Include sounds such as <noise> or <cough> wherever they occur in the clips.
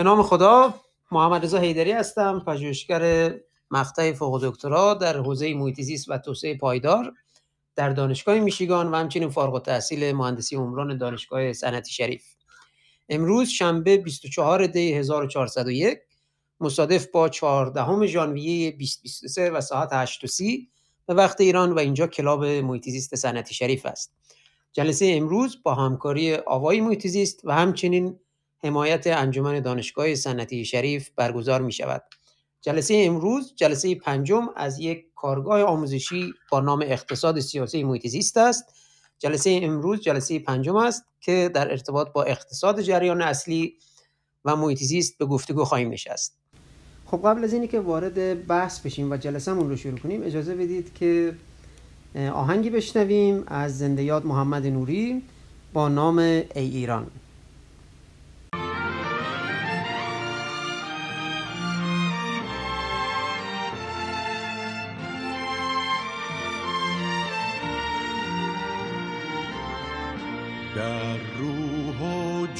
به نام خدا محمد رضا حیدری هستم پژوهشگر مقطع فوق دکترا در حوزه محیط و توسعه پایدار در دانشگاه میشیگان و همچنین فارغ التحصیل مهندسی عمران دانشگاه صنعتی شریف. امروز شنبه 24 دی 1401 مصادف با 14 ژانویه 2023 و ساعت 8:30 به وقت ایران و اینجا کلاب محیط زیست صنعتی شریف است. جلسه امروز با همکاری آوای محیط و همچنین حمایت انجمن دانشگاه صنعتی شریف برگزار می شود. جلسه امروز جلسه پنجم از یک کارگاه آموزشی با نام اقتصاد سیاسی محیط است. جلسه امروز جلسه پنجم است که در ارتباط با اقتصاد جریان اصلی و محیط زیست به گفتگو خواهیم نشست. خب قبل از اینی که وارد بحث بشیم و جلسهمون رو شروع کنیم اجازه بدید که آهنگی بشنویم از زنده یاد محمد نوری با نام ای ایران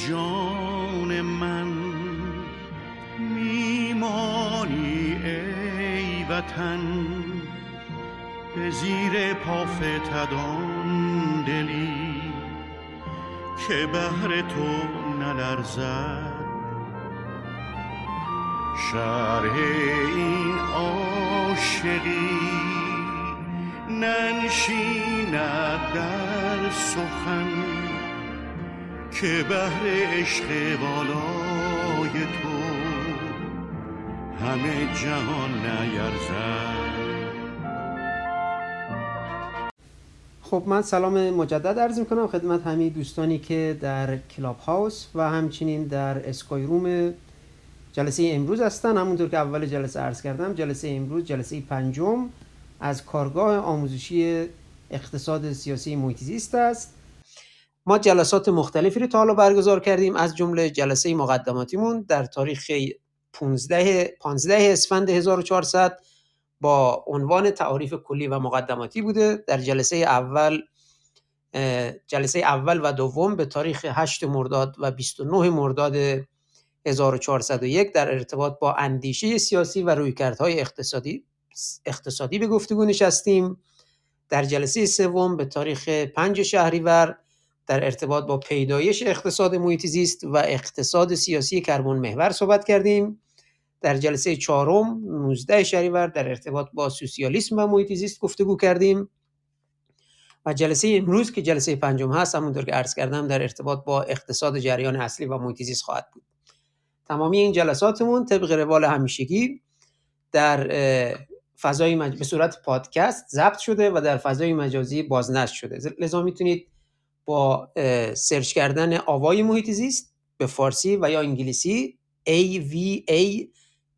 جان من میمانی ای وطن به زیر پافتدان دلی که بهر تو نلرزد. شرح این عاشقی ننشیند در سخن. که بهر عشق بالای تو همه جهان نیرزد. خب من سلام مجدد عرض می کنم خدمت همه دوستانی که در کلاب هاوس و همچنین در اسکای روم جلسه امروز هستن. همونطور که اول جلسه عرض کردم جلسه امروز جلسه پنجم از کارگاه آموزشی اقتصاد سیاسی محیط زیست است. ما جلسات مختلفی رو تا حالا برگزار کردیم. از جمله جلسه مقدماتیمون در تاریخ 15 15 اسفند 1400 با عنوان تعاریف کلی و مقدماتی بوده. در جلسه اول جلسه اول و دوم به تاریخ 8 مرداد و 29 مرداد 1401 در ارتباط با اندیشه سیاسی و رویکردهای اقتصادی اقتصادی به گفتگو نشستیم. در جلسه سوم به تاریخ 5 شهریور در ارتباط با پیدایش اقتصاد محیط زیست و اقتصاد سیاسی کربن محور صحبت کردیم. در جلسه چهارم 19 شهریور در ارتباط با سوسیالیسم و محیط زیست گفتگو کردیم. و جلسه امروز که جلسه پنجم هست همونطور که عرض کردم در ارتباط با اقتصاد جریان اصلی و محیط زیست خواهد بود. تمامی این جلساتمون طبق روال همیشگی در فضای مج... به صورت پادکست ضبط شده و در فضای مجازی بازنشر شده. لذا می‌تونید با سرچ کردن آوای محیط زیست به فارسی و یا انگلیسی A V A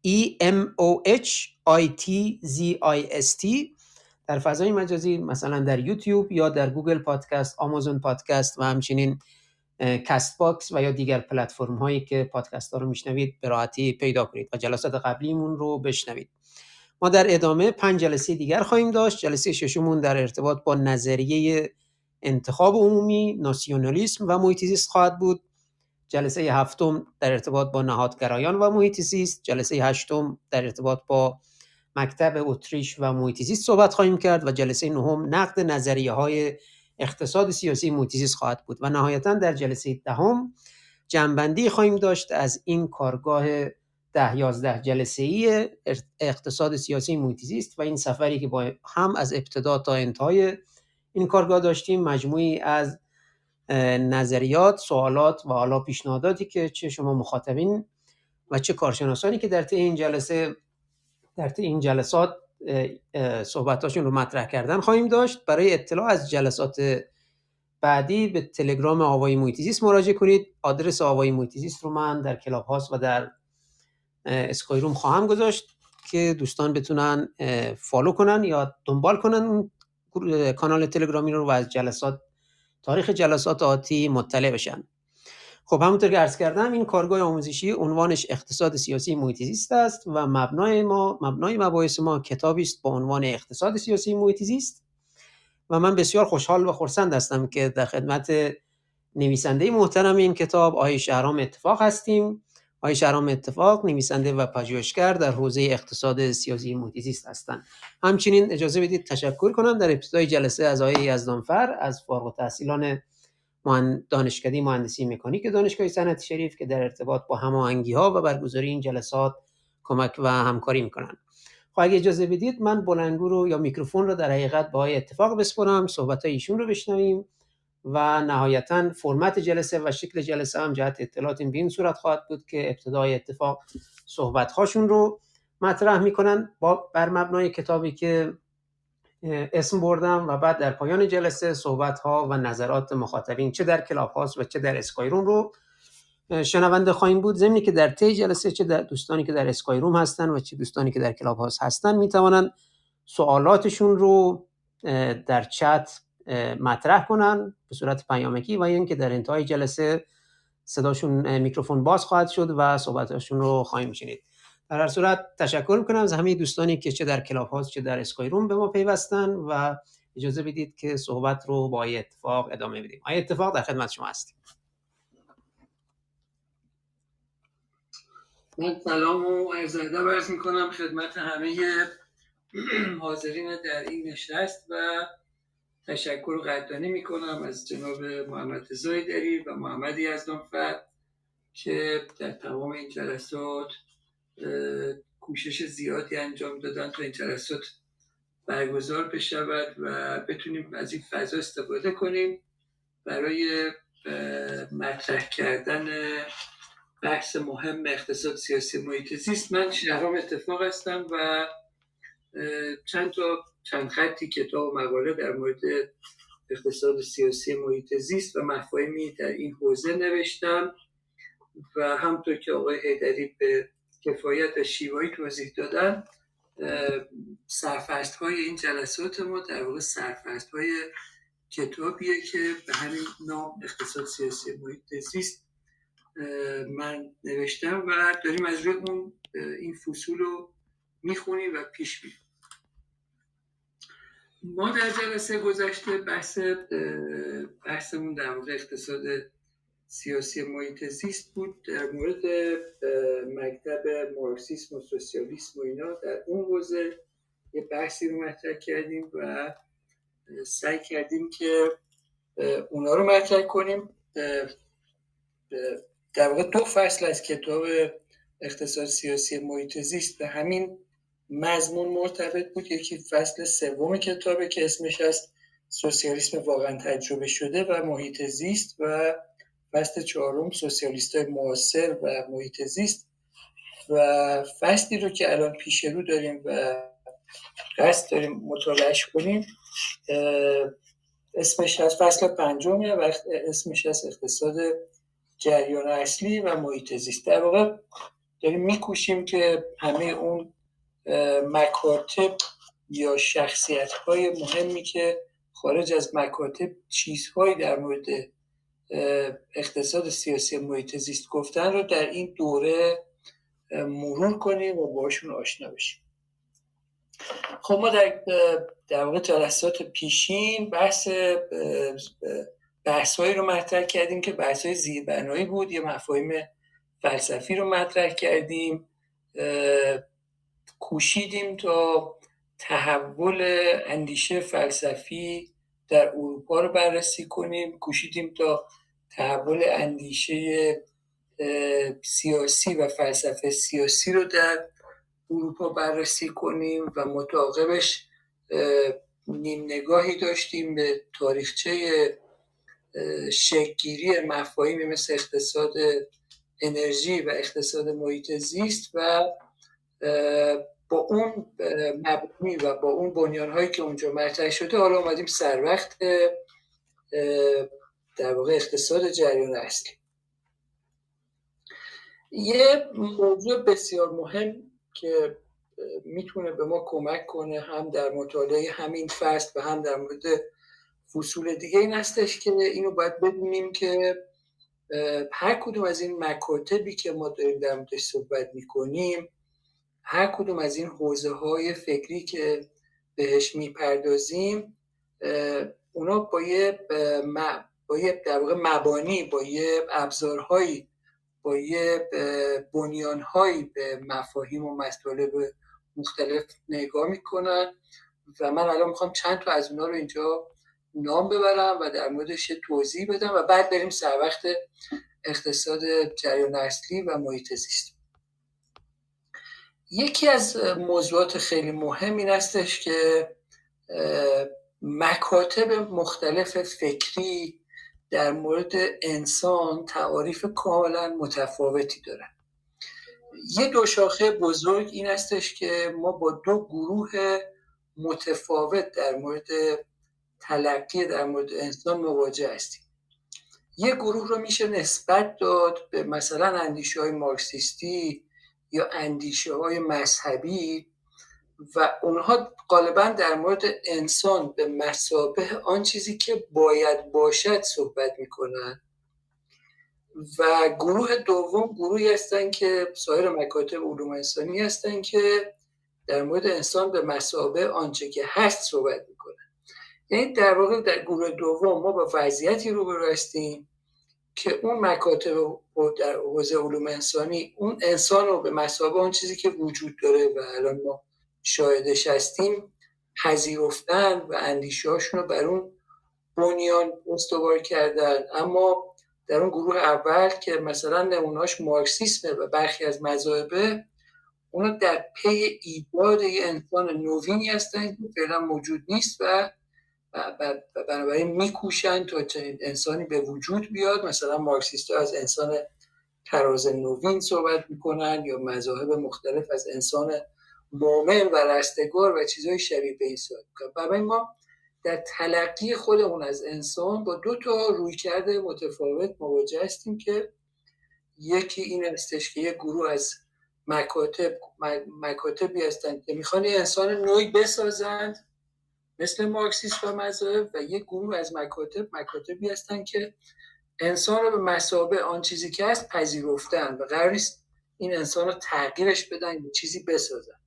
E M O H I T Z I S T در فضای مجازی مثلا در یوتیوب یا در گوگل پادکست، آمازون پادکست و همچنین کست باکس و یا دیگر پلتفرم هایی که پادکست ها رو میشنوید به راحتی پیدا کنید و جلسات قبلیمون رو بشنوید. ما در ادامه پنج جلسه دیگر خواهیم داشت. جلسه ششمون در ارتباط با نظریه انتخاب عمومی ناسیونالیسم و محیط زیست خواهد بود. جلسه هفتم در ارتباط با نهادگرایان و محیط زیست جلسه هشتم در ارتباط با مکتب اتریش و محیط زیست صحبت خواهیم کرد و جلسه نهم نقد نظریه های اقتصاد سیاسی محیط زیست خواهد بود و نهایتا در جلسه دهم جنبندی خواهیم داشت از این کارگاه ده یازده جلسه ای اقتصاد سیاسی محیط زیست و این سفری که با هم از ابتدا تا انتهای این کارگاه داشتیم مجموعی از نظریات سوالات و حالا پیشنهاداتی که چه شما مخاطبین و چه کارشناسانی که در طی این جلسه در طی این جلسات صحبتاشون رو مطرح کردن خواهیم داشت. برای اطلاع از جلسات بعدی به تلگرام آوای محیطیزیست مراجعه کنید. آدرس آوای محیطیزیست رو من در کلاب هاست و در اسکای روم خواهم گذاشت که دوستان بتونن فالو کنن یا دنبال کنن کانال تلگرامی رو و از جلسات تاریخ جلسات آتی مطلع بشن. خب همونطور که عرض کردم این کارگاه آموزشی عنوانش اقتصاد سیاسی محیط است و مبنای ما مبنای مباحث ما کتابی است با عنوان اقتصاد سیاسی محیط و من بسیار خوشحال و خرسند هستم که در خدمت نویسنده محترم این کتاب آقای شهرام اتفاق هستیم. آقای شهرام اتفاق نویسنده و پژوهشگر در حوزه اقتصاد سیاسی محیط هستند. همچنین اجازه بدید تشکر کنم در ابتدای جلسه از آقای یزدانفر از فارغ التحصیلان دانشکده مهندسی مکانیک دانشگاه صنعتی شریف که در ارتباط با هماهنگی ها و برگزاری این جلسات کمک و همکاری می‌کنند. خب اگه اجازه بدید من بلنگو رو یا میکروفون رو در حقیقت با اتفاق بسپرم صحبت ایشون رو بشنویم. و نهایتا فرمت جلسه و شکل جلسه هم جهت اطلاعات به این صورت خواهد بود که ابتدای اتفاق صحبت هاشون رو مطرح می‌کنن با بر مبنای کتابی که اسم بردم و بعد در پایان جلسه صحبت ها و نظرات مخاطبین چه در کلاب هاست و چه در اسکای روم رو شنونده خواهیم بود. زمینی که در طی جلسه چه در دوستانی که در اسکای روم هستن و چه دوستانی که در کلاب هاست هستن می‌توانند سوالاتشون رو در چت مطرح کنن به صورت پیامکی و اینکه در انتهای جلسه صداشون میکروفون باز خواهد شد و صحبتاشون رو خواهیم شنید. در هر صورت تشکر می‌کنم از همه دوستانی که چه در کلاب هاست چه در اسکای روم به ما پیوستن و اجازه بدید که صحبت رو با اتفاق ادامه بدیم. آیا اتفاق در خدمت شما هستیم. من سلام و عرض ادب می‌کنم خدمت همه حاضرین در این نشست و تشکر قدردانی می‌کنم از جناب محمد زایدری و محمد یزدانفر که در تمام این جلسات کوشش زیادی انجام دادن تا این جلسات برگزار بشود و بتونیم از این فضا استفاده کنیم برای مطرح کردن بحث مهم اقتصاد سیاسی محیط زیست. من شهرام اتفاق هستم و چند تا چند خطی کتاب و مقاله در مورد اقتصاد سیاسی محیط زیست و مفاهیمی در این حوزه نوشتم و همطور که آقای حیدری به کفایت و شیوایی توضیح دادن سرفست های این جلسات ما در واقع سرفست های کتابیه که به همین نام اقتصاد سیاسی محیط زیست من نوشتم و داریم از روی اون این فصول رو می‌خونیم و پیش میریم. ما در جلسه گذشته بحث بحثمون در مورد اقتصاد سیاسی محیط زیست بود در مورد مکتب مارکسیسم و سوسیالیسم و اینا. در اون حوزه یه بحثی رو مطرح کردیم و سعی کردیم که اونا رو مطرح کنیم. در واقع دو فصل از کتاب اقتصاد سیاسی محیط زیست. به همین مضمون مرتبط بود یکی فصل سوم کتابه که اسمش از سوسیالیسم واقعا تجربه شده و محیط زیست و فصل چهارم سوسیالیست معاصر و محیط زیست. و فصلی رو که الان پیش رو داریم و قصد داریم مطالعهش کنیم اسمش از فصل پنجم و اسمش از اقتصاد جریان اصلی و محیط زیست. در واقع داریم میکوشیم که همه اون مکاتب یا شخصیت های مهمی که خارج از مکاتب چیزهایی در مورد اقتصاد سیاسی محیط زیست گفتن رو در این دوره مرور کنیم و باشون آشنا بشیم. خب ما در در واقع جلسات پیشین بحث بحثهایی رو مطرح کردیم که بحث های زیربنایی بود یه مفاهیم فلسفی رو مطرح کردیم. کوشیدیم تا تحول اندیشه فلسفی در اروپا رو بررسی کنیم. کوشیدیم تا تحول اندیشه سیاسی و فلسفه سیاسی رو در اروپا بررسی کنیم و متعاقبش نیم نگاهی داشتیم به تاریخچه شکلگیری مفاهیمی مثل اقتصاد انرژی و اقتصاد محیط زیست و با اون مبنی و با اون بنیان هایی که اونجا مطرح شده حالا اومدیم سر وقت در واقع اقتصاد جریان اصلی. یه موضوع بسیار مهم که می‌تونه به ما کمک کنه هم در مطالعه همین فصل و هم در مورد فصول دیگه این هستش که اینو باید بدونیم که هر کدوم از این مکاتبی که ما داریم در موردش صحبت می‌کنیم هر کدوم از این حوزه های فکری که بهش می‌پردازیم اونا با یه با یه در واقع مبانی با یه ابزارهایی با یه بنیانهایی به مفاهیم و مطالب مختلف نگاه می‌کنن و من الان می‌خوام چند تا از اونا رو اینجا نام ببرم و در موردش توضیح بدم و بعد بریم سر وقت اقتصاد جریان اصلی و محیط زیست. یکی از موضوعات خیلی مهم این هستش که مکاتب مختلف فکری در مورد انسان تعاریف کاملا متفاوتی دارن. یه دو شاخه بزرگ این هستش که ما با دو گروه متفاوت در مورد تلقی در مورد انسان مواجه هستیم. یه گروه رو میشه نسبت داد به مثلا اندیشه های مارکسیستی یا اندیشه های مذهبی و اونها غالبا در مورد انسان به مسابه آن چیزی که باید باشد صحبت می‌کنن. و گروه دوم گروهی هستن که سایر مکاتب علوم انسانی هستن که در مورد انسان به مسابه آنچه که هست صحبت می‌کنن. یعنی در واقع در گروه دوم ما با وضعیتی رو هستیم که اون مکاتب در حوزه علوم انسانی اون انسان رو به مسابه آن چیزی که وجود داره و الان ما شاهدش هستیم پذیرفتن و اندیشهاشون رو بر اون بنیان استوار کردن. اما در اون گروه اول که مثلا نمونهاش مارکسیسمه و برخی از مذاهبه اونا در پی ایجاد یه انسان نوینی هستن که فعلا موجود نیست و بنابراین میکوشن تا چنین انسانی به وجود بیاد. مثلا مارکسیست از انسان تراز نوین صحبت می‌کنن یا مذاهب مختلف از انسان مؤمن و رستگار و چیزهای شبیه به این صحبت می‌کنن ما در تلقی خودمون از انسان با دو تا روی کرده متفاوت مواجه هستیم که یکی این هستش که یک گروه از مکاتب مکاتبی هستند که می‌خوان انسان نوعی بسازند. مثل مارکسیست و مذاهب و یک گروه از مکاتب مکاتبی هستند که انسان رو به مسابه آن چیزی که هست پذیرفتن و قرار نیست این انسان رو تغییرش بدن یا چیزی بسازن.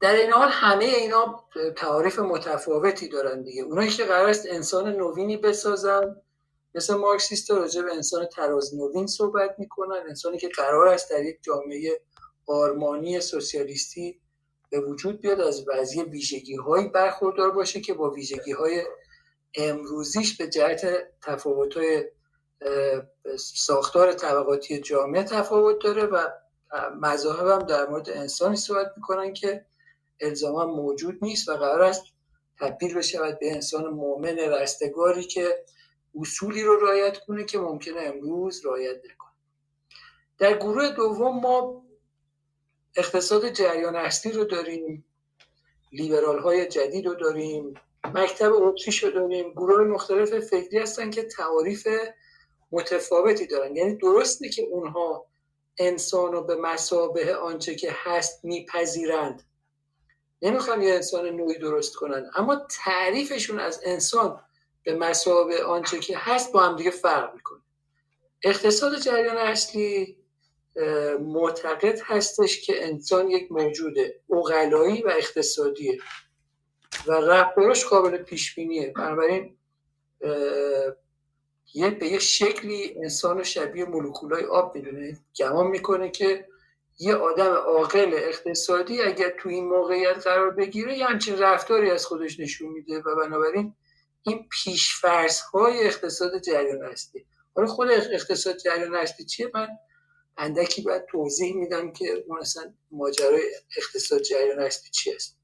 در این حال همه اینا تعاریف متفاوتی دارن دیگه. اونایی که قرار است انسان نوینی بسازن مثل مارکسیست راجع به انسان تراز نوین صحبت می‌کنن. انسانی که قرار است در یک جامعه آرمانی سوسیالیستی به وجود بیاد از وضعی ویژگی هایی برخوردار باشه که با ویژگی های امروزیش به جهت تفاوت های ساختار طبقاتی جامعه تفاوت داره و مذاهب هم در مورد انسانی صحبت می‌کنن که الزاما موجود نیست و قرار است تبدیل بشود به انسان مؤمن رستگاری که اصولی رو رعایت کنه که ممکنه امروز رعایت نکنه. در گروه دوم ما اقتصاد جریان اصلی رو داریم لیبرال های جدید رو داریم مکتب اتریش رو داریم گروه مختلف فکری هستن که تعاریف متفاوتی دارن. یعنی درسته که اونها انسان رو به مسابه آنچه که هست میپذیرند. نمی‌خوان یه انسان نوعی درست کنن اما تعریفشون از انسان به مسابه آنچه که هست با هم دیگه فرق می‌کنه. اقتصاد جریان اصلی معتقد هستش که انسان یک موجود اقلایی و اقتصادیه و رفتارش قابل پیش بینیه بنابراین یه به یه شکلی انسان رو شبیه مولکولای آب می‌دونه. گمان می‌کنه که یه آدم عاقل اقتصادی اگر تو این موقعیت قرار بگیره یه همچین رفتاری از خودش نشون میده و بنابراین این پیشفرض های اقتصاد جریان هستی حالا خود اقتصاد جریان هستی چیه؟ من اندکی باید توضیح میدم که اون اصلا ماجرای اقتصاد جریان هستی چی است.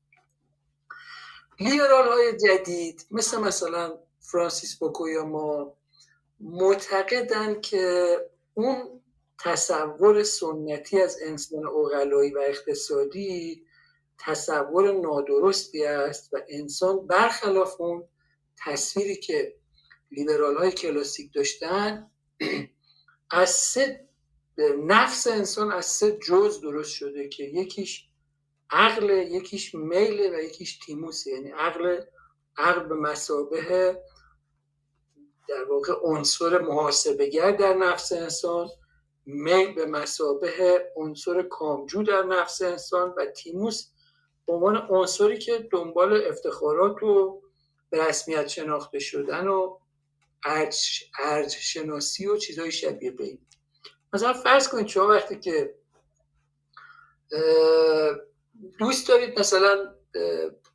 لیبرال های جدید مثل مثلا فرانسیس ما معتقدن که اون تصور سنتی از انسان اقلایی و اقتصادی تصور نادرستی است و انسان برخلاف اون تصویری که لیبرال های کلاسیک داشتن <clears throat> از سه نفس انسان از سه جز درست شده که یکیش عقل یکیش میل و یکیش تیموس. یعنی عقل عقل به مسابه در واقع عنصر محاسبگر در نفس انسان میل به مسابه عنصر کامجو در نفس انسان و تیموس به عنوان عنصری که دنبال افتخارات و به رسمیت شناخته شدن و ارج, شناسی و چیزهای شبیه به این. مثلا فرض کنید شما وقتی که دوست دارید مثلا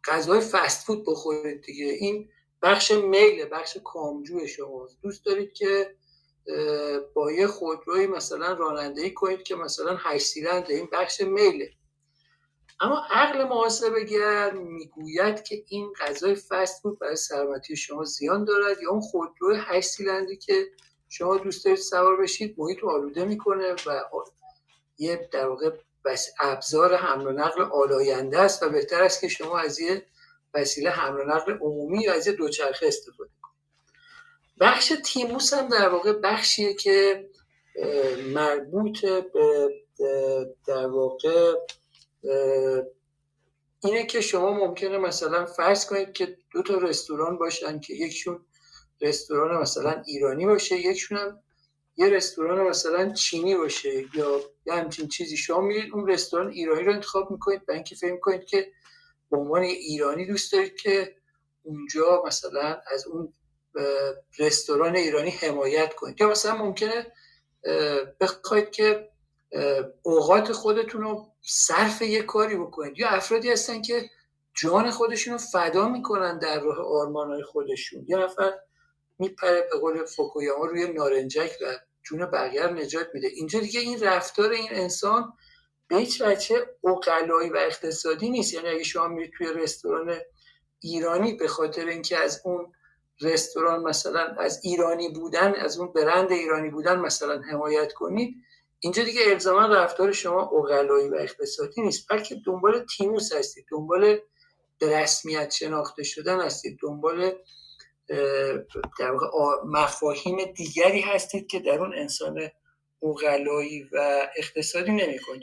غذای فست فود بخورید دیگه این بخش میل بخش کامجو شماست. دوست دارید که با یه خودروی مثلا رانندگی کنید که مثلا هشت سیلنده این بخش میله. اما عقل محاسبه گر می‌گوید که این غذای فست فود برای سلامتی شما زیان دارد یا اون خودروی هشت سیلندری که شما دوست دارید سوار بشید محیط آلوده می‌کنه و یه در واقع بس ابزار حمل و نقل آلاینده است و بهتر است که شما از یه وسیله حمل و نقل عمومی یا از یه دوچرخه استفاده کنید. بخش تیموس هم در واقع بخشیه که مربوط به در واقع اینه که شما ممکنه مثلا فرض کنید که دو تا رستوران باشن که یکشون رستوران مثلا ایرانی باشه یکشون هم یه رستوران مثلا چینی باشه یا یه همچین چیزی. شما میرید اون رستوران ایرانی رو انتخاب می‌کنید برای اینکه فکر کنید که به عنوان ایرانی دوست دارید که اونجا مثلا از اون رستوران ایرانی حمایت کنید. یا مثلا ممکنه بخواید که اوقات خودتون رو صرف یه کاری بکنید. یا افرادی هستن که جان خودشون رو فدا می‌کنن در راه آرمانهای خودشون. یه نفر میپره به قول فوکویاما روی نارنجک و جون بقیه نجات میده. اینجا دیگه این رفتار این انسان به هیچ وجه اقلایی و اقتصادی نیست. یعنی اگه شما میرید توی رستوران ایرانی به خاطر اینکه از اون رستوران مثلا از ایرانی بودن از اون برند ایرانی بودن مثلا حمایت کنید اینجا دیگه الزاما رفتار شما اقلایی و اقتصادی نیست. بلکه دنبال تیموس هستید دنبال به رسمیت شناخته شدن هستید دنبال در مفاهیم دیگری هستید که در اون انسان عقلایی و اقتصادی نمی‌کنه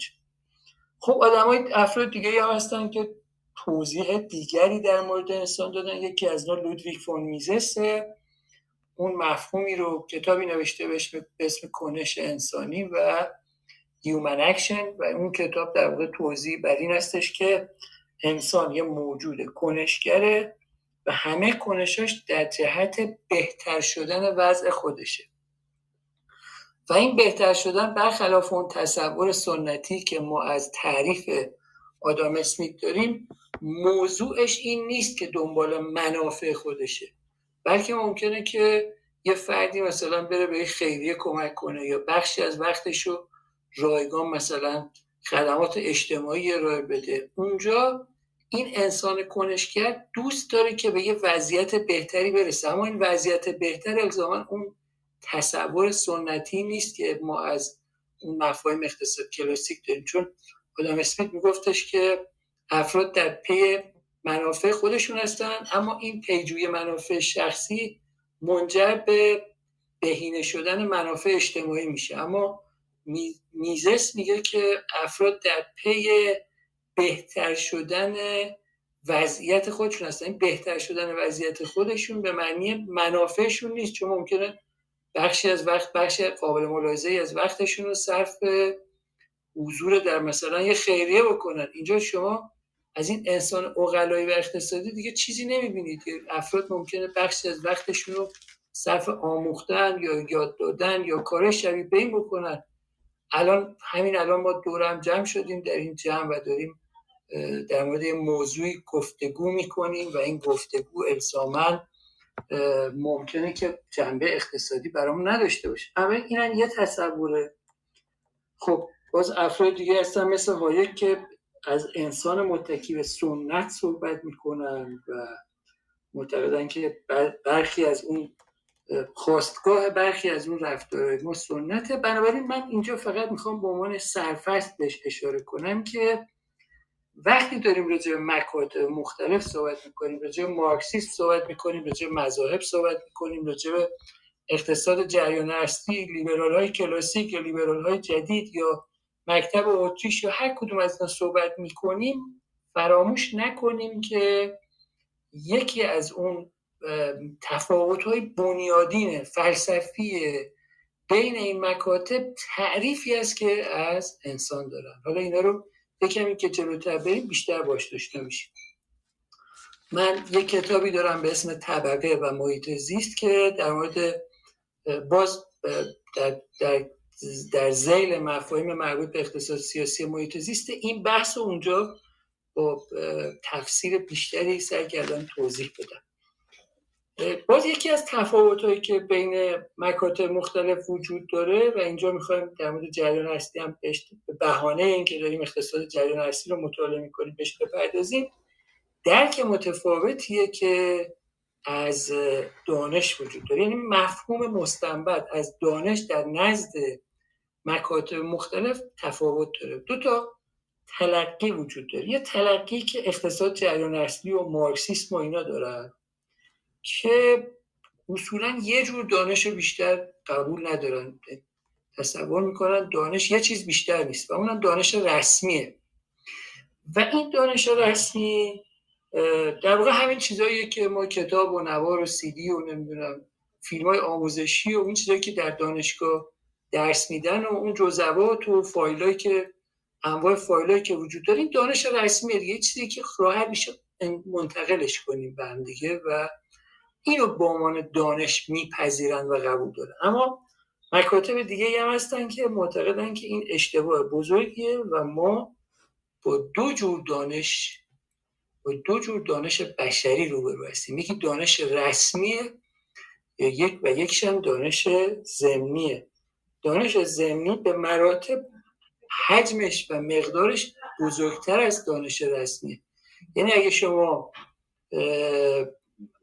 خب آدمای افراد دیگه هم هستن که توضیح دیگری در مورد انسان دادن. یکی از اینا لودویگ فون میزسه اون مفهومی رو کتابی نوشته به اسم کنش انسانی و Human Action و اون کتاب در واقع توضیح بر این هستش که انسان یه موجود کنشگره و همه کنشاش در جهت بهتر شدن وضع خودشه. و این بهتر شدن برخلاف اون تصور سنتی که ما از تعریف آدام اسمیت داریم موضوعش این نیست که دنبال منافع خودشه. بلکه ممکنه که یه فردی مثلا بره به خیریه کمک کنه یا بخشی از وقتش رو رایگان مثلا خدمات اجتماعی ارائه بده. اونجا این انسان کنشگر دوست داره که به یه وضعیت بهتری برسه. اما این وضعیت بهتر الزاما اون تصور سنتی نیست که ما از اون مفاهیم اقتصاد کلاسیک داریم. چون آدم اسمیت میگفتش که افراد در پی منافع خودشون هستن اما این پیجوی منافع شخصی منجر به بهینه شدن منافع اجتماعی میشه. اما میزس میگه که افراد در پی بهتر شدن وضعیت خودشون هستن این بهتر شدن وضعیت خودشون به معنی منافعشون نیست. چون ممکنه بخشی از وقت بخش قابل ملاحظه از وقتشون رو صرف حضور در مثلا یه خیریه بکنن. اینجا شما از این انسان اقلایی و اقتصادی دیگه چیزی نمی‌بینید. افراد ممکنه بخشی از وقتشون رو صرف آموختن یا یاد دادن یا کار شبیه به این بکنن. الان همین الان ما دورم جمع شدیم در این جمع و داریم در مورد موضوعی گفتگو می‌کنیم و این گفتگو الزاما ممکنه که جنبه اقتصادی برامون نداشته باشه. اما این یه تصوره. خب باز افراد دیگه هستن مثل هایک که از انسان متکی به سنت صحبت می‌کنن و معتقدن که برخی از اون خواستگاه برخی از اون رفتار ما سنته. بنابراین من اینجا فقط می‌خوام به عنوان سرفست بهش اشاره کنم که وقتی داریم راجع به مکاتب مختلف صحبت می‌کنیم راجع به مارکسیست صحبت می‌کنیم راجع به مذاهب صحبت می‌کنیم راجع به اقتصاد جریان اصلی لیبرال های کلاسیک یا لیبرال های جدید یا مکتب اتریش یا هر کدوم از اینا صحبت می‌کنیم فراموش نکنیم که یکی از اون تفاوت های بنیادین فلسفی بین این مکاتب تعریفی است که از انسان دارن. حالا اینا رو یکمی که جلوتر بریم بیشتر باش داشته میشیم من یک کتابی دارم به اسم طبقه و محیط زیست که در مورد باز در, در در زیل مفاهیم مربوط به اقتصاد سیاسی محیط زیست این بحث اونجا با تفسیر بیشتری سعی کردن توضیح بدم. باز یکی از تفاوت که بین مکاتب مختلف وجود داره و اینجا می‌خوایم در مورد جریان اصلی هم به بهانه اینکه داریم اقتصاد جریان اصلی رو مطالعه می‌کنیم بهش بپردازیم درک متفاوتیه که از دانش وجود داره. یعنی مفهوم مستنبت از دانش در نزد مکاتب مختلف تفاوت داره. دو تا تلقی وجود داره. یه تلقی که اقتصاد جریان اصلی و مارکسیسم و اینا دارن. که اصولا یه جور دانش بیشتر قبول ندارن. تصور می‌کنن دانش یه چیز بیشتر نیست و اونم دانش رسمیه. و این دانش رسمی در واقع همین چیزهاییه که ما کتاب و نوار و سیدی و نمی‌دونم فیلم های آموزشی و این چیزهایی که در دانشگاه درس میدن و اون جزوات و فایلایی که انواع فایلایی که وجود داره این دانش رسمیه. دیگه چیزی که راحت میشه منتقلش کنیم به هم دیگه و اینو به عنوان دانش میپذیرن و قبول دارن. اما مکاتب دیگه هم هستن که معتقدن که این اشتباه بزرگیه و ما با دو جور دانش با دو جور دانش بشری روبرو هستیم. یکی دانش رسمیه یک و یکش هم دانش زمینیه دانش زمینی به مراتب حجمش و مقدارش بزرگتر از دانش رسمیه. یعنی اگه شما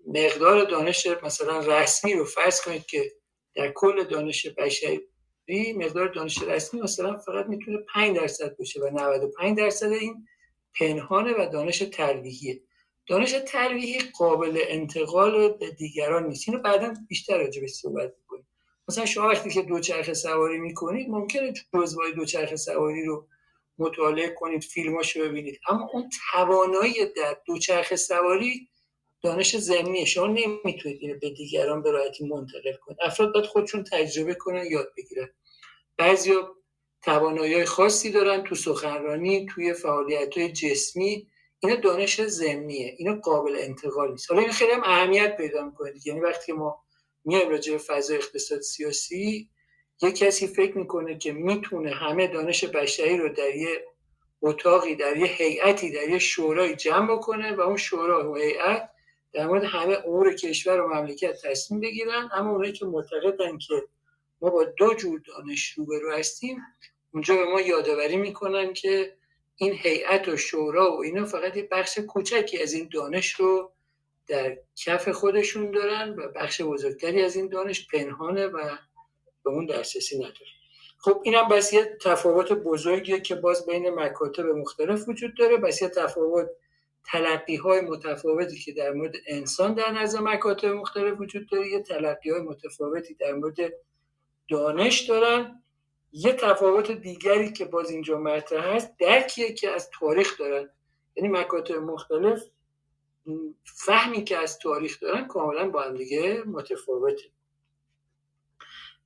مقدار دانش مثلا رسمی رو فرض کنید که در کل دانش بشری مقدار دانش رسمی مثلا فقط می‌تونه 5 درصد باشه و 95 درصد این پنهانه و دانش تلویحیه دانش تلویحی قابل انتقال به دیگران نیست. اینو بعدا بیشتر راجع به صحبت می‌کنیم. مثلا شما وقتی که دوچرخه سواری می‌کنید ممکنه جزوهای دوچرخه سواری رو مطالعه کنید فیلماشو ببینید. اما اون توانایی در دوچرخه سواری دانش زمینیه شما نمی‌تونید اینو به دیگران به راحتی منتقل کنید. افراد باید خودشون تجربه کنن یاد بگیرن. بعضیا توانایی خاصی دارن تو سخنرانی توی فعالیت های جسمی. اینا دانش زمینیه اینا قابل انتقال نیست. حالا این خیلی هم اهمیت پیدا می‌کنه یعنی وقتی ما میایم راجع به فضای اقتصاد سیاسی یه کسی فکر می‌کنه که می‌تونه همه دانش بشری رو در یه اتاقی در یه هیئتی در یه شورای جمع بکنه و اون شورا و هیئت در مورد همه امور کشور و مملکت تصمیم بگیرن اما اونایی که معتقدن که ما با دو جور دانش روبرو هستیم اونجا به ما یادآوری می‌کنن که این هیئت و شورا و اینا فقط یه بخش کوچکی از این دانش رو در کف خودشون دارن و بخش بزرگتری از این دانش پنهانه و به اون دسترسی نداره خب این هم بس یه تفاوت بزرگیه که باز بین مکاتب مختلف وجود داره. بس تفاوت تلقی های متفاوتی که در مورد انسان در نظر مکاتب مختلف وجود داره یه تلقی های متفاوتی در مورد دانش دارن. یه تفاوت دیگری که باز اینجا مطرح هست درکیه که از تاریخ دارن. یعنی مکاتب مختلف فهمی که از تاریخ دارن کاملا با هم دیگه متفاوته.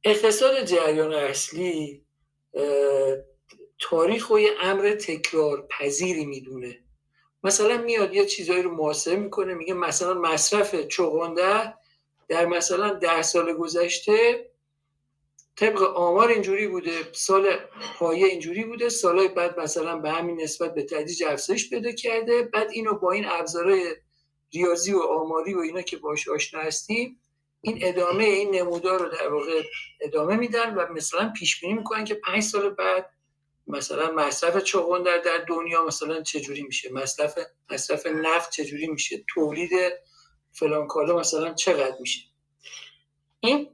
اقتصاد جریان اصلی تاریخ و یه امر تکرار پذیری می‌دونه. مثلا میاد یه چیزایی رو محاسبه می‌کنه میگه مثلا مصرف چغنده در مثلا ده سال گذشته طبق آمار اینجوری بوده سال پایه اینجوری بوده سالهای بعد مثلا به همین نسبت به تدریج افزایش پیدا کرده بعد اینو با این ابزارهای ریاضی و آماری و اینا که باش آشنا هستیم این ادامه این نمودار رو در واقع ادامه میدن و مثلا پیش بینی می‌کنن که پنج سال بعد مثلا مصرف چغندر در دنیا مثلا چجوری میشه؟ مصرف مصرف نفت چجوری میشه؟ تولید فلان کالا مثلا چقدر میشه؟ این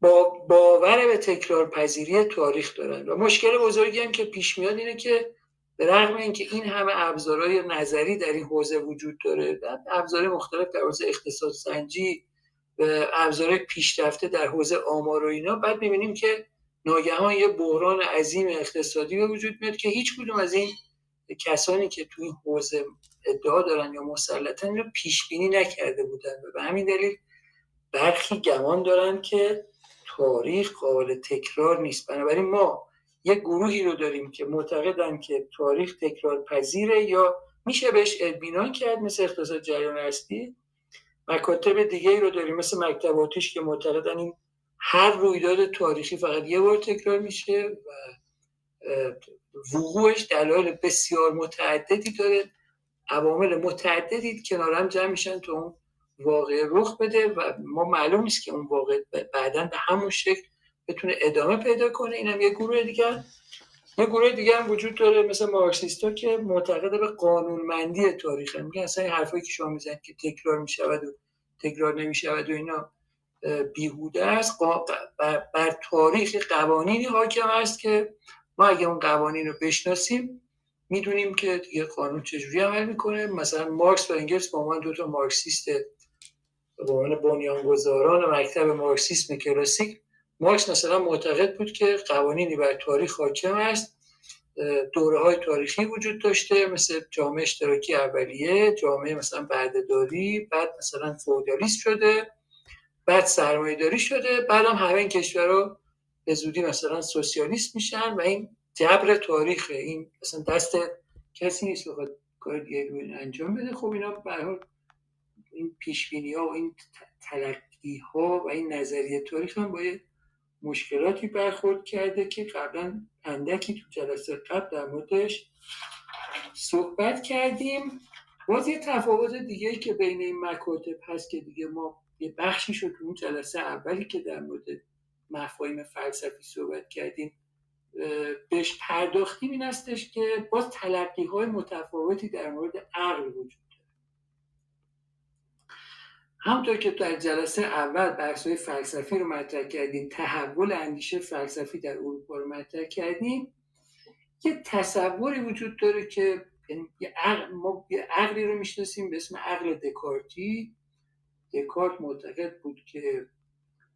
با باور به تکرار پذیری تاریخ دارن و مشکل بزرگی هم که پیش میاد اینه که به رغم اینکه این همه ابزارهای نظری در این حوزه وجود داره ابزار مختلف در حوزه اقتصاد سنجی و ابزار پیشرفته در حوزه آمار و اینا بعد می‌بینیم که ناگهان یه بحران عظیم اقتصادی به وجود میاد که هیچ کدوم از این کسانی که تو این حوزه ادعا دارن یا مسلطن رو پیش بینی نکرده بودن. و به همین دلیل برخی گمان دارن که تاریخ قابل تکرار نیست. بنابراین ما یک گروهی رو داریم که معتقدن که تاریخ تکرار پذیره یا میشه بهش اطمینان کرد مثل اقتصاد جریان هستی مکاتب دیگه ای رو داریم مثل مکتب آتیش که معتقدن این هر رویداد تاریخی فقط یه بار تکرار میشه و وقوعش دلایل بسیار متعددی داره. عوامل متعددی کنار هم جمع میشن تو اون واقع رخ بده و ما معلوم نیست که اون واقع بعدا به همون شکل بتونه ادامه پیدا کنه. اینم یه گروه دیگه یه گروه دیگه هم وجود داره مثل مارکسیستا که معتقد به قانونمندی تاریخ میگن اصلا این حرفایی که شما می‌زنید که تکرار می‌شود و تکرار نمی‌شود و اینا بیهوده است بر, تاریخ قوانینی حاکم است که ما اگه اون قوانین رو بشناسیم می‌دونیم که یه قانون چجوری عمل می‌کنه. مثلا مارکس و انگلس با عنوان دو تا مارکسیست به عنوان بنیانگذاران مکتب مارکسیسم کلاسیک. مارکس مثلا معتقد بود که قوانینی بر تاریخ حاکم است. دوره های تاریخی وجود داشته مثل جامعه اشتراکی اولیه جامعه مثلا بعدداری بعد مثلا فودالیست شده. بعد سرمایه داری شده بعد هم همه این کشورها به زودی مثلا سوسیالیست میشن و این جبر تاریخ این مثلا دست کسی نیست بخواد کار دیگه انجام بده. خب اینا به این پیش ها و این تلقی ها و این نظریه تاریخ هم با مشکلاتی برخورد کرده که قبلا اندکی تو جلسه قبل در موردش صحبت کردیم. باز یه تفاوت دیگه که بین این مکاتب هست که دیگه ما یه بخشی شد اون جلسه اولی که در مورد مفاهیم فلسفی صحبت کردیم بهش پرداختیم این هستش که باز تلقی های متفاوتی در مورد عقل وجود همطور که در جلسه اول بحث های فلسفی رو مطرح کردیم تحول اندیشه فلسفی در اروپا رو مطرح کردیم یه تصوری وجود داره که یعنی یه عقل ما یه عقلی رو می‌شناسیم به اسم عقل دکارتی. دکارت معتقد بود که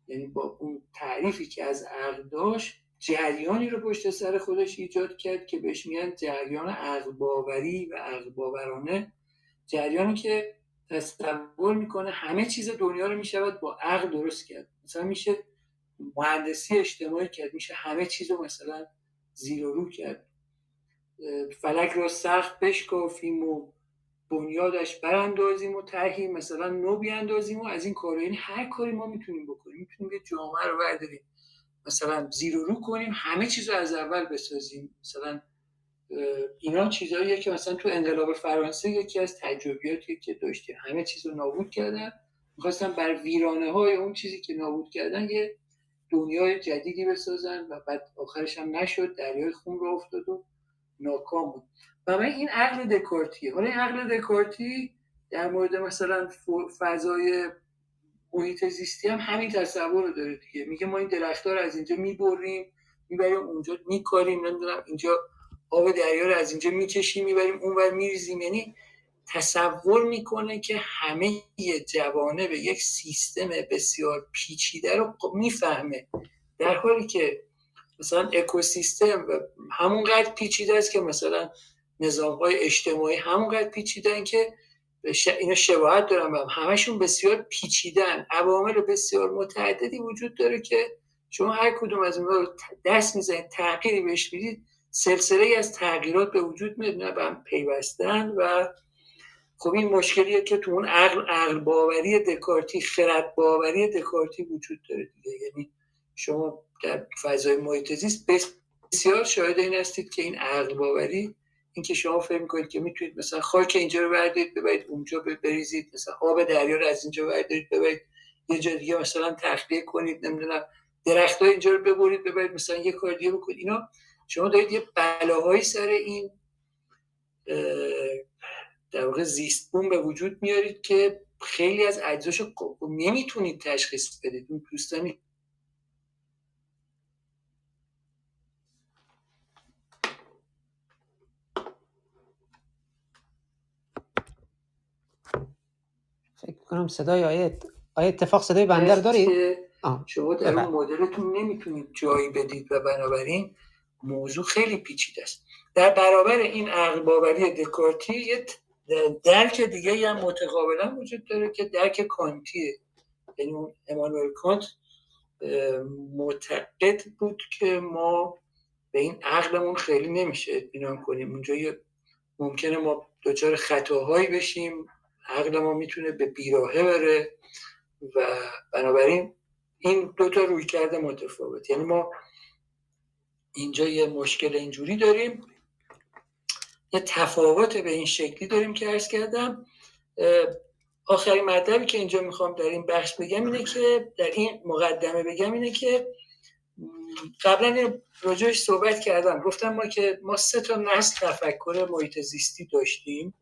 یعنی با اون تعریفی که از عقل داشت جریانی رو پشت سر خودش ایجاد کرد که بهش میگن جریان عقل باوری و عقل باورانه جریانی که تصور می‌کنه همه چیز دنیا رو می‌شود با عقل درست کرد. مثلا میشه مهندسی اجتماعی کرد میشه همه چیز رو مثلا زیر و رو کرد فلک رو سخت بشکافیم و بنیادش براندازیم و طرحی مثلا نو بیاندازیم و از این کارا. یعنی هر کاری ما می‌تونیم بکنیم. می‌تونیم یه جامعه رو برداریم. مثلا زیر و رو کنیم همه چیز رو از اول بسازیم. مثلا اینا چیزهاییه که مثلا تو انقلاب فرانسه یکی از تجربیاتی که داشتیم. همه چیز رو نابود کردن. می‌خواستن بر ویرانه های اون چیزی که نابود کردن یه دنیای جدیدی بسازن و بعد آخرش هم نشد. دریای خون رو افتاد و ناکام بود. و من این عقل دکارتیه حالا این عقل دکارتی در مورد مثلا فضای محیط زیستی هم همین تصور رو داره دیگه. میگه ما این درختها رو از اینجا می‌بریم می‌بریم اونجا میکاریم نمی‌دونم اینجا آب دریا رو از اینجا می‌کشیم می‌بریم اونور میریزیم. یعنی تصور می‌کنه که همه جوانه به یک سیستم بسیار پیچیده رو خب می‌فهمه. در حالی که مثلا اکوسیستم همونقدر پیچیده است که مثلا نظام های اجتماعی همونقدر پیچیدن که اینا شباهت دارن هم همشون بسیار پیچیدن. عوامل بسیار متعددی وجود داره که شما هر کدوم از اونها دست می‌زنید تغییری بهش می‌دید سلسله ای از تغییرات به وجود میاد به هم پیوستن و خب این مشکلیه که تو اون عقل عقل باوری دکارتی خرد باوری دکارتی وجود داره دیگه. یعنی شما در فضای محیط بسیار شاهد این هستید که این عقل باوری اینکه شما فکر می‌کنید که می‌تونید مثلا خاک اینجا رو بردارید ببرید اونجا بریزید مثلا آب دریا رو از اینجا بردارید ببرید. یه جا دیگه مثلا تخلیه کنید نمی‌دونم درخت اینجا رو ببرید ببرید مثلا یه کار دیگه بکنید. اینا شما دارید یه بلاهایی سر این در واقع زیست بوم به وجود میارید که خیلی از اجزاشو نمی‌تونید تشخیص بدید. اون دوستانی فکر کنم صدای آیه آیه اتفاق صدای بندر دارید شما در اون مدلتون نمی‌تونید جایی بدید و بنابراین موضوع خیلی پیچیده است. در برابر این عقل باوری دکارتی یه درک دیگه هم متقابلا وجود داره که درک کانتیه یعنی امانوئل کانت معتقد بود که ما به این عقلمون خیلی نمیشه اطمینان کنیم. اونجا ممکنه ما دچار خطاهایی بشیم. عقل ما می‌تونه به بیراهه بره و بنابراین این دوتا روی کرده متفاوت. یعنی ما اینجا یه مشکل اینجوری داریم یه تفاوت به این شکلی داریم که ارز کردم. آخرین مطلبی که اینجا می‌خوام در این بخش بگم اینه که در این مقدمه بگم اینه که قبلا راجعش صحبت کردم. گفتم ما که ما سه تا نسل تفکر محیط زیستی داشتیم.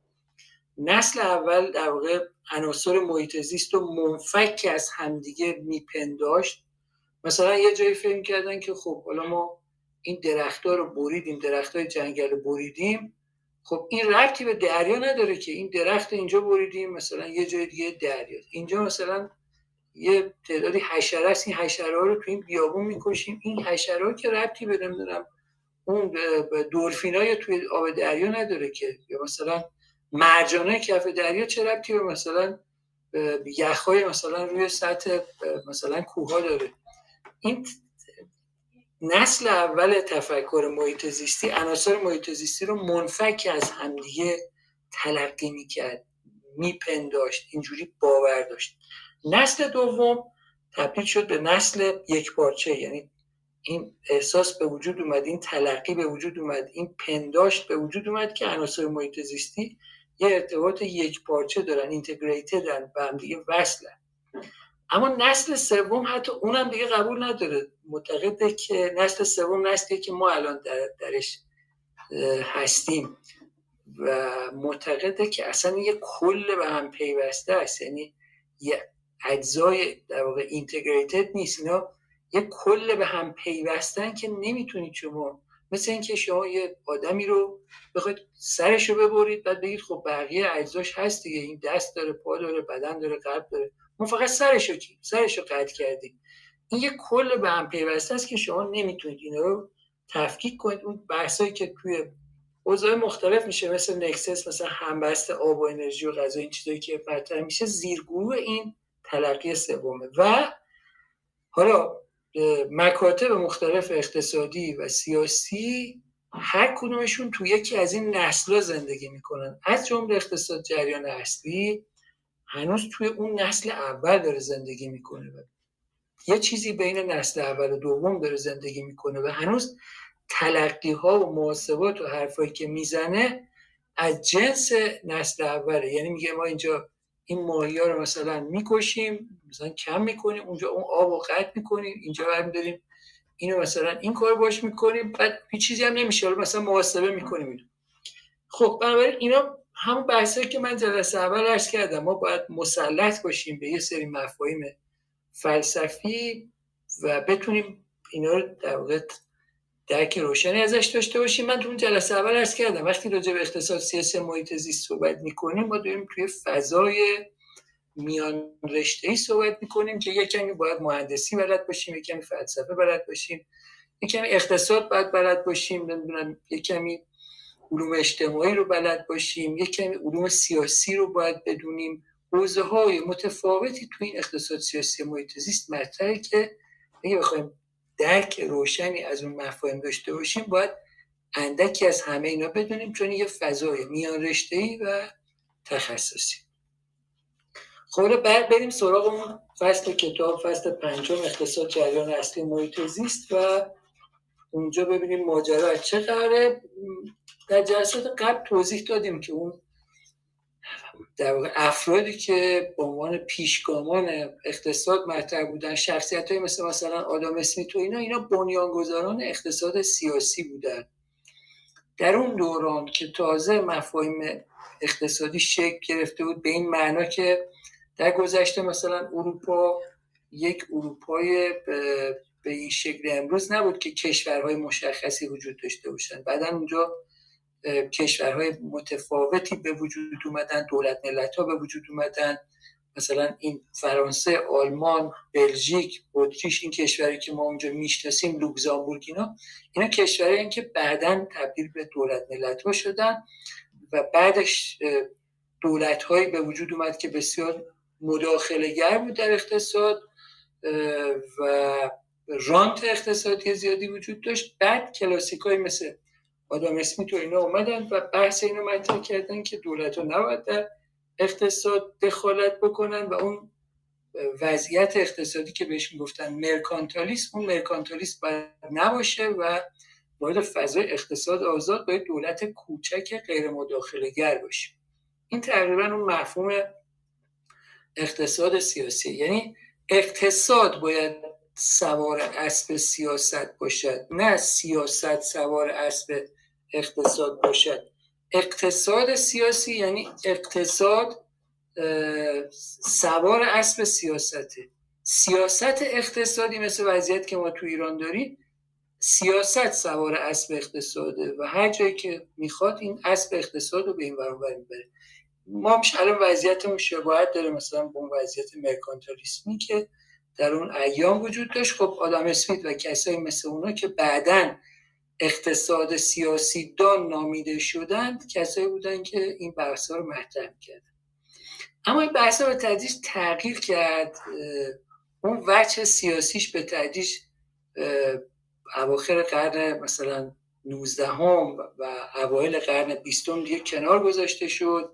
نسل اول در واقع عناصر محیط زیست و منفک از همدیگه میپنداشت. مثلا یه جایی فکر کردن که خب حالا ما این درختها رو بریدیم درختای جنگل رو بریدیم. خب این ربطی به دریا نداره که این درخت اینجا بریدیم مثلا یه جای دیگه دریا. اینجا مثلا یه تعدادی حشره است این حشره رو تو این بیابون می‌کشیم. این حشره که ربطی به نمی‌دونم اون دورفینای توی آب دریا نداره که. یا مثلا مرجانه کف دریا چه ربطی به مثلا یخهای مثلا روی سطح مثلا کوه داره؟ این نسل اول تفکر محیط زیستی عناصر محیط زیستی رو منفک از همدیگه تلقی می‌کرد میپنداشت اینجوری باور داشت. نسل دوم تبدیل شد به نسل یک پارچه یعنی این احساس به وجود اومد این تلقی به وجود اومد این پنداشت به وجود اومد که عناصر محیط زیستی یه ارتباط یک پارچه دارن اینتگریتدن و هم دیگه وصلن. اما نسل سوم حتی اونم دیگه قبول نداره. معتقده که نسل سوم نسلی که ما الان در درش هستیم و معتقده که اصلا یه کل به هم پیوسته است. یعنی یه اجزای در واقع اینتگریتد نیست. اینا یه کل به هم پیوستن که نمی‌تونید شما مثل اینکه شما یه آدمی رو بخواید سرش رو ببرید بعد بگید خب بقیه اجزاش هست دیگه این دست داره پا داره بدن داره قلب داره. ما فقط سرش رو سرش رو قطع کردیم. این یه کل به هم پیوسته است که شما نمی‌تونید اینا رو تفکیک کنید. اون بحثایی که توی اوضاع مختلف میشه مثل نکسس مثلا همبست آب و انرژی و غذا این چیزایی که مطرح میشه زیرگروه این تلقی سومه. و حالا مکاتب مختلف اقتصادی و سیاسی هر کدومشون تو یکی از این نسل زندگی می‌کنن. از جمله اقتصاد جریان اصلی هنوز توی اون نسل اول داره زندگی می‌کنه و یه چیزی بین نسل اول و دوم داره زندگی می‌کنه و هنوز تلقی ها و محاسبات و حرفایی که می‌زنه از جنس نسل اوله. یعنی میگه ما اینجا این ماهی ها رو مثلا می‌کشیم مثلا کم می‌کنیم اونجا اون آب رو قطع می‌کنیم اینجا برمی داریم اینو مثلا این کار باش می‌کنیم بعد هیچ چیزی هم نمیشه. مثلا محاسبه می‌کنیم خب بنابراین اینا همون بحثایی که من جلسه اول عرض کردم ما باید مسلط باشیم به یه سری مفاهیم فلسفی و بتونیم اینا رو در واقع درک روشنی ازش داشته باشیم. من تو اون جلسه اول عرض کردم وقتی راجع به اقتصاد سیاسی محیط زیست صحبت می‌کنیم ما داریم توی فضای میان رشته ای صحبت می‌کنیم که یک کمی باید مهندسی بلد باشیم یک کمی فلسفه بلد باشیم یک کمی اقتصاد باید بلد باشیم نمی‌دونم یک کمی علوم اجتماعی رو بلد باشیم یک کمی علوم سیاسی رو باید بدونیم. حوزه های متفاوتی تو این اقتصاد سیاسی محیط زیست مطرحه که اگه بخوایم درک روشنی از اون مفاهیم داشته باشیم باید اندکی از همه اینا بدونیم چون یه فضای میان رشته و تخصصی. خب بعد بریم سراغ اون فصل کتاب فصل پنجم اقتصاد جریان اصلی محیط زیست و اونجا ببینیم ماجرا از چه قراره در جلسات قبل توضیح دادیم که اون در واقع افرادی که به عنوان پیشگامان اقتصاد مطرح بودن شخصیت های مثل مثلا آدم اسمیت و اینا اینا بنیانگذاران اقتصاد سیاسی بودن. در اون دوران که تازه مفاهیم اقتصادی شکل گرفته بود به این معنا که در گذشته مثلا اروپا یک اروپای به این شکل امروز نبود که کشورهای مشخصی وجود داشته باشن. بعدا اونجا کشورهای متفاوتی به وجود اومدن دولت ملت ها به وجود اومدن. مثلا این فرانسه آلمان بلژیک اتریش این کشوری که ما اونجا می‌شناسیم لوکزامبورگ اینا. اینا کشورهایی که بعدا تبدیل به دولت ملت ها شدن و بعدش دولت هایی به وجود اومد که بسیار مداخله گر بود در اقتصاد و رانت اقتصادی زیادی وجود داشت. بعد کلاسیک های مثل آدم اسمیت و اینا اومدن و بحث اینو مطرح کردن که دولت ها نباید در اقتصاد دخالت بکنن و اون وضعیت اقتصادی که بهش می‌گفتن مرکانتالیسم اون مرکانتالیسم باید نباشه و باید فضای اقتصاد آزاد باید دولت کوچک غیر مداخله گر باشه این تقریبا اون مفهوم اقتصاد سیاسی. یعنی اقتصاد باید سوار اسب سیاست باشد نه سیاست سوار اسب اقتصاد باشد. اقتصاد سیاسی یعنی اقتصاد سوار اسب سیاسته. سیاست اقتصادی مثل وضعیت که ما تو ایران داریم سیاست سوار اسب اقتصاده و هر جایی که می‌خواد این اسب اقتصاد رو به این برابر می‌بره. ما هم الان وضعیتمون شباهت داره مثلا به اون وضعیت مرکانتالیسمی که در اون ایام وجود داشت. خب آدم اسمیت و کسایی مثل اونا که بعدا اقتصاد سیاسی دان نامیده شدند کسایی بودن که این بحث رو مطرح کردن اما این بحث به تدریج تغییر کرد اون وجه سیاسیش به تدریج اواخر قرن مثلا 19 هم و اوایل قرن 20 دیگه کنار گذاشته شد.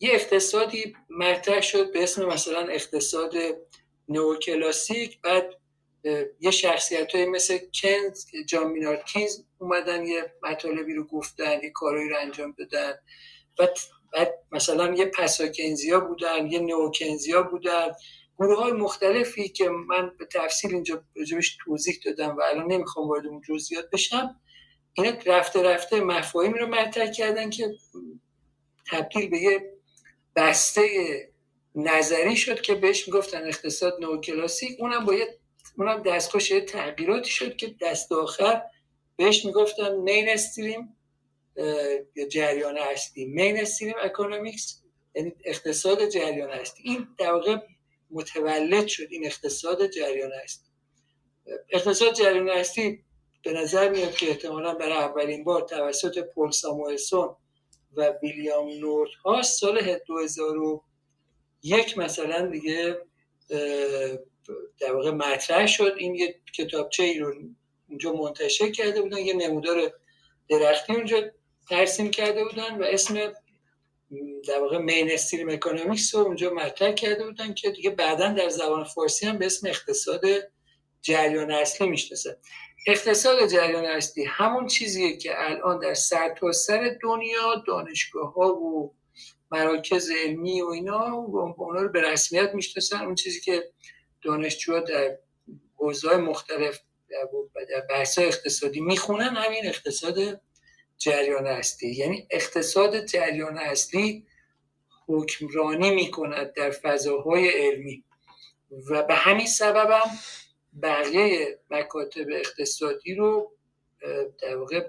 یه اقتصادی مطرح شد به اسم مثلا اقتصاد نوکلاسیک بعد یه شخصیت های مثل کنز جان مینارد کینز اومدن یه مطالبی رو گفتن یه کارهایی رو انجام دادن. بعد, بعد مثلا یه پساکنزیا بودن یه نوکنزیا بودن. گروه های مختلفی که من به تفصیل اینجا راجبش توضیح دادم و الان نمی‌خوام وارد اون جزئیات بشم اینا رفته رفته مفاهیمی رو مطرح کردن که تبدیل به یه بسته نظری شد که بهش می‌گفتن اقتصاد نوکلاسیک. اونم باید اونم دستخوش تغییراتی شد که دست آخر بهش می‌گفتن mainstream یا جریان اصلی mainstream economics یعنی اقتصاد جریان اصلی این در واقع متولد شد این اقتصاد جریان اصلی اقتصاد جریان اصلی به نظر میاد که احتمالا برای اولین بار توسط پل ساموئلسون و ویلیام نورت ها سال 2001 مثلا دیگه در واقع مطرح شد این یه کتابچه ای رو اونجا منتشر کرده بودن یه نمودار درختی اونجا ترسیم کرده بودن و اسم در واقع مین استریم اکونومیکس رو اونجا مطرح کرده بودن که دیگه بعدا در زبان فارسی هم به اسم اقتصاد جریان اصلی می‌شناسه. اقتصاد جریان اصلی همون چیزیه که الان در سرتاسر سر دنیا دانشگاه ها و مراکز علمی و اینا اونا رو به رسمیت می‌شناسن. اون چیزی که دانشجوها در حوزه مختلف در بحث اقتصادی می‌خونن همین اقتصاد جریان اصلی. یعنی اقتصاد جریان اصلی حکمرانی می‌کند در فضاهای علمی. و به همین سبب هم بقیه مکاتب اقتصادی رو در واقع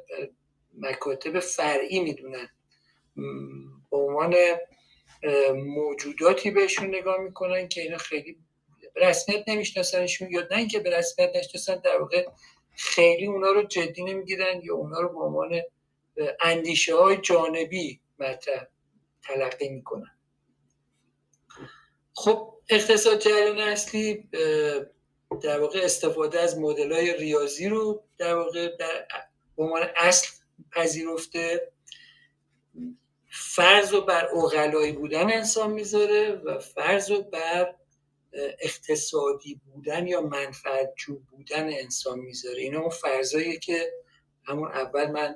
مکاتب فرعی می‌دونن. به عنوان موجوداتی بهشون نگاه می‌کنن که اینا خیلی رسمیت نمیشناسنشون یا نه اینکه به رسمیت نشناسن در واقع خیلی اونا رو جدی نمی‌گیرن یا اونا رو به عنوان اندیشه های جانبی مطرح تلقی می‌کنن. خب اقتصاد جریان اصلی در واقع استفاده از مدل های ریاضی رو در واقع در به عنوان اصل پذیرفته. فرض رو بر اغلایی بودن انسان می‌ذاره و فرض رو بر اقتصادی بودن یا منفعت جو بودن انسان می‌ذاره. اینا اون فرضایی که همون اول من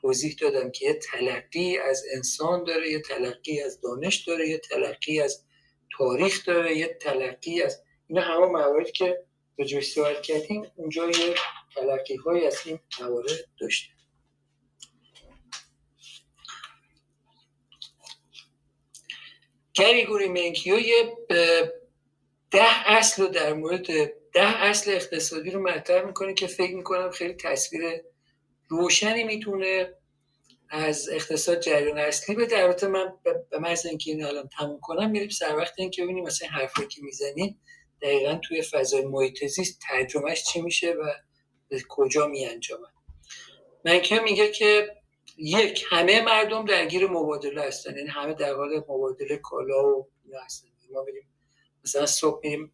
توضیح دادم که یه تلقی از انسان داره یه تلقی از دانش داره یه تلقی از تاریخ داره یه تلقی از اینا همه مواردی که به جوی سوال کردیم اونجا یه تلقی های از این موارد داشته گریگوری منکیو یه ده اصل در مورد ده اصل اقتصادی رو مطرح می‌کنه که فکر می‌کنم خیلی تصویر روشنی می‌تونه از اقتصاد جریان اصلی به در من به محض اینکه این الان تموم کنم میریم سر وقت اینکه ببینیم مثلا حرفی که می‌زنیم دقیقا توی فضای محیط زیست ترجمهش چی میشه و به کجا میانجامه. منکه میگه که یک همه مردم درگیر مبادله هستن یعنی همه در حال مبادله کالا و اینا هستن. ما بریم مثلا صبح میریم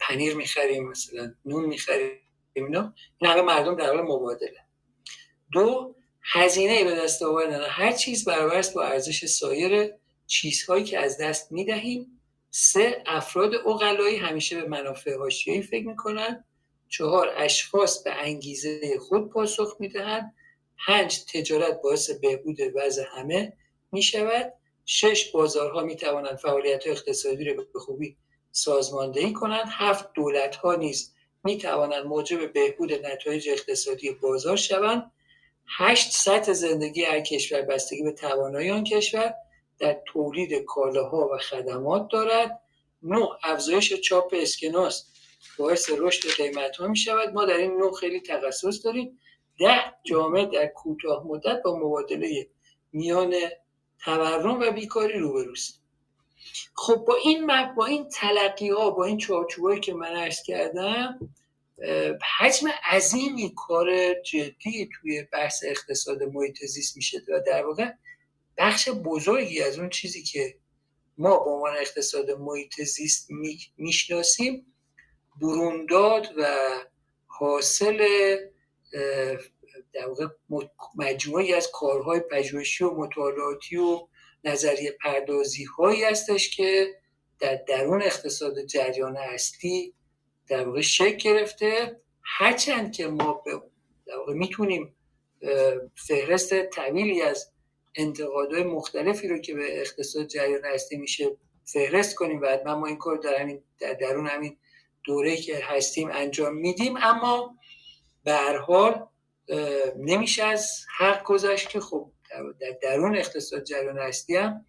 پنیر می‌خریم مثلا نون می‌خریم اینا. این همه مردم در حال مبادله. دو هزینه به دست آوردن. هر چیز برابر است با ارزش سایر چیزهایی که از دست می‌دهیم. سه افراد اقلایی همیشه به منافع حاشیه‌ای فکر می‌کنن. چهار اشخاص به انگیزه خود پاسخ می‌دهند. پنج تجارت باعث بهبود وضع همه می‌شود. شش بازارها می‌توانند فعالیت اقتصادی را به خوبی سازماندهی کنند. هفت دولت ها نیز می توانند موجب بهبود نتایج اقتصادی بازار شوند. هشت سطح زندگی هر کشور بستگی به توانایی آن کشور در تولید کالاها و خدمات دارد. نوع افزایش چاپ اسکناس باعث رشد قیمت ها می شود ما در این نوع خیلی تخصص داریم. ده جامعه در کوتاه مدت با مبادله میان تورم و بیکاری روبروست. خب با این با این تلقی ها با این چارچوبایی که من عرض کردم حجم عظیمی کار جدی توی بحث اقتصاد محیط زیست میشه و در واقع بخش بزرگی از اون چیزی که ما به عنوان اقتصاد محیط زیست می‌شناسیم برونداد و حاصل در واقع مجموعی از کارهای پژوهشی و مطالعاتی و نظریه پردازی هایی هستش که در درون اقتصاد جریان اصلی در واقع شکل گرفته. هرچند که ما در واقع می‌تونیم فهرست طویلی از انتقادهای مختلفی رو که به اقتصاد جریان اصلی میشه فهرست کنیم و حتما ما این کار در, همین در درون همین دوره که هستیم انجام میدیم. اما به هر حال نمیشه از حق گذاشت که خب در درون اقتصاد جریان هستی هم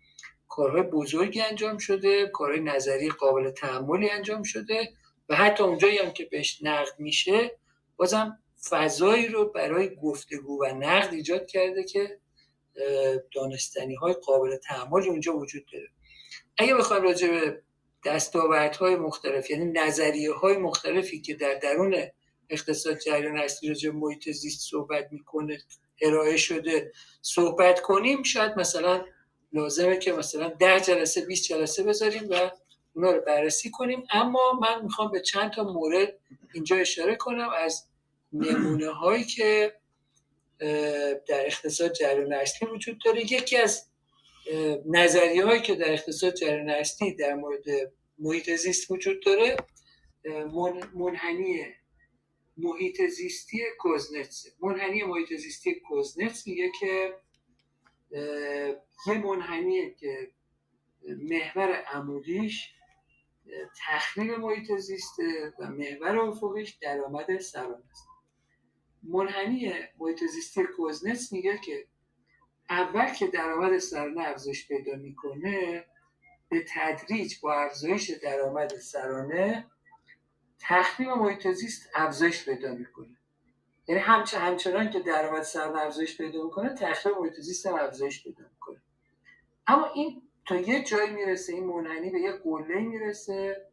کارهای بزرگی انجام شده کارهای نظری قابل تحملی انجام شده و حتی اونجایی هم که بهش نقد میشه بازم فضایی رو برای گفتگو و نقد ایجاد کرده که دانستنی های قابل تحملی اونجا وجود داره. اگه بخوایم راجع به دستاوردهای مختلف یعنی نظریه های مختلفی که در درون اقتصاد جریان اصلی راجع محیط زیست صحبت می‌کنه ارائه شده. صحبت کنیم شاید مثلا لازمه که مثلا ده جلسه 20 جلسه بذاریم و اونا رو بررسی کنیم. اما من می‌خوام به چند تا مورد اینجا اشاره کنم. از نمونه هایی که در اقتصاد جریان اصلی وجود داره. یکی از نظریه هایی که در اقتصاد جریان اصلی در مورد محیط زیست وجود داره منحنی محیط زیستی کوزنتس. منحنی محیط زیستی کوزنتس میگه که یه منحنیه که محور عمودیش تخریب محیط زیسته و محور افقیش درآمد سرانه است. منحنی محیط زیستی کوزنتس میگه که اول که درآمد سرانه افزایش پیدا می‌کنه به تدریج با افزایش درآمد سرانه تخریب محیط زیست افزایش پیدا می‌کنه. یعنی همچه همچنان که درآمد سرانه افزایش پیدا می‌کنه تخریب محیط زیست هم افزایش پیدا می‌کنه. اما این تا یه جایی می‌رسه این منحنی به یه قله می‌رسه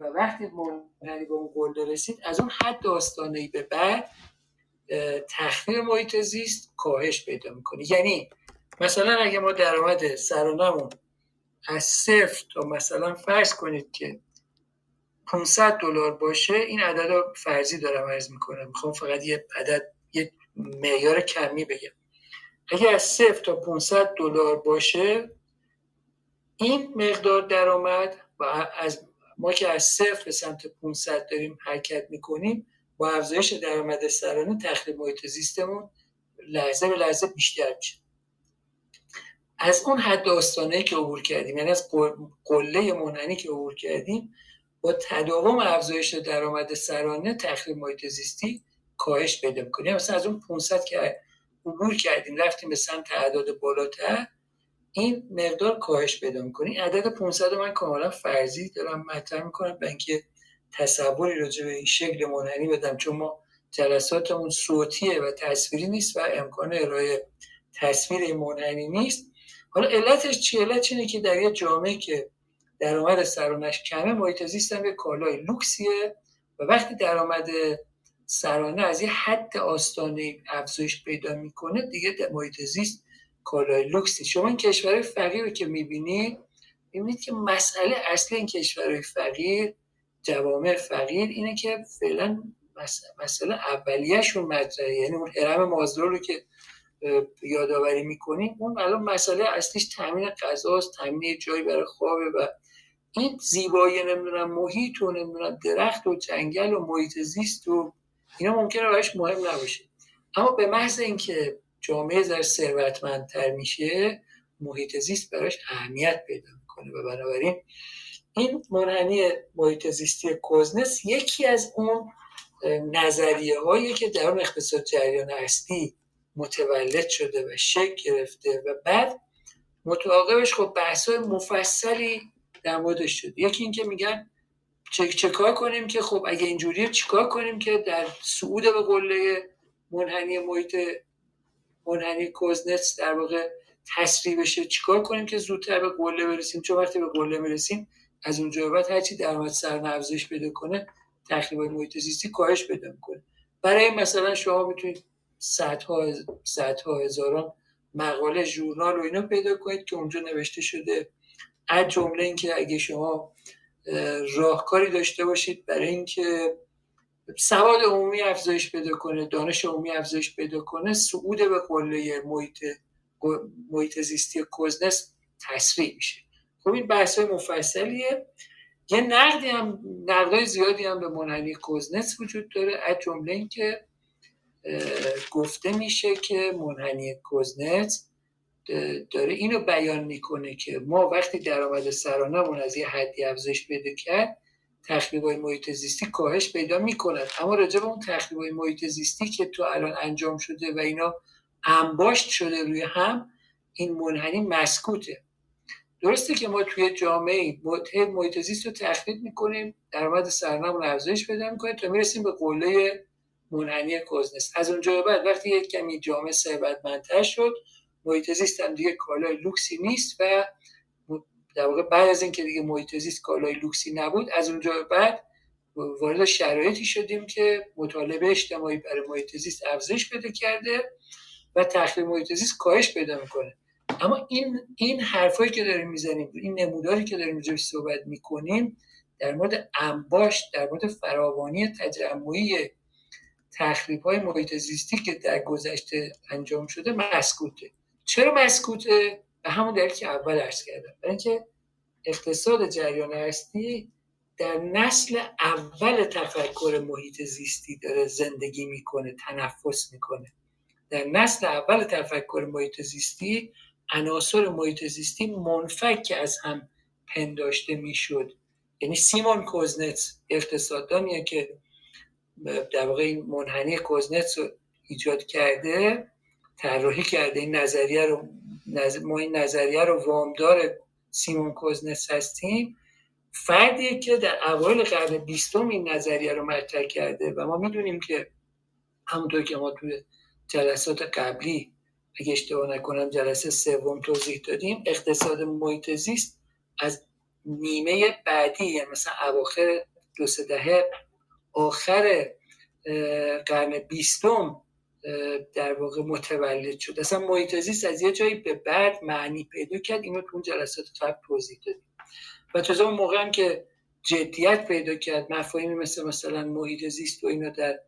و وقتی منحنی به اون قله رسید از اون حد آستانه به بعد تخریب محیط زیست کاهش پیدا می‌کنه. یعنی مثلا اگه ما درآمد سرانمون از صفر تا مثلا فرض کنید که 500 دلار باشه این عدد فرضی دارم عرض می‌کنم. می‌خوام فقط یه عدد یه معیار کمی بگم. اگه از صفر تا 500 دلار باشه این مقدار درآمد و از ما که از صفر به سمت 500 داریم حرکت می‌کنیم با افزایش درآمد سرانه تخریب محیط زیستمون لحظه به لحظه بیشتر میشه. از اون حد آستانه که عبور کردیم یعنی از قله منحنی که عبور کردیم با تداوم افزایش درآمد سرانه تخریب محیط زیستی کاهش پیدا می‌کنیم مثلا از اون 500 که عبور کردیم رفتیم به سمت اعداد بالاتر این مقدار کاهش پیدا می‌کنه. این عدد 500 من کاملا فرضی دارم مطرح می‌کنم به اینکه تصوری راجع به این شکل منحنی بدم چون ما جلساتمون صوتیه و تصویری نیست و امکان ارائه تصویر منحنی نیست. حالا علتش چی علت اینه که در یه جامعه که درآمد سرانش کمه محیط زیست هم یه کالای لوکسیه و وقتی درآمد سرانه از یه حد آستانه افزایش پیدا می‌کنه دیگه محیط زیست کالای لوکسی شما این کشورهای فقیر رو که می‌بینید می‌بینید که مسئله اصلی این کشورهای فقیر جوامع فقیر اینه که فعلا مسئله اولیهشون مطرحه. یعنی اون حرم مازلو رو که یادآوری می‌کنیم اون الان مسئله اصلیش تامین غذاست تامین جایی برای خوابه و این زیبایی نمی‌دونم محیط و نمی‌دونم درخت و جنگل و محیط زیست و اینا ممکنه براش مهم نباشه. اما به محض اینکه جامعه در ثروتمندتر میشه محیط زیست براش اهمیت پیدا می‌کنه. و بنابراین این منحنی محیط زیستی کوزنس یکی از اون نظریه هایی که در اون اقتصاد جریان اصلی متولد شده و شکل گرفته و بعد متعاقبش خب بحث مفصلی در موردش شد. یکی اینکه میگن چه, چه کار کنیم که خب اگه اینجوریه چیکار کنیم که در صعود به قله منحنی محیط منحنی کوزنتس در واقع تسریع بشه چیکار کنیم که زودتر به قله برسیم؟ چون وقتی به قله برسیم از اونجا بعد هرچی درآمد سر افزایش پیدا کنه تخریب محیط زیستی کاهش پیدا می‌کنه. برای مثلا شما می‌تونید صدها صدها هزاران مقاله ژورنال و اینا پیدا کنید که اونجا نوشته شده از جمله اینکه اگه شما راهکاری داشته باشید برای اینکه سواد عمومی افزایش پیدا کنه دانش عمومی افزایش پیدا کنه صعود به قله محیط محیط زیستی کوزنس تسریع میشه. خب این بحث مفصلیه. یه نقدی هم نقدای زیادی هم به منحنی کوزنس وجود داره از جمله اینکه گفته میشه که منحنی کوزنس داره اینو بیان می‌کنه که ما وقتی درآمد سرانمون از یه حدی افزایش پیدا کرد تخریب های محیط زیستی کاهش پیدا می‌کنن اما راجع به اون تخریب های محیط زیستی که تو الان انجام شده و اینا انباشت شده روی هم این منحنی مسکوته. درسته که ما توی جامعه محیط زیست رو تخریب می‌کنیم درآمد سرانمون افزایش پیدا می‌کنیم تا می‌رسیم به قله منحنی کوزنس از اونجا بعد وقتی یک کمی جامعه ثروتمندتر شد محیط زیست هم دیگه کالای لوکسی نیست و در واقع بعد از اینکه دیگه محیط زیست کالای لوکسی نبود از اونجا بعد وارد شرایطی شدیم که مطالبه اجتماعی برای محیط زیست افزایش پیدا کرده و تخریب محیط زیست کاهش پیدا می‌کنه. اما این این حرفایی که داریم می‌زنیم این نموداری که داریم روش صحبت می‌کنیم در مورد انباشت در مورد فراوانی تجمعی تخریب های محیط زیستی که در گذشته انجام شده مسکوته. چرا مسکوته؟ به همون دلیل که اول عرض کردم. برای اینکه اقتصاد جریان هستی در نسل اول تفکر محیط زیستی داره زندگی می‌کنه تنفس می‌کنه. در نسل اول تفکر محیط زیستی عناصر محیط زیستی منفک از هم پنداشته می‌شد. یعنی سیمون کوزنتس اقتصاددانیه که در واقع این منحنی کوزنتس رو ایجاد کرده. طراحی کرده. این نظریه رو ما این نظریه رو وامدار سیمون کوزنس هستیم. فردیه که در اوایل قرن بیستم این نظریه رو مطرح کرده و ما می‌دونیم که همونطور که ما توی جلسات قبلی اگه اشتباه نکنم جلسه سوم توضیح دادیم اقتصاد محیط زیست از نیمه بعدی یعنی مثلا اواخر دو سه دهه آخر قرن بیستم در واقع متولد شد. اصلا محیط زیست از یه جایی به بعد معنی پیدا کرد. اینو تو اون جلسات قبل توضیح دادیم. و تازه اون موقع هم که جدیت پیدا کرد مفاهیمی مثل مثلا محیط زیست و اینا در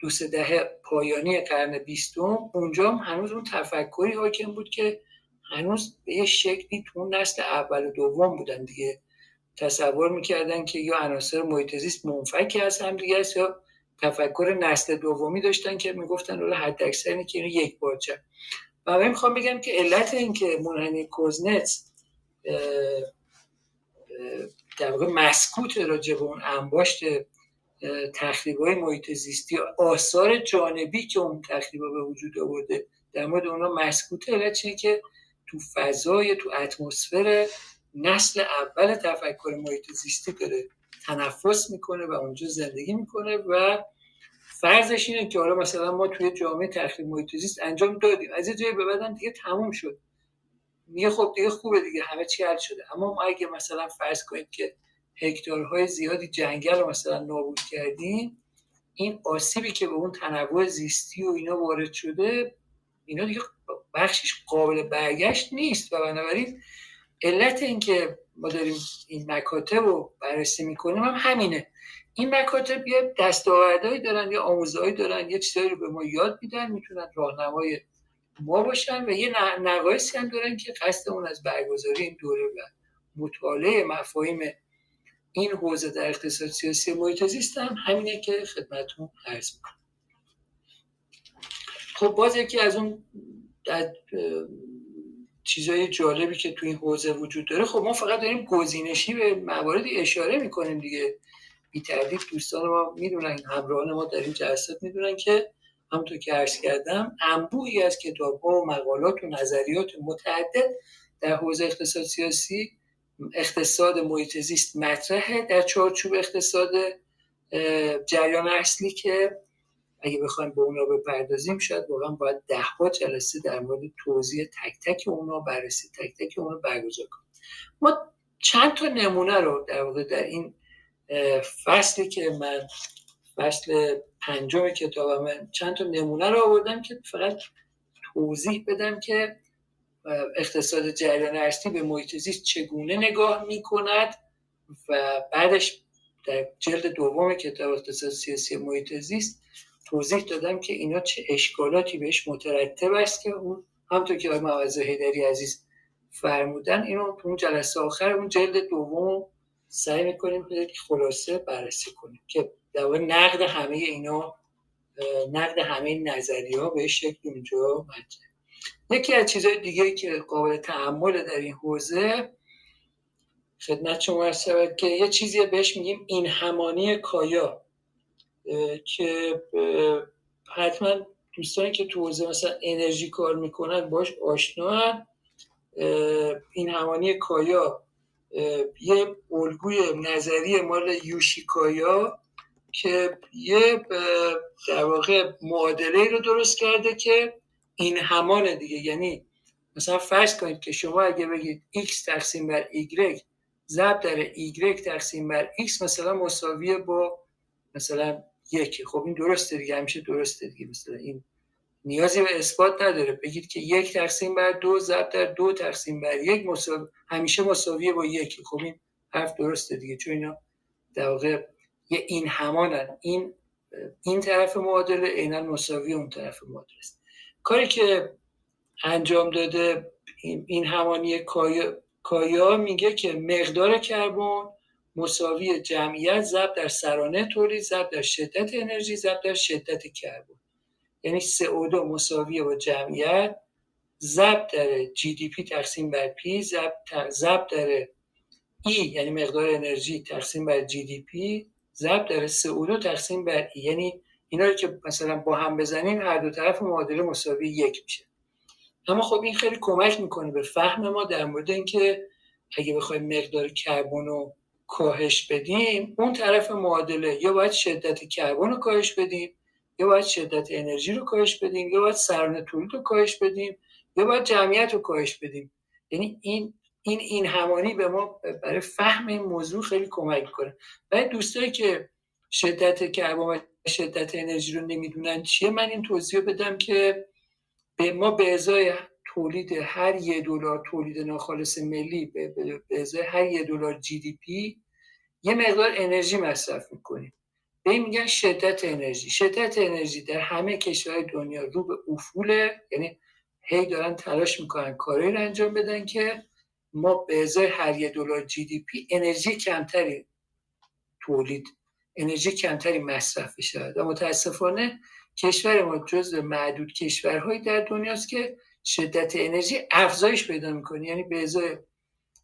دو سه دهه پایانی قرن بیستم اونجا هم هنوز اون تفکری حاکم بود که هنوز به یه شکلی تو اون نسل اول و دوم بودن دیگه. تصور می‌کردن که یا عناصر محیط زیست منفک از هم دیگه است یا تفکر نسل دومی داشتن که می‌گفتن حالا حد اکثر اینه که اینو یک بارچه و می‌خوام بگم که علت این که منحنی کوزنتس در واقع مسکوت راجع به اون انباشت تخریب های محیط زیستی آثار جانبی که اون تخریب به وجود آورده در مورد اونا مسکوت علت چیه که تو فضای تو اتمسفر نسل اول تفکر محیط زیستی داره. تنفس می‌کنه و اونجا زندگی می‌کنه و فرضش اینه که حالا مثلا ما توی جامعه تخریب محیط زیست انجام دادیم. از یه جایی به بعدم دیگه تموم شد. میگه خب دیگه خوبه دیگه همه چی حل شده. اما ما اگه مثلا فرض کنیم که هکتارهای زیادی جنگل رو مثلا نابود کردیم این آسیبی که به اون تنوع زیستی و اینا وارد شده اینا دیگه بخشش قابل برگشت نیست. و بنابراین علت اینکه ما داریم این مکاتب رو بررسی می‌کنیم هم همینه. این مکاتب یه دستاوردهایی دارن یا آموزهایی دارن یه چیزایی رو به ما یاد میدن می‌تونن راهنمای ما باشن و یه نقایصی هم دارن که قصد اون از برگزاری این دوره و مطالعه مفاهیم این حوزه در اقتصاد سیاسی محیط هم همینه که خدمتون عرض می‌کنم. خب باز یکی از اون چیزای جالبی که تو این حوزه وجود داره. خب ما فقط داریم گزینشی به مواردی اشاره می‌کنیم دیگه. بی تردید دوستان ما می‌دونن همراهان ما در این جلسات می‌دونن که همونطور که عرض کردم انبوهی از کتاب و مقالات و نظریات متعدد در حوزه اقتصاد سیاسی اقتصاد محیط زیست مطرحه. در چارچوب اقتصاد جریان اصلی که اگه بخوایم به اونا بپردازیم شاید واقعا باید ده ها جلسه در مورد توضیح تک تک اونا بررسی تک تک اونا برگزار کنیم. ما چند تا نمونه رو در واقع در این فصلی که من فصل پنجم کتابم چند تا نمونه رو آوردم که فقط توضیح بدم که اقتصاد جریان ارسطی به محیط زیست چگونه نگاه می‌کند و بعدش در جلد دوم کتاب اقتصاد سیاسی محیط زیست توضیح دادم که اینا چه اشکالاتی بهش مترتب است که اون همطور که آقای معوض هیدری عزیز فرمودن اینو اون جلسه آخر اون جلد دوم سعی می‌کنیم که خلاصه بررسی کنیم که در نقد همه اینا نقد همه نظریه ها به شکل اونجا مطرح یکی از چیزهای دیگه که قابل تعمل در این حوزه خدمت شما که یه چیزی بهش میگیم این همانی کایا. که حتما دوستانی که تو حوزه مثلا انرژی کار می‌کنن باش آشنا این همانی کایا. یه الگوی نظری مال یوشیکایا که یه در واقع معادله رو درست کرده که این همان دیگه. یعنی مثلا فرض کنید که شما اگه بگید x تقسیم بر y ضرب در y تقسیم بر x مثلا مساویه با مثلا یکی. خب این درسته دیگه همیشه درسته دیگه. مثلا این نیازی به اثبات نداره. بگید که یک تقسیم بر دو ضرب در دو تقسیم بر یک. مساوی همیشه مساویه با یکی. خب این حرف درسته دیگه. چون اینا در واقع یه این همانن. این این طرف معادله عینا مساوی اون طرف معادله است. کاری که انجام داده این همانی کایا, کایا میگه که مقدار کربن مساوی جمعیت ضرب در سرانه تولید ضرب در شدت انرژی ضرب در شدت کربن. یعنی CO2 مساوی با جمعیت ضرب در جی دی پی تقسیم بر پی ضرب در ای یعنی مقدار انرژی تقسیم بر جی دی پی ضرب در CO2 تقسیم بر ای یعنی اینا رو که مثلا با هم بزنیم هر دو طرف معادله مساوی یک میشه. اما خب این خیلی کمک می‌کنه به فهم ما در مورد اینکه اگه بخوایم مقدار کربن رو کاهش بدیم اون طرف معادله یا باید شدت کربن رو کاهش بدیم یا باید شدت انرژی رو کاهش بدیم یا باید سرانه تولید رو کاهش بدیم یا باید جمعیت رو کاهش بدیم. یعنی این این این همانی به ما برای فهم این موضوع خیلی کمک می‌کنه. برای دوستایی که شدت کربن و شدت انرژی رو نمی‌دونن چیه من این توضیح بدم که به ما به ازای تولید هر یه دلار تولید ناخالص ملی به هر یه دلار جی دی پی یه مقدار انرژی مصرف می‌کنیم. به این میگن شدت انرژی. شدت انرژی در همه کشورهای دنیا رو به افوله. یعنی هی دارن تلاش می‌کنن کاری رو انجام بدن که ما به ازای هر یه دلار جی دی پی انرژی کمتری تولید انرژی کمتری مصرف بشه. و متاسفانه کشور ما جز معدود کشورهایی در دنیاست که شدت انرژی افزایش پیدا می‌کنه. یعنی به ازای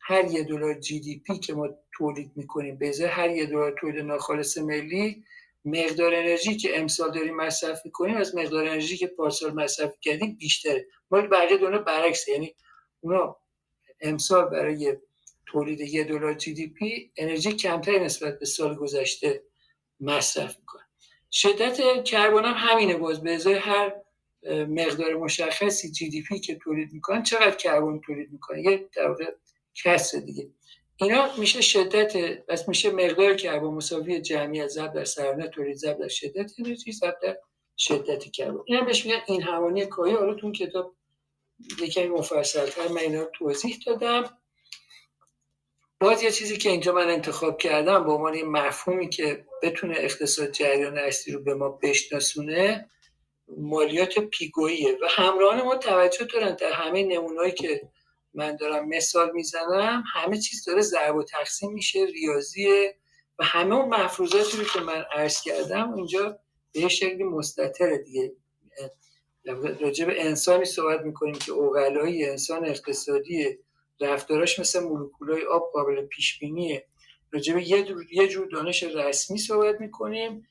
هر یه دلار جی دی پی که ما تولید می‌کنیم به ازای هر یه دلار تولید ناخالص ملی مقدار انرژی که امسال داریم مصرف می‌کنیم از مقدار انرژی که پارسال مصرف کردیم بیشتره. مال بقیه دنیا برعکسه. یعنی اونا امسال برای تولید یه دلار جی دی پی انرژی کمتری نسبت به سال گذشته مصرف می‌کنن شدت کربن هم همینه باز. به ازای هر مقدار مشخصی جی دی پی که تولید می‌کنن چقدر کربن تولید می‌کنن؟ یه در واقع کسر دیگه. اینا میشه شدت بس میشه مقدار کربن مساوی جمعیت ضرب در سرانه تولید ضرب در شدت انرژی ضرب در شدت کربن. اینا بهش میگن این همانی کاهی. حالا تو کتاب یکمی مفصلتر من اینا توضیح دادم. باز یه چیزی که اینجا من انتخاب کردم به عنوان مفهومی که بتونه اقتصاد جریان اصلی رو به ما بشناسونه مالیات پیگوییه. و همراهان ما توجه دارن در همه نمونهایی که من دارم مثال می‌زنم همه چیز داره ضرب و تقسیم میشه ریاضیه و همه اون مفروضاتی رو که من عرض کردم اینجا به شکلی مستطره دیگه. راجع به انسانی صحبت می‌کنیم که اوغلایی انسان اقتصادی رفتاراش مثل مولکولای آب قابل پیش بینیه راجع به یه, یه جور دانش رسمی صحبت می‌کنیم.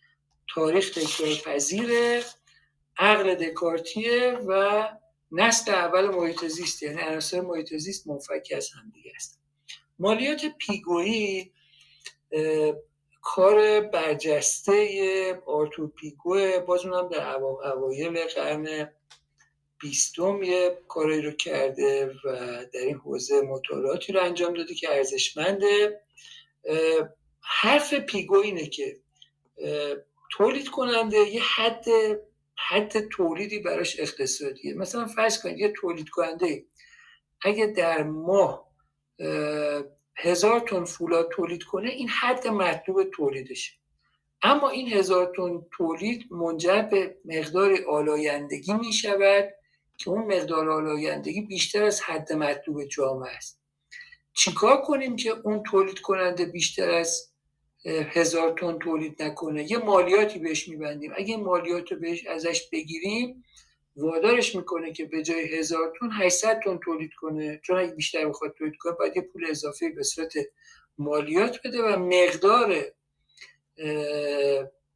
تاریخ تکرار پذیره عقل دکارتیه و نسل اول محیط زیست یعنی عناصر محیط زیست منفک از هم دیگه است مالیات پیگویی کار برجسته آرتور پیگو باز اونم در اوایل قرن بیستم یه کاری رو کرده و در این حوزه مطالعاتی رو انجام داده که ارزشمنده. حرف پیگو اینه که تولید کننده یه حد حد تولیدی براش اقتصادیه. مثلا فرض کنید یه تولید کننده اگه در ماه هزار تن فولاد تولید کنه این حد مطلوب تولیدشه. اما این هزار تن تولید منجر به مقدار آلایندگی می شود که اون مقدار آلایندگی بیشتر از حد مطلوب جامعه است. چیکار کنیم که اون تولید کننده بیشتر از هزار تن تولید نکنه. یه مالیاتی بهش میبندیم. اگه مالیات رو بهش ازش بگیریم وادارش می‌کنه که به جای هزار تن 800 تن تولید کنه. چون اگه بیشتر بخواد تولید کنه باید یه پول اضافه به صورت مالیات بده و مقدار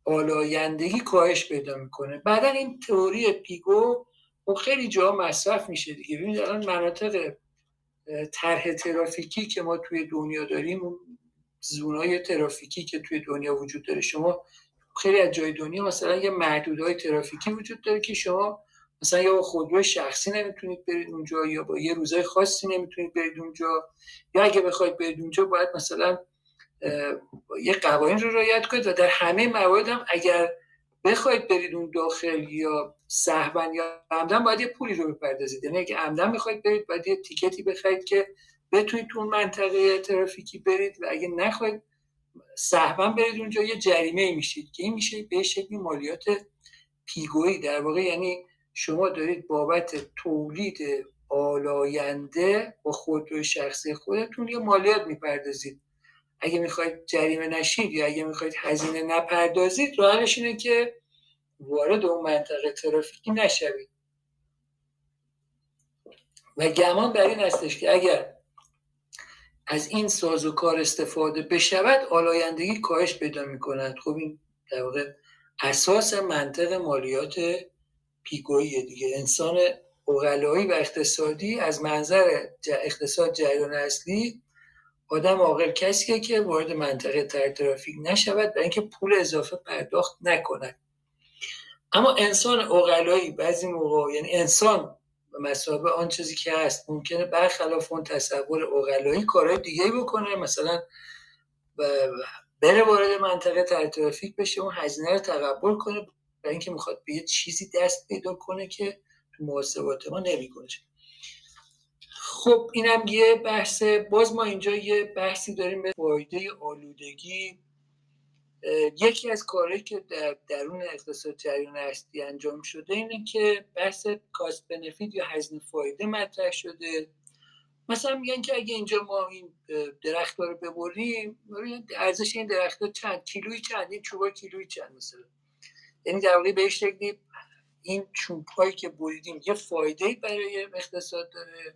آلایندگی کاهش پیدا می‌کنه. بعدا این تئوری پیگو خب خیلی جا مصرف میشه دیگه. ببینید الان مناطق طرح ترافیکی که ما توی دنیا داریم zone ای ترافیکی که توی دنیا وجود داره. شما خیلی از جای دنیا مثلا یه محدوده‌های ترافیکی وجود داره که شما مثلا یا با خودرو شخصی نمی‌تونید برید اونجا یا با یه روزای خاصی نمی‌تونید برید اونجا. یا اگه بخواید برید اونجا باید مثلا یه قوانین رو رعایت کنید و در همه موارد هم اگر بخواید برید اون داخل یا سهبن یا عمدن باید یه پولی رو بپردازید. یعنی اگه عمدن بخواید برید باید یه تیکتی بخرید که بتونید تو اون منطقه ترافیکی برید و اگه نخواید سهبن برید اونجا یه جریمه میشید که این میشه به شکلی مالیات پیگویی. در واقع یعنی شما دارید بابت تولید آلاینده با خودروی شخصی خودتون یه مالیات می‌پردازید. اگه می‌خواید جریمه نشید یا اگه می‌خواید هزینه نپردازید راهش اینه که وارد اون منطقه ترافیکی نشوید. و گمان بر این هستش که اگر از این ساز و کار استفاده بشود آلایندگی کاهش پیدا می‌کند. خب این در واقع اساس منطق مالیات پیگویی دیگه. انسان اقلایی و اقتصادی از منظر اقتصاد جریان اصلی آدم عاقل کسیه که وارد منطقه تر ترافیک نشود و اینکه پول اضافه پرداخت نکند. اما انسان اقلایی بعضی موقع یعنی انسان به مسابقه آن چیزی که هست. ممکنه برخلاف اون تصور اقلایی کارهای دیگه بکنه. مثلا بره وارد منطقه تر ترافیک بشه اون هزینه رو تقبل کنه برای اینکه می‌خواد به یه چیزی دست پیدا کنه که تو محاسبات ما نمی‌کنه خب اینم یه بحث. باز ما اینجا یه بحثی داریم به فایده آلودگی یکی از کارهایی که در درون اقتصاد جریان هستی انجام شده اینه که بحث کاست بنفیت یا هزینه فایده مطرح شده. مثلا میگن که اگه اینجا ما این درخت رو ببریم ارزش این درخت چند؟ کیلویی چند؟ این چوبا کیلویی چند مثلا؟ یعنی در واقع به شکلی این چوب هایی که بریدیم یه فایده برای اقتصاد داره.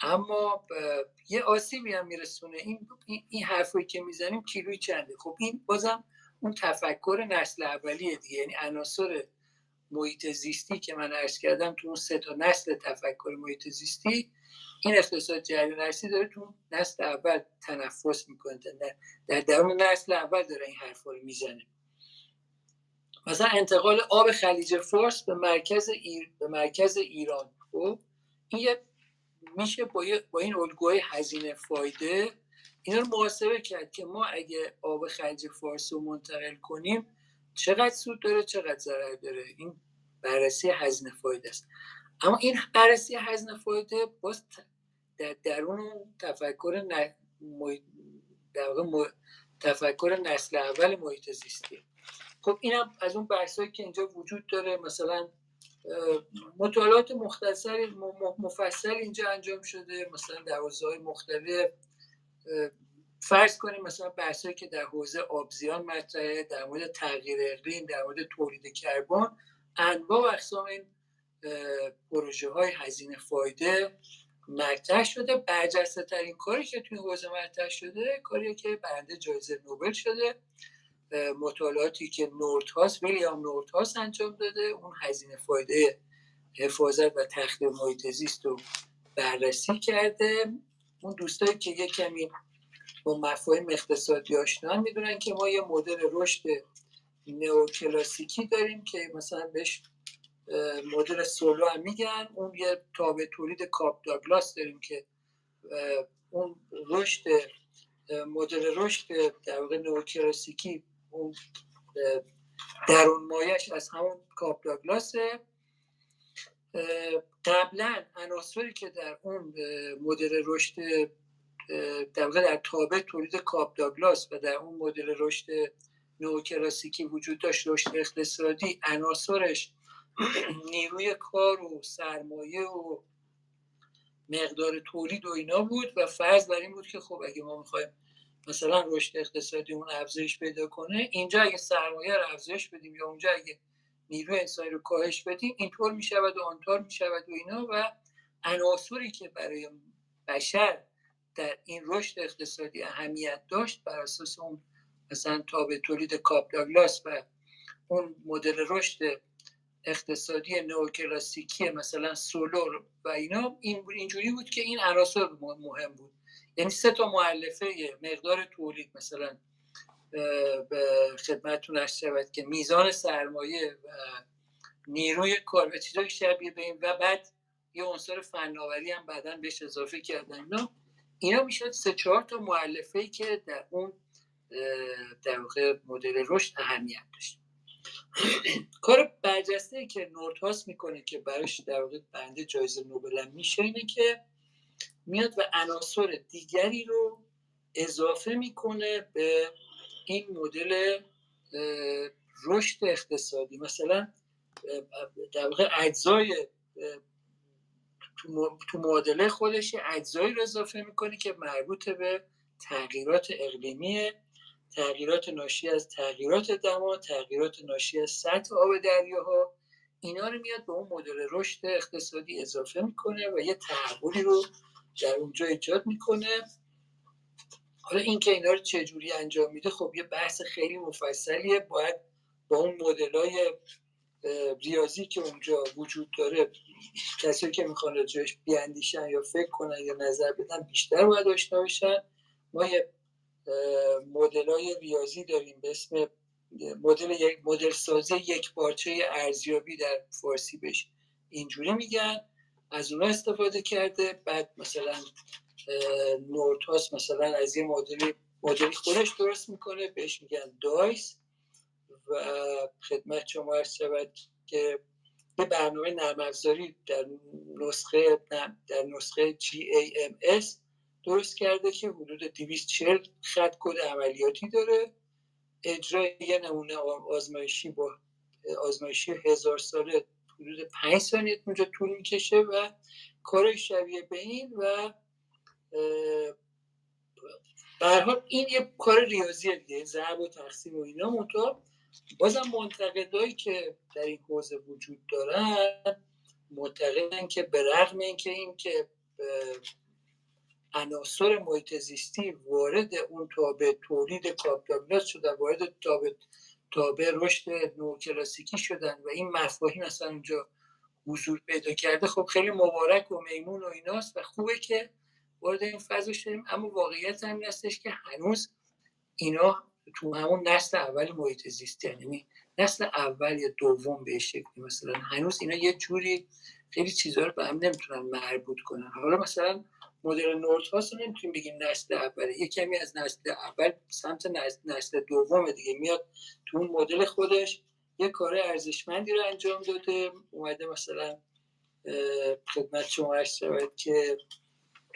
اما یه آسیبی هم میرسونه. این این حرفی که می‌زنیم کیلوی چنده. خب این بازم اون تفکر نسل اولیه دیگه. یعنی عناصر محیط زیستی که من عرض کردم تو اون سه تا نسل تفکر محیط زیستی این اقتصاد جریان ارسی داره تو نسل اول تنفس می‌کنه. در درون نسل اول داره این حرفا رو می‌زنه. مثلا انتقال آب خلیج فارس به مرکز ایر... به مرکز ایران. خب؟ این یه میشه با, با این الگوهای هزینه فایده اینا رو محاسبه کرد که ما اگه آب خلیج فارس رو منتقل کنیم چقدر سود داره چقدر ضرر داره؟ این بررسی هزینه فایده است. اما این بررسی هزینه فایده باز در درون تفکر ن... در واقع تفکر نسل اول محیط زیستی خب اینم از اون بحثایی که اینجا وجود داره. مثلا مطالعات مختصر مفصل اینجا انجام شده. مثلا در های مختلف فرض کنیم مثلا بحثایی که در حوزه آبزیان مطرحه در مورد تغییر اقلیم در مورد تولید کربن انواع و اقسام این پروژه های هزینه فایده مطرح شده. برجسته ترین کاری که توی حوزه مطرح شده کاری که برنده جایزه نوبل شده. مطالعاتی که نورتاس ویلیام نورتاس انجام داده. اون هزینه فایده حفاظت و تخلیه محیط زیست رو بررسی کرده. اون دوستایی که یه کمی با مفاهیم اقتصادی آشنا می‌دونن که ما یه مدل رشد نئوکلاسیکی داریم که مثلا بهش مدل سولو هم میگن. اون یه تابع تولید کاب داگلاس داریم که اون رشد مدل رشد در واقع نئوکلاسیکی اون درون مایه‌ش از همون کاب داگلاسه. قبلا عناصری که در اون مدل رشد در واقع در تابع تولید کاب داگلاس و در اون مدل رشد نوکلاسیکی وجود داشت رشد اقتصادی عناصرش <clears throat> نیروی کار و سرمایه و مقدار تولید و اینا بود و فرض بر این بود که خب اگه ما می‌خوایم مثلا رشد اقتصادی اون افزایش پیدا کنه اینجا اگه سرمایه رو افزایش بدیم یا اونجا اگه نیروی انسانی رو کاهش بدیم اینطور می‌شود و آنطور می‌شود و اینا و عناصری که برای بشر در این رشد اقتصادی اهمیت داشت بر اساس اون مثلا تابع تولید کاپ داگلاس و اون مدل رشد اقتصادی نوکلاسیکی مثلا سولور و اینا این اینجوری بود که این عناصر مهم بود. یعنی سه تا معلفه مقدار تولید مثلا به خدمتتون ارز شود که میزان سرمایه و نیروی کار و چیزای شبیه به این و بعد یه عنصر فناوری هم بعدا بهش اضافه کردن. اینا اینا می‌شد سه چهار تا معلفه ای که در اون در واقع مدل رشد اهمیت داشت. کار برجسته که نورتاس می‌کنه که براش در واقع بنده جایزه نوبل میشه اینه که میاد و عناصر دیگری رو اضافه می‌کنه به این مدل رشد اقتصادی. مثلا در واقع اجزای تو معادله خودش اجزایی رو اضافه می‌کنه که مربوط به تغییرات اقلیمی تغییرات ناشی از تغییرات دما تغییرات ناشی از سطح آب دریاها. اینا رو میاد به اون مدل رشد اقتصادی اضافه می‌کنه و یه تحولی رو در اونجا ایجاد می‌کنه. حالا اینکه اینا رو چجوری انجام میده خب یه بحث خیلی مفصلیه. باید با اون مدل های ریاضی که اونجا وجود داره کسی که می‌خوان راجعش بیاندیشن یا فکر کنن یا نظر بدن بیشتر باید آشنا بشن. ما یه مدل های ریاضی داریم به اسم مدل یک مدل سازی یک پارچه ارزیابی در فارسی بهش اینجوری میگن. از اونها استفاده کرده بعد مثلا نورتاس مثلا از یه مدلی مدلی خودش درست می‌کنه بهش میگن دایس و خدمت شما ارز شود که یه برنامه نرم افزاری در نسخه در نسخه GAMS درست کرده که حدود 240 خط کد عملیاتی داره. اجرای یه نمونه آزمایشی با آزمایشی هزار ساله حدود 5 ثانیه اونجا طول می‌کشه و کار شبیه به این و حال این یه کار ریاضیه دیگه ضرب و تقسیم و اینا. منتها بازم منتقدایی که در این حوزه وجود دارن معتقدن که به رغم اینکه این که عناصر محیط زیستی وارد اون تابع تولید کاپیتالیست شدن وارد تابع تابع رشد نوکلاسیکی شدن و این مفاهیم اصلا اونجا حضور پیدا کرده خب خیلی مبارک و میمون و ایناست و خوبه که وارد این فضا شدیم. اما واقعیت هم هستش که هنوز اینا تو همون نسل اول محیط زیستی یعنی نسل اول یا دوم به شکلی مثلا هنوز اینا یه جوری خیلی چیزها رو به هم نمی‌تونن مربوط کنن. حالا مثلا مدل نورت هاست نمی‌تونیم بگیم نسل اول. یه کمی از نسل اول سمت نسل دوم دیگه میاد تو اون مدل خودش. یه کار ارزشمندی رو انجام داده. اومده مثلا خدمت شما شود که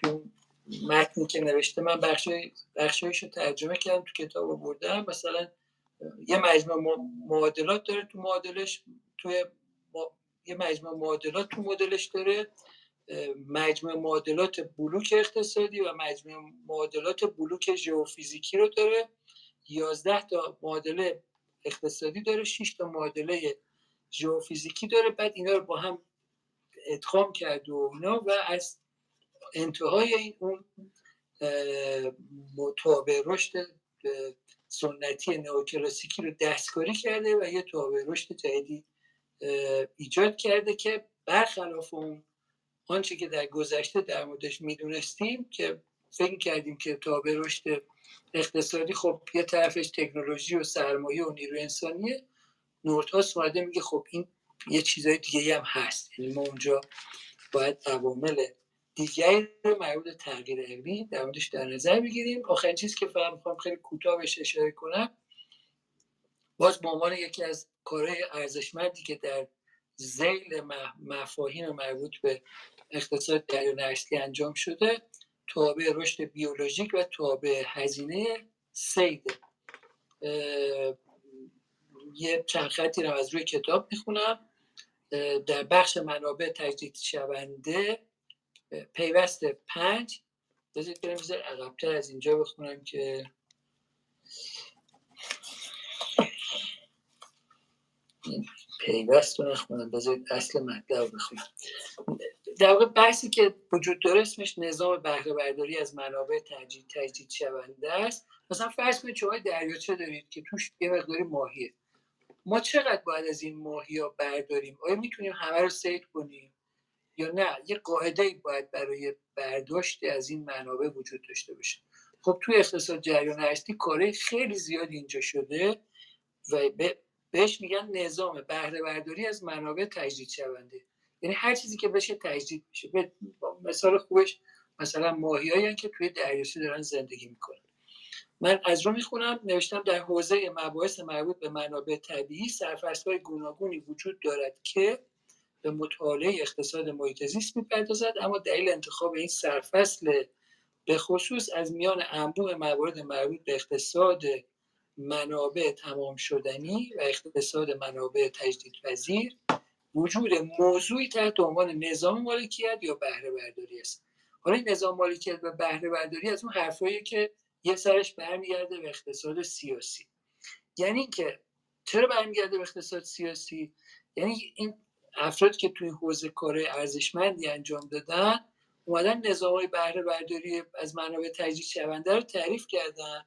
تو متنی که نوشته من بخشایش رو ترجمه کردم تو کتاب بردم. مثلا یه مجموع معادلات داره تو معادلش توی یه مجموعه معادلات تو مدلش داره. مجموعه معادلات بلوک اقتصادی و مجموعه معادلات بلوک ژئوفیزیکی رو داره. 11 تا معادله اقتصادی داره 6 تا معادله ژئوفیزیکی داره. بعد اینا رو با هم ادغام کرد و اینا و از انتهای این اون تابع رشد سنتی نئوکلاسیکی رو دستکاری کرده و یه تابع رشد جدیدی ایجاد کرده که برخلاف اون آنچه که در گذشته در موردش می‌دونستیم که فکر کردیم که تابع رشد اقتصادی خب یه طرفش تکنولوژی و سرمایه و نیرو انسانیه. نورتاس اومده میگه خب این یه چیزای دیگه هم هست. یعنی ما اونجا باید عوامل دیگری رو مربوط تغییر علمی در موردش در نظر بگیریم. آخرین چیز که فهم می‌خوام خیلی کوتاه بهش اشاره کنم باز به عنوان یکی از کارهای ارزشمندی که در زیل مفاهیم مربوط به اقتصاد دریا نشتی انجام شده. تابع رشد بیولوژیک و تابع هزینه سید. یه چند خطی رو از روی کتاب می‌خونم. در بخش منابع تجدید شونده پیوست پنج. بذارید برم بذار عقبتر از اینجا بخونم که پیوست رو نخونم. بذارید اصل مطلب بخونم. در واقع بحثی که وجود داره اسمش نظام بهره برداری از منابع تجدید تجدید شونده است. مثلا فرض کنید شما دریاچه دارید که توش یه مقداری ماهیه. ما چقدر باید از این ماهی ها برداریم؟ آیا می‌تونیم همه رو سید کنیم یا نه؟ یه قاعده باید برای برداشت از این منابع وجود داشته باشه. خب توی اقتصاد جریان هستی کاره خیلی زیاد اینجا شده و بهش میگن نظام بهره برداری از منابع تجدید شونده. یعنی هر چیزی که بشه تجدید میشه. مثال خوبش مثلا ماهیایی که توی دریاچه دارن زندگی می‌کنن. من از رو می‌خونم نوشتم در حوزه مباحث مربوط به منابع طبیعی های گوناگونی وجود دارد که به مطالعه اقتصاد محیط زیست می‌پردازد اما دلیل انتخاب این سرفصل به خصوص از میان انبوه موارد مربوط به اقتصاد منابع تمام شدنی و اقتصاد منابع تجدید پذیر وجود موضوعی تحت عنوان نظام مالکیت یا بهره برداری است. حالا این نظام مالکیت و بهره برداری از اون حرفایی که یه سرش برمیگرده به اقتصاد سیاسی. یعنی که چرا برمیگرده به اقتصاد سیاسی؟ یعنی این افراد که توی حوزه کار ارزشمندی انجام دادن اومدن نظام های بهره برداری از منابع تجدید شونده رو تعریف کردن.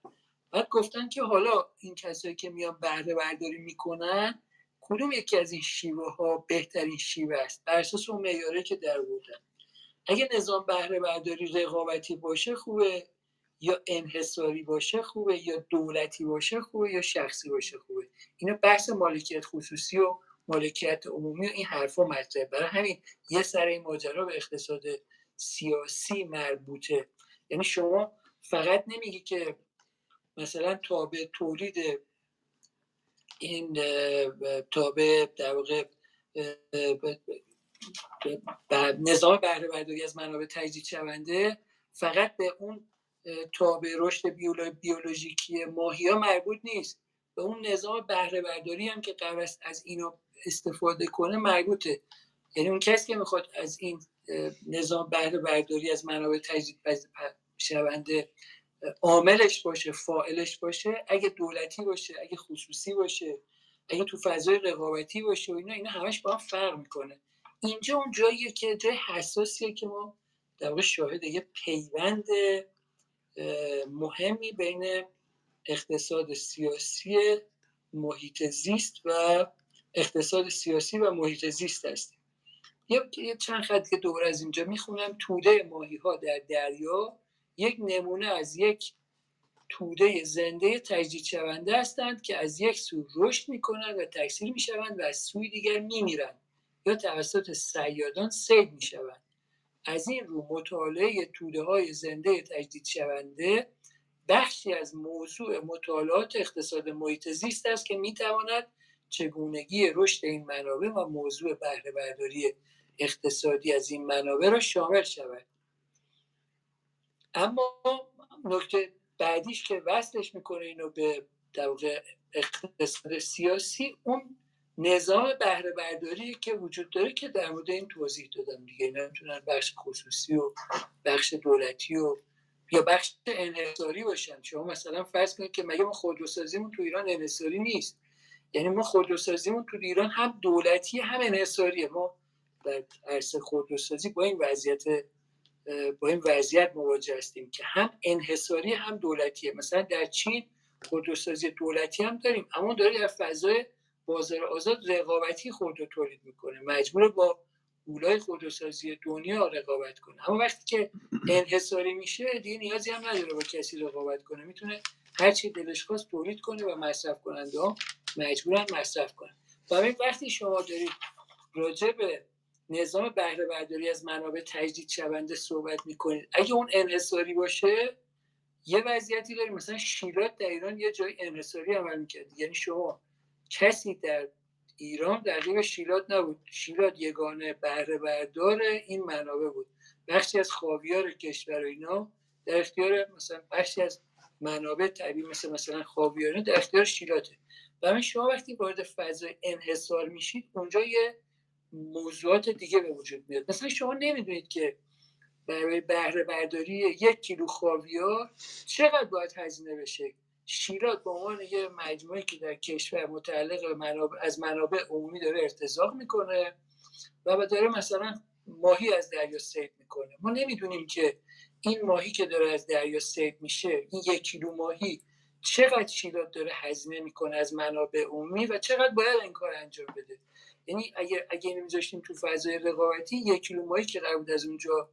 بعد گفتن که حالا این کسایی که میان بهره برداری می‌کنن کدوم یکی از این شیوه ها بهترین شیوه است؟ بر اساس اون معیاره که در بودن اگه نظام بهره برداری رقابتی باشه خوبه یا انحصاری باشه خوبه یا دولتی باشه خوبه یا شخصی باشه خوبه. اینا بحث مالکیت خصوصی و مالکیت عمومی و این حرفا مطرحه. برای همین یه سر این ماجرا به اقتصاد سیاسی مربوطه. یعنی شما فقط نمیگی که مثلا تابع تولید این تابع در واقع نظام بهره برداری از منابع تجدید شونده فقط به اون تابع رشد بیولوژیکی ماهی ها مربوط نیست. به اون نظام بهره برداری هم که قرار است از اینا استفاده کنه مربوطه. یعنی اون کسی که می‌خواد از این نظام بهره برداری از منابع تجدید شونده عاملش باشه فائلش باشه اگه دولتی باشه اگه خصوصی باشه اگه تو فضای رقابتی باشه و اینا اینا همش با هم فرق می‌کنه. اینجا اون جاییه که جای حساسیه که ما در واقع شاهد یه پیوند مهمی بین اقتصاد سیاسی محیط زیست و اقتصاد سیاسی و محیط زیست هستیم. یه چند خط که دور از اینجا می‌خونم. توده ماهی ها در دریا یک نمونه از یک توده زنده تجدید شونده هستند که از یک سو رشد می‌کنند و تکثیر می‌شوند و از سوی دیگر میمیرند یا توسط سیادان سید می‌شوند. از این رو مطالعه توده های زنده تجدید شونده بخشی از موضوع مطالعات اقتصاد محیط زیست است که می‌تواند چگونگی رشد این منابع و موضوع بهره برداری اقتصادی از این منابع را شامل شود. اما نکته بعدیش که وصلش می‌کنه اینو به در اقتصاد سیاسی اون نظام بهره برداری که وجود داره که در مورد این توضیح دادم دیگه. نمی‌تونن بخش خصوصی و بخش دولتی و یا بخش انحصاری باشن. شما مثلا فرض کنید که مگه ما خودروسازیمون تو ایران انحصاری نیست. یعنی ما خودروسازیمون تو ایران هم دولتی هم انحصاریه. ما در عرصه خودروسازی با این وضعیت با این وضعیت مواجه هستیم که هم انحصاری هم دولتیه مثلا در چین خودروسازی دولتی هم داریم اما داره در فضای بازار آزاد رقابتی خود رو تولید می‌کنه. مجبور با اولای خودروسازی دنیا رقابت کنه. اما وقتی که انحصاری میشه دیگه نیازی هم نداره با کسی رقابت کنه. می‌تونه هر چی دلش خواست تولید کنه و مصرف کننده ها مجبورن مصرف کنن. و وقتی شما دارید راجع به نظام بهره برداری از منابع تجدید شونده صحبت می‌کنید. اگه اون انحصاری باشه یه وضعیتی داریم. مثلا شیلات در ایران یه جای انحصاری عمل می‌کرد. یعنی شما کسی در ایران در شیلات نبود. شیلات یگانه بهره بردار این منابع بود. بخشی از خاویار کشور اینا در اختیار مثلا بخشی از منابع طبیعی مثل مثلا خاویار در اختیار شیلاته و شما وقتی وارد فضای انحصار میشید اونجا یه موضوعات دیگه به وجود میاد. مثلا شما نمی‌دونید که برای بهره برداری یک کیلو خاویار چقدر باید هزینه بشه؟ شیرات به عنوان یه مجموعه که در کشور متعلق منابع از منابع عمومی داره ارتزاق می‌کنه و داره مثلا ماهی از دریا سید می‌کنه. ما نمی‌دونیم که این ماهی که داره از دریا سید میشه این یک کیلو ماهی چقدر شیلات داره هزینه می‌کنه از منابع عمومی و چقدر باید این کار انجام بده؟ یعنی اگه اگه اینو میذاشتیم تو فضای رقابتی یک کیلو ماهی که قرار بود از اونجا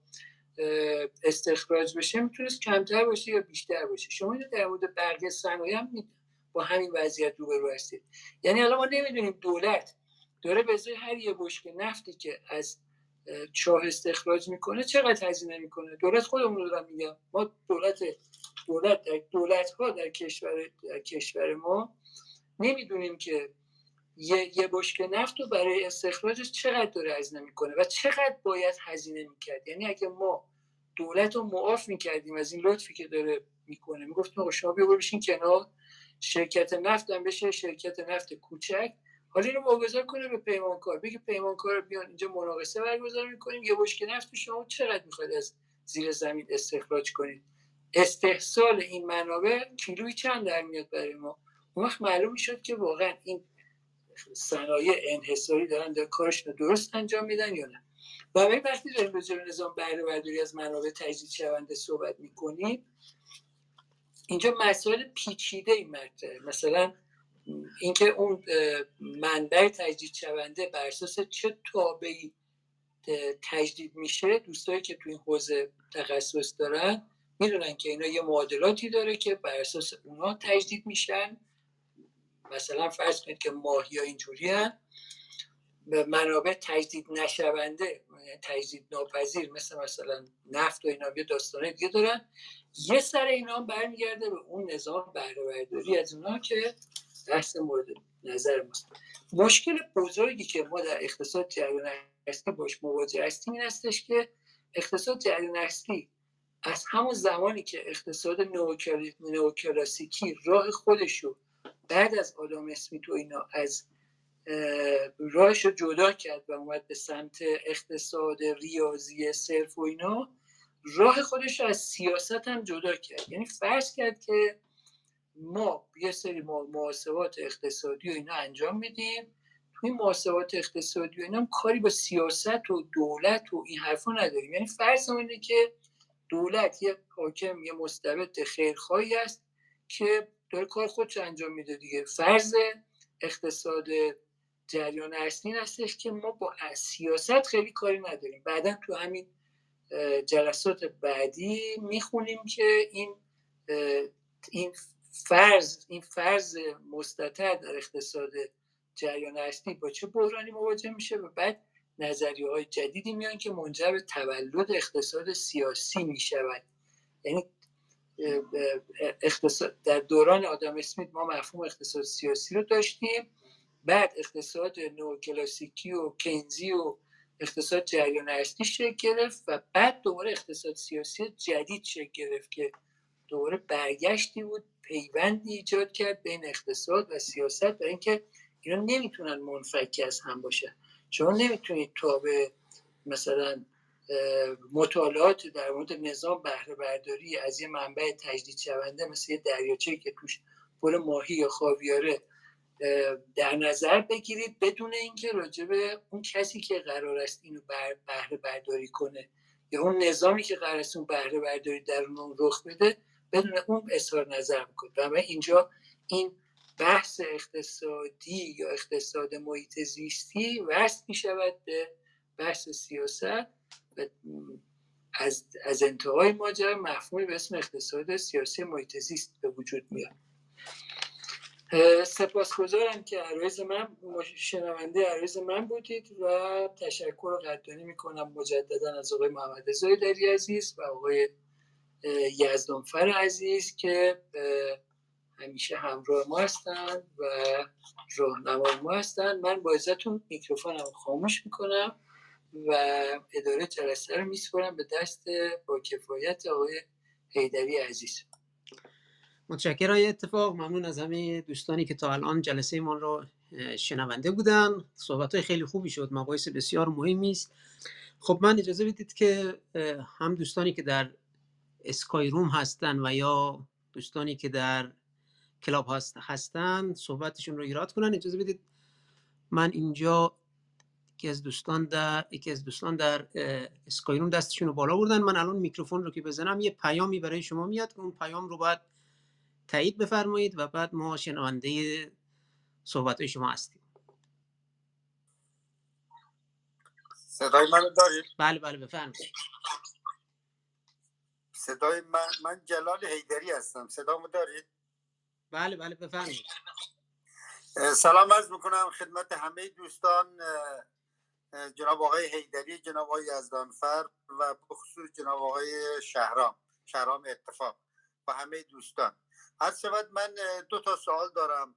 استخراج بشه می‌تونست کمتر باشه یا بیشتر باشه. شما اینو در مورد برگ صنایع هم با همین وضعیت روبرو هستید. یعنی الان ما نمی‌دونیم دولت داره به هر یه بشکه نفتی که از چاه استخراج می‌کنه چقدر هزینه می‌کنه؟ دولت خودمون رو میگم. ما دولت دولت در دولت ها در کشور در کشور ما نمی‌دونیم که یه, یه بشکه نفت رو برای استخراجش چقدر داره هزینه می‌کنه و چقدر باید هزینه می‌کرد؟ یعنی اگه ما دولت رو معاف می‌کردیم از این لطفی که داره می‌کنه می‌گفتیم آقا شما بیا بشین کنار شرکت نفت هم بشه شرکت نفت کوچک. حالا اینو واگذار کنه به پیمانکار. بگه پیمانکار بیان اینجا مناقصه برگزار می‌کنیم یه بشکه نفت شما چقدر می‌خواید از زیر زمین استخراج کنید؟ استحصال این منابع کیلویی چند در میاد برای ما؟ اون وقت معلوم می‌شد که واقعا این صنایع انحصاری دارن در کارش درست انجام میدن یا نه؟ و وقتی داریم به نظام بهره برداری از منابع تجدید شونده صحبت می‌کنیم اینجا مسائل پیچیده ای مطرحه مثلا اینکه اون منبع تجدید شونده بر اساس چه تابعی تجدید میشه دوستایی که تو این حوزه تخصص دارن می‌دونن که اینا یه معادلاتی داره که بر اساس اونا تجدید میشن. مثلا فرض کنید که ماهی ها اینجوری هن به منابع تجدید نشونده تجدید ناپذیر مثل مثلا نفت و اینا یه داستانه دیگه دارن. یه سر اینا برمیگرده به اون نظام بهره از اونا که بحث مورد نظر ماست. مشکل بزرگی که ما در اقتصاد جریان اصلی باش مواجه هستیم این هستش که اقتصاد جریان اصلی از همون زمانی که اقتصاد نوکلاسیکی راه خودشو بعد از آدم اسمیت و اینا از راهش رو جدا کرد و اومد به سمت اقتصاد ریاضی صرف و اینا راه خودش رو از سیاست هم جدا کرد. یعنی فرض کرد که ما یه سری محاسبات اقتصادی و اینا انجام میدیم. توی محاسبات اقتصادی و اینا هم کاری با سیاست و دولت و این حرفا نداریم. یعنی فرض اینه که دولت یه حاکم یه مستبد خیرخواهی است که داره کار خودش انجام میده دیگه. فرض اقتصاد جریان اصلی هستش که ما با سیاست خیلی کاری نداریم. بعدا تو همین جلسات بعدی می‌خونیم که این این فرض این فرض مستطر در اقتصاد جریان اصلی با چه بحرانی مواجه میشه و بعد نظریه های جدیدی میان که منجر به تولد اقتصاد سیاسی می‌شود. یعنی در دوران آدم اسمیت ما مفهوم اقتصاد سیاسی رو داشتیم. بعد اقتصاد نو کلاسیکی و کینزی و اقتصاد جریان اصلی شکل گرفت و بعد دوباره اقتصاد سیاسی جدید شکل گرفت که دوباره برگشتی بود پیوندی ایجاد کرد بین اقتصاد و سیاست و اینکه اینا نمی‌تونن منفک از هم باشه شما نمی‌تونید به مثلا مطالعات در مورد نظام بهره برداری از یه منبع تجدید شونده مثل یه دریاچه که توش پر ماهی یا خاویاره در نظر بگیرید بدون اینکه راجبه اون کسی که قرار است اینو بهره برداری کنه یا اون نظامی که قرار است اون بهره برداری در اون رخ بده بدون اون اظهار نظر می‌کنه و اینجا این بحث اقتصادی یا اقتصاد محیط زیستی وصل می شود به بحث سیاست. از, از انتهای ماجرا مفهومی به اسم اقتصاد سیاسی محیط زیست به وجود میاد. سپاسگزارم که عرایز من شنونده عرایز من بودید و تشکر و قدردانی می‌کنم مجددا از آقای محمد دری عزیز و آقای یزدانفر عزیز که همیشه همراه ما هستند و راهنمای ما هستند. من با ازتون میکروفونم خاموش می‌کنم. و اداره جلسه رو میسپرم به دست با کفایت آقای حیدری عزیز. متشکرم. اتفاق ممنون از همه دوستانی که تا الان جلسه ما رو شنونده بودن. صحبت های خیلی خوبی شد. مباحث بسیار مهمی است. خب من اجازه بدید که هم دوستانی که در اسکای روم هستن و یا دوستانی که در کلاب هست هستن صحبتشون رو ایراد کنن. اجازه بدید من اینجا یکی از دوستان در یکی از دوستان در اسکای روم دستشون رو بالا بردن. من الان میکروفون رو که بزنم یه پیامی برای شما میاد. که اون پیام رو باید تایید بفرمایید و بعد ما شنونده صحبت شما هستیم. صدای منو دارید؟ بله بله بفرمایید. صدای من من جلال حیدری هستم. صدامو دارید؟ بله بله بفرمایید. سلام عرض می‌کنم خدمت همه دوستان. جناب آقای حیدری جناب آقای یزدانفر و بخصوص جناب آقای شهرام شهرام اتفاق و همه دوستان. هر شود من دو تا سوال دارم.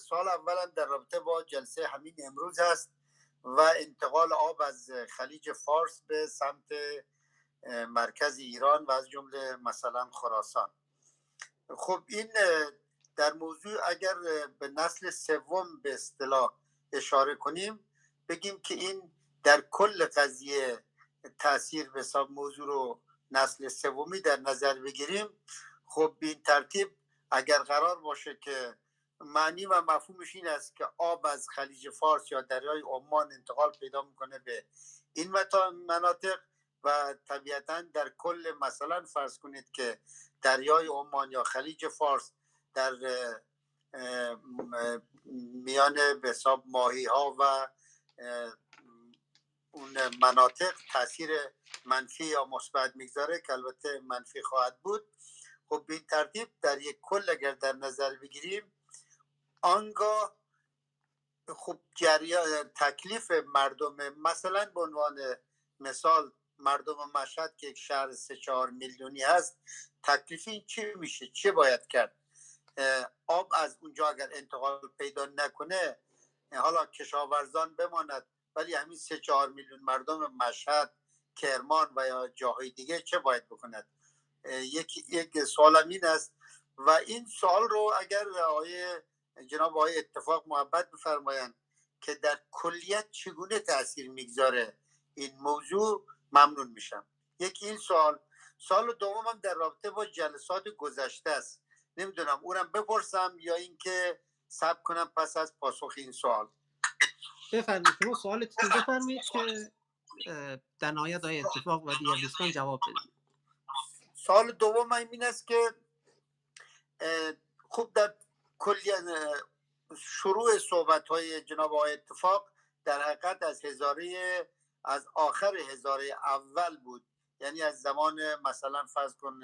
سال اولا در رابطه با جلسه همین امروز هست و انتقال آب از خلیج فارس به سمت مرکز ایران و از جمله مثلا خراسان. خب این در موضوع اگر به نسل سوم به اصطلاح اشاره کنیم بگیم که این در کل قضیه تاثیر به حساب موضوع رو نسل سومی در نظر بگیریم خب این ترتیب اگر قرار باشه که معنی و مفهومش این است که آب از خلیج فارس یا دریای عمان انتقال پیدا می‌کنه به این مناطق و طبیعتا در کل مثلا فرض کنید که دریای عمان یا خلیج فارس در میان به حساب ماهی ها و اون مناطق تاثیر منفی یا مثبت می‌گذاره که البته منفی خواهد بود. خب به این ترتیب در یک کل اگر در نظر بگیریم آنگاه خب جریان تکلیف مردم مثلا به عنوان مثال مردم مشهد که یک شهر سه چهار میلیونی هست تکلیف این چی میشه؟ چه باید کرد؟ آب از اونجا اگر انتقال پیدا نکنه حالا کشاورزان بماند ولی همین سه چهار میلیون مردم مشهد کرمان و یا جاهای دیگه چه باید بکند؟ یک یک سوالم این است. و این سوال رو اگر آقای جناب آقای اتفاق محبت بفرمایند که در کلیت چگونه تاثیر می‌گذاره این موضوع ممنون میشم. یکی این سوال سال دومم در رابطه با جلسات گذشته است. نمی‌دونم اونم بپرسم یا اینکه سب کنم پس از پاسخ این سوال. بفرمایید. شما سوالتون بفرمایید که در نهایت های اتفاق و دیگر دوستان جواب بدید سال دوم این است که خوب در کلی شروع صحبت های جناب آقای اتفاق در حقیقت از هزاره از آخر هزاره اول بود. یعنی از زمان مثلا فرض کن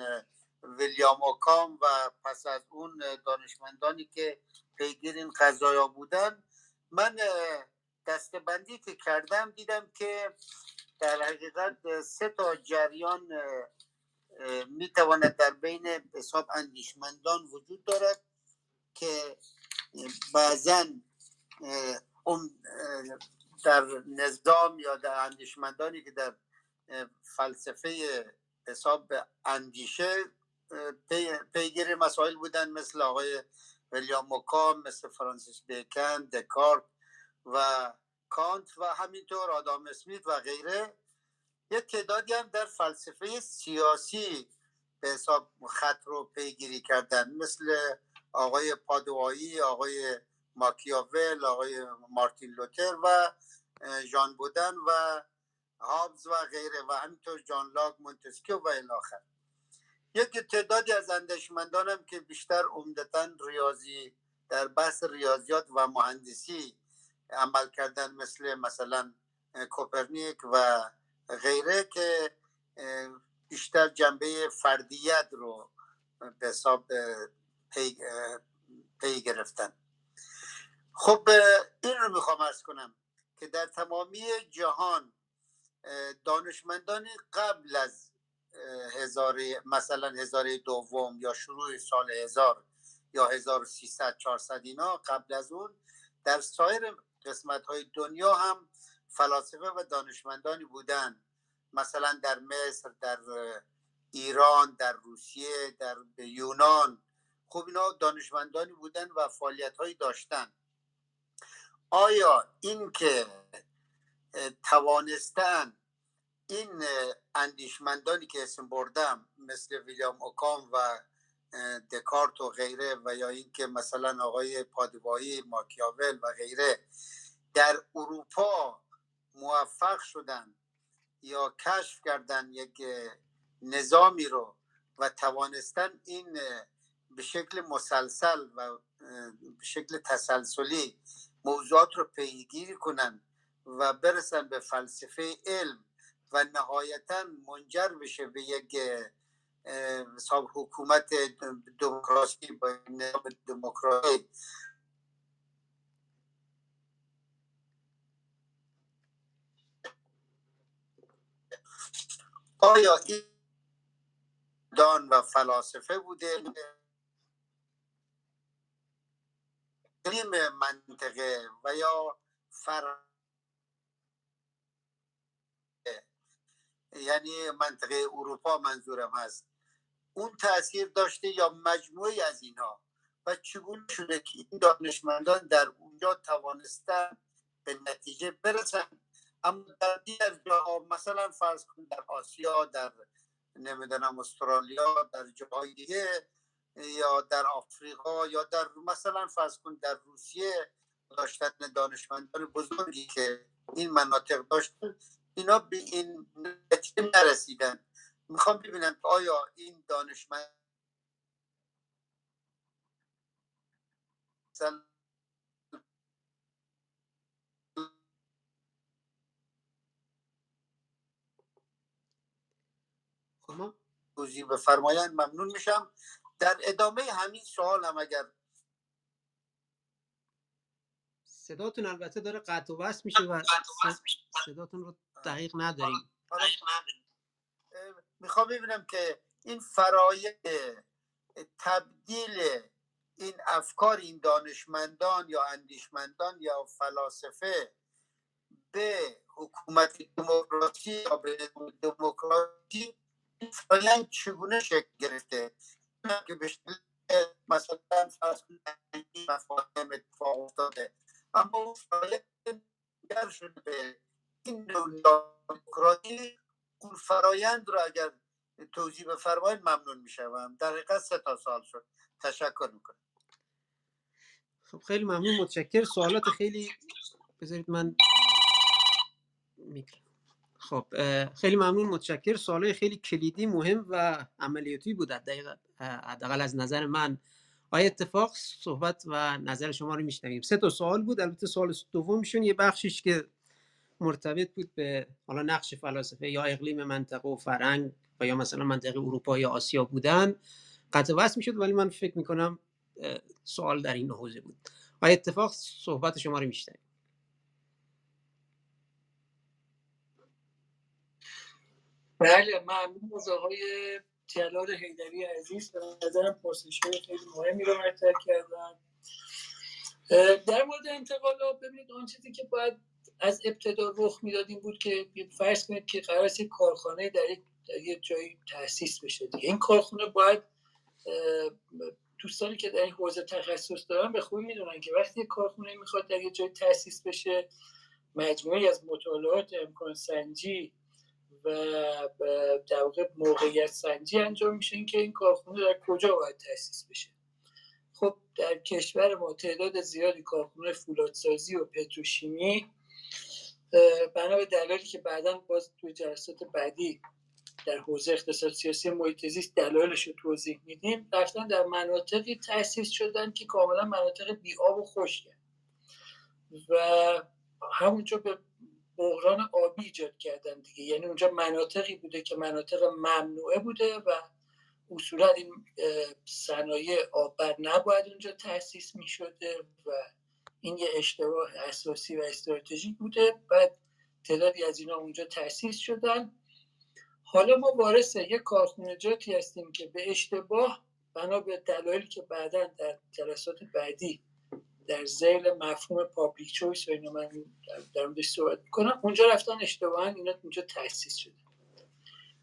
ویلیام اوکام و پس از اون دانشمندانی که پیگیر این قضایا بودن من دستبندی که کردم دیدم که در حقیقت سه تا جریان می‌تواند در بین حساب اندیشمندان وجود دارد که بعضا در نظام یا در اندیشمندانی که در فلسفه حساب اندیشه پیگیر مسائل بودن مثل آقای ویلیام موکام مثل فرانسیس بیکن دکارت و کانت و همینطور آدام اسمیت و غیره. یه تعدادی هم در فلسفه سیاسی به حساب خط رو پیگیری کردن. مثل آقای پادوایی آقای ماکیاول آقای مارتین لوتر و ژان بودن و هابز و غیره و همینطور جان لاک مونتسکیو و الی آخر یک تعدادی از اندیشمندانم که بیشتر عمدتا ریاضی در بحث ریاضیات و مهندسی عمل کردن مثل مثلا کوپرنیک و غیره که بیشتر جنبه فردیت رو به حساب پی, پی گرفتن. خب این رو می‌خوام ارز کنم که در تمامی جهان دانشمندان قبل از هزار مثلا هزار دوم یا شروع سال هزار یا 1300 400 اینا قبل از اون در سایر قسمت های دنیا هم فلاسفه و دانشمندانی بودن. مثلا در مصر در ایران در روسیه در یونان. خب اینا دانشمندانی بودن و فعالیت هایی داشتن. آیا این که توانستن این اندیشمندانی که اسم بردم مثل ویلیام اوکام و دکارت و غیره و یا اینکه مثلا آقای پادوایی ماکیاول و غیره در اروپا موفق شدن یا کشف کردن یک نظامی رو و توانستن این به شکل مسلسل و به شکل تسلسلی موضوعات رو پیگیری کنن و برسن به فلسفه علم. و نهایتا منجر بشه به یک حساب حکومت دموکراسی با نظام دموکراسی آیا دان و فلاسفه بوده؟ منطقه و یا فر یعنی منطقه اروپا منظورم هست. اون تاثیر داشته یا مجموعی از اینها؟ و چگونه شده که این دانشمندان در اونجا توانستن به نتیجه برسن؟ اما در دیگر جاها مثلا فرض کن در آسیا در نمی‌دونم استرالیا در جاهای دیگه یا در آفریقا یا در مثلا فرض کن در روسیه داشتن دانشمندان بزرگی که این مناطق داشتن اینا به این نتیجه نرسیدن. می‌خوام ببینم آیا این دانشمند توضیح بفرمایند ممنون میشم. در ادامه همین سوال هم اگر صداتون البته داره قطع و وصل میشه و صداتون رو دقیق نداریم. می‌خوام ببینم که این فرایه تبدیل این افکار این دانشمندان یا اندیشمندان یا فلاسفه به حکومت دموکراسی یا به دموکراسی فرایند چگونه شکل گرفته؟ که به مثلا مفاهیم اتفاق افتاده. اما فرایند شده به این دموکراسی اون فرایند رو اگر توضیح بفرمایید ممنون می‌شوم. در حقیقت سه تا سال شد. تشکر می‌کنم. خب خیلی ممنون. متشکر سوالات خیلی بذارید من میکرم خب خیلی ممنون. متشکر سوالای خیلی کلیدی مهم و عملیاتی بود. حداقل از نظر من. آیا اتفاق صحبت و نظر شما رو میشنویم؟ سه تا سوال بود. البته سوال دومشون یه بخشیش که مرتبط بود به حالا نقش فلاسفه یا اقلیم منطقه و فرنگ و یا مثلا منطقه اروپا یا آسیا بودن قطع وصل می‌شد ولی من فکر می‌کنم سوال در این حوزه بود آیا اتفاق صحبت شما رو میشنویم بله ممنون از آقای جلال حیدری عزیز. به نظرم پرسش خیلی مهمی رو مطرح کردن. در مورد انتقالات ببینید اون چیزی که باید از ابتدا رخ می‌دادیم بود که فرض کنید که قرار است کارخانه در یک, یک جایی تاسیس بشه دیگه. این کارخانه باید دوستانی که در این حوزه تخصص دارن به خوبی می‌دونن که وقتی کارخونه می‌خواد در یه جای تاسیس بشه مجموعی از مطالعات امکان سنجی و در واقع موقعیت سنجی انجام میشه که این کارخونه در کجا باید تاسیس بشه. خب در کشور ما تعداد زیادی کارخونه فولادسازی و پتروشیمی بنا به دلایلی که بعدا باز توی جلسات بعدی در حوزه اقتصاد سیاسی محیط زیست دلایلش رو توضیح میدیم رفتن در مناطقی تاسیس شدن که کاملا مناطق بی آب و خشکه. و همونجا به بحران آبی ایجاد کردن دیگه. یعنی اونجا مناطقی بوده که مناطق ممنوعه بوده و اصولا این صنایع آببر نباید اونجا تاسیس می شده و این یه اشتباه اساسی و استراتژیک بوده. بعد تعدادی از اینا اونجا تاسیس شدن. حالا ما وارث یک کارخونجاتی هستیم که به اشتباه بنا به دلایلی که بعدا در جلسات بعدی در زیل مفهوم پابلیک چویس و اینو من در موردش صحبت می‌کنم اونجا رفتن اشتباها اینا اونجا تاسیس شده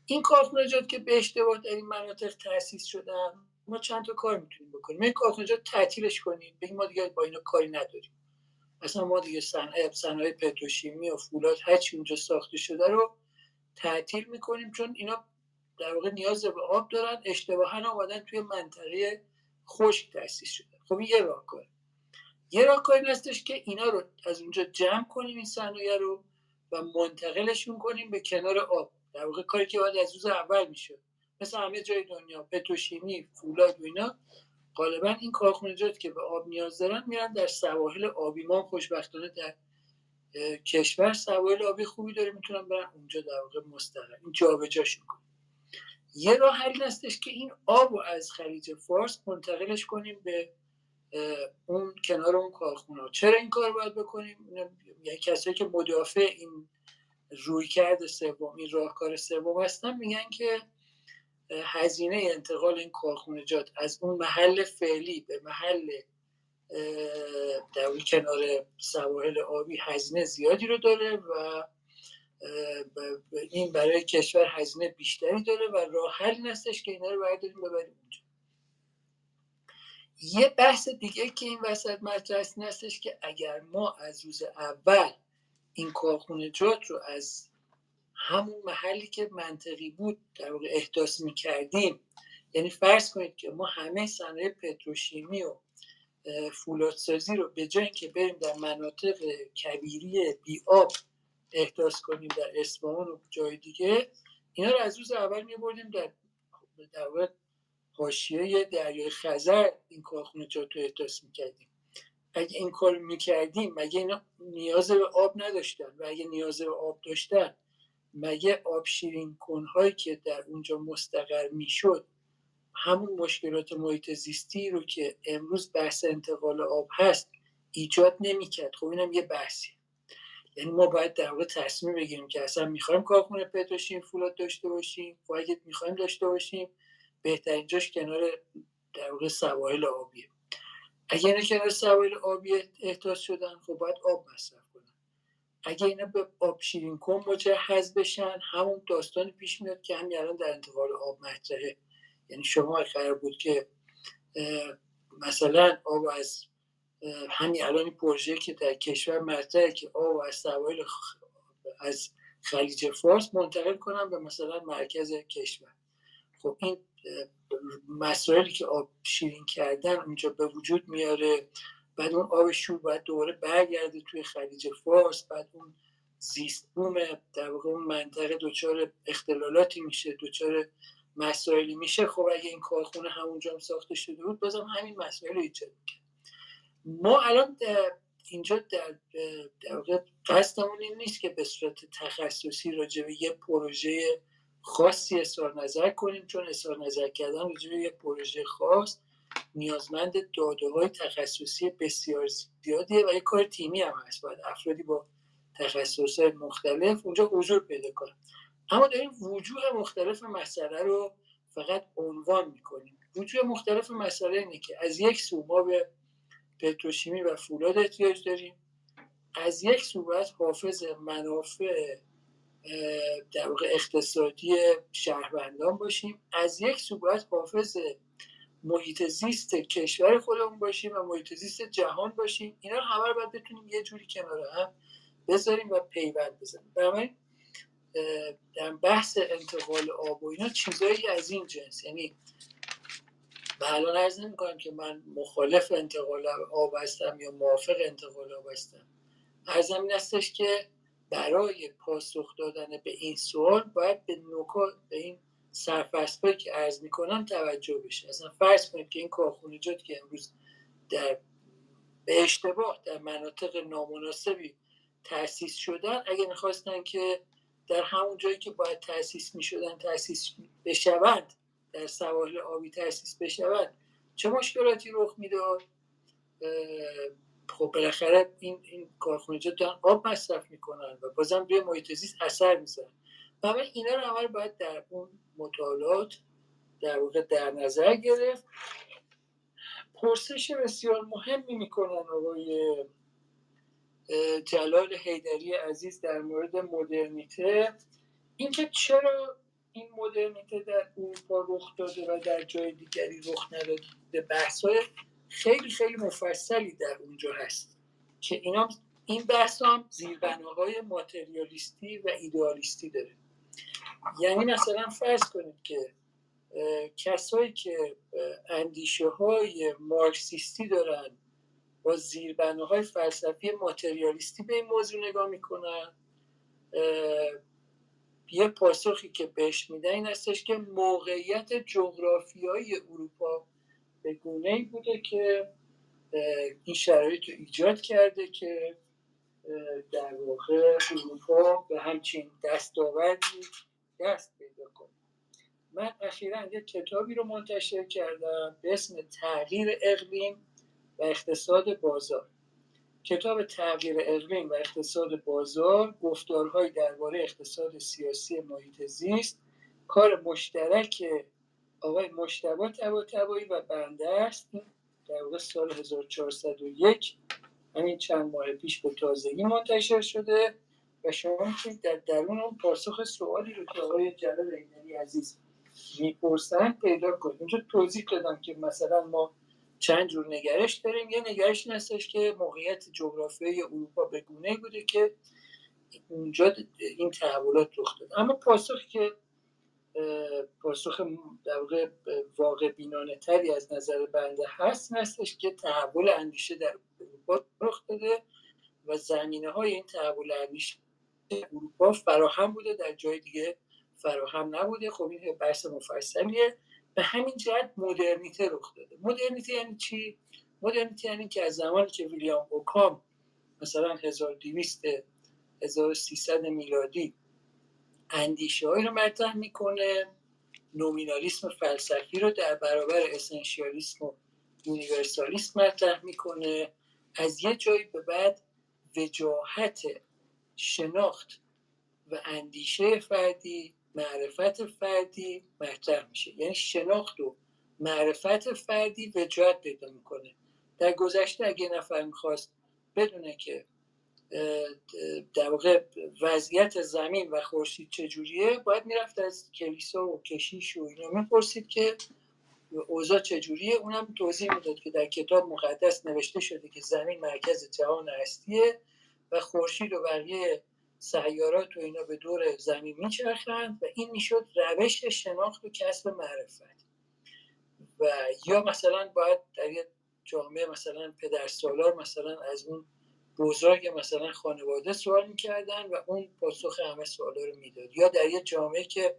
این کارخونجات که به اشتباه در این مناطق تاسیس شدن ما چند تا کار می‌تونیم بکنیم. این کارخونجات تعطیلش کنیم بگیم ما دیگه با اینا کاری نداریم. اصلا ما دیگه صنایع صنایع پتروشیمی و فولاد هرچی اونجا ساخته شده رو تعطیل می‌کنیم چون اینا در واقع نیاز به آب دارن اشتباها آمدن توی منطقه خشک تاسیس شده. خب این یه راهکار یه راهکاری هستش که اینا رو از اونجا جمع کنیم این صنایع رو و منتقلشون کنیم به کنار آب. در واقع کاری که باید از روز اول میشه مثل همه جای دنیا پتروشیمی فولاد و اینا غالبا این کارخونجات که به آب نیاز دارن میرن در سواحل آبی. ما خوشبختانه در کشور سواحل آبی خوبی داره می‌تونن برن اونجا در واقع مستقر این جابجاشون کنیم یه راه حل هستش که این آب رو از خلیج فارس منتقلش کنیم به اون کنار اون کارخونه چرا این کار باید بکنیم؟ یعنی کسایی که مدافع این روی کرده سوم این راهکار سوم هستن میگن که هزینه انتقال این کارخونجات از اون محل فعلی به محل در کنار سواحل آبی هزینه زیادی رو داره و این برای کشور هزینه بیشتری داره و راه حل نستش که اینا رو برداریم ببریم اونجا. یه بحث دیگه که این وسط مطرح هستش که اگر ما از روز اول این کارخونجات رو از همون محلی که منطقی بود در واقع احداث می‌کردیم. یعنی فرض کنید که ما همه صنایع پتروشیمی و فولادسازی رو به جای که بریم در مناطق کبیری بی آب احداث کنیم در اصفهان و جای دیگه اینا رو از روز اول میبردیم در در حاشیه دریای خزر این کارخونه رو احداث می‌کردیم. اگه این کار می‌کردیم مگه اینا نیاز به آب نداشتن؟ و اگه نیاز به آب داشتن مگه آب شیرین کنهایی که در اونجا مستقر می‌شد همون مشکلات محیط زیستی رو که امروز بحث انتقال آب هست ایجاد نمی‌کرد. خب اینم یه بحثی یعنی ما باید در واقع تصمیم بگیریم که اصلا می‌خوایم کارخونه پتروشیم فولاد داشته باشیم و اگه می‌خوایم داشته باشیم. بهترین جاش کنار در واقع سواحل آبیه. اگه کنار سواحل آبی احتاج شدن خب باید آب مصرف اگه اینا به آب شیرین کن مجهز بشن. همون داستان پیش میاد که همین الان در انتقال آب مطرحه. یعنی شما قرار بود که مثلا آب از همین الان پروژه که در کشور مطرحه که آب از سواحل از خلیج فارس منتقل کنم به مثلا مرکز کشور. خب این مسائلی که آب شیرین کردن اونجا به وجود میاره. بعد اون آب شور باید دوباره برگرده توی خلیج فارس بعد اون زیست بوم در واقع اون منطقه دچار اختلالاتی میشه دچار مسائلی میشه. خب اگه این کارخونه همونجا هم ساخته شده بود بازم همین مسائل ایجاد می‌کرد. ما الان اینجا در, در واقع قصدمون این نیست که به صورت تخصصی راجع به یه پروژه خاصی اظهار نظر کنیم چون اظهار نظر کردن راجع به یه پروژه خاص نیازمند داده های تخصصی بسیار زیادیه و یه کار تیمی هم هست. باید افرادی با تخصص مختلف اونجا حضور پیدا کنن. اما داریم وجوه مختلف مسئله رو فقط عنوان می‌کنیم. وجوه مختلف مسئله اینه که از یک سو ما به پتروشیمی و فولاد احتیاج داریم. از یک سو باید حافظ منافع در واقع اقتصادی شهروندان باشیم. از یک سو باید حافظ محیط زیست کشور خودمون باشیم و محیط زیست جهان باشیم. اینا رو همه رو باید بتونیم یه جوری کنار هم بذاریم و پیوند بزنیم بنابراین در بحث انتقال آب و اینا چیزایی از این جنس. یعنی من الان عرض نمی کنم که من مخالف انتقال آب هستم یا موافق انتقال آب هستم. عرض این استش که برای پاسخ دادن به این سوال باید به نکات به این سرفصل که عرض می‌کنم توجه بشه. اصلا فرض کنید که این کارخونجات که امروز در به اشتباه در مناطق نامناسبی تاسیس شدن اگه می‌خواستن که در همون جایی که باید تاسیس می‌شدن تاسیس بشوند در سواحل آبی تاسیس بشوند چه مشکلاتی رخ می‌داد؟ خب بالاخره این این کارخونجات دارن آب مصرف می‌کنن و بازم روی محیط زیست اثر می‌زنن و اینا رو همه باید در اون مطالعات در واقع در نظر گرفت. پرسش بسیار مهمی می‌کنن آقای جلال حیدری عزیز در مورد مدرنیته. اینکه چرا این مدرنیته در اروپا رخ داده و در جای دیگری رخ نداده؟ بحث های خیلی خیلی مفصلی در اونجا هست که اینا این بحث هم زیربناهای ماتریالیستی و ایدئالیستی داره. یعنی مثلا فرض کنید که کسایی که اندیشه های مارکسیستی دارن با زیربناهای فلسفی ماتریالیستی به این موضوع نگاه می‌کنن. یه پاسخی که بهش میدن این هستش که موقعیت جغرافیایی اروپا به گونه ای بوده که این شرایط رو ایجاد کرده که در واقع اروپا به همچین دستاوردی دست پیدا کنه. من اخیرا یه کتابی رو منتشر کردم به اسم تغییر اقلیم و اقتصاد بازار. کتاب تغییر اقلیم و اقتصاد بازار گفتارهایی درباره اقتصاد سیاسی محیط زیست کار مشترک آقای مشتبا تبایی و بنده است. در واقع سال 1401 همین چند ماه پیش به تازگی منتشر شده و شما می‌تونید در درون اون پاسخ سوالی رو که آقای جلال اینانی عزیز می‌پرسن پیدا کنید. اونجا توضیح دادم که مثلا ما چند جور نگرش داریم. یه نگرش این که موقعیت جغرافیایی اروپا به گونه بوده که اونجا این تحولات رخ داد اما پاسخی که پاسخ در واقع واقع بینانه تری از نظر بنده هست هستش که تحول اندیشه در اروپا رخ داده و زمینه های این تحول اندیشه اروپا فراهم بوده در جای دیگه فراهم نبوده. خب این بحث مفصلیه. به همین جهت مدرنیته رخ داده. مدرنیته یعنی چی؟ مدرنیته یعنی که از زمانی که ویلیام اوکام مثلا 1200 1300 میلادی اندیشه هایی رو مطرح می‌کنه. نومینالیسم فلسفی رو در برابر اسنشیالیسم و یونیورسالیسم مطرح می‌کنه. از یه جایی به بعد وجاهت شناخت و اندیشه فردی معرفت فردی مطرح میشه. یعنی شناخت و معرفت فردی وجاهت پیدا می‌کنه. در گذشته اگه نفر می‌خواست بدونه که در واقع وضعیت زمین و خورشید چجوریه باید می‌رفت از کلیسا و کشیش و اینا می‌پرسید که اوضاع چجوریه. اونم توضیح می‌داد که در کتاب مقدس نوشته شده که زمین مرکز جهان هستیه و خورشید و بقیه سیارات و اینا به دور زمین میچرخند و این می‌شد روش شناخت و کسب معرفت. و یا مثلا باید در یه جامعه مثلا پدر سالار مثلا از اون بزرگ مثلا خانواده سوال می‌کردن و اون پاسخ همه سوالا رو می‌داد. یا در یه جامعه که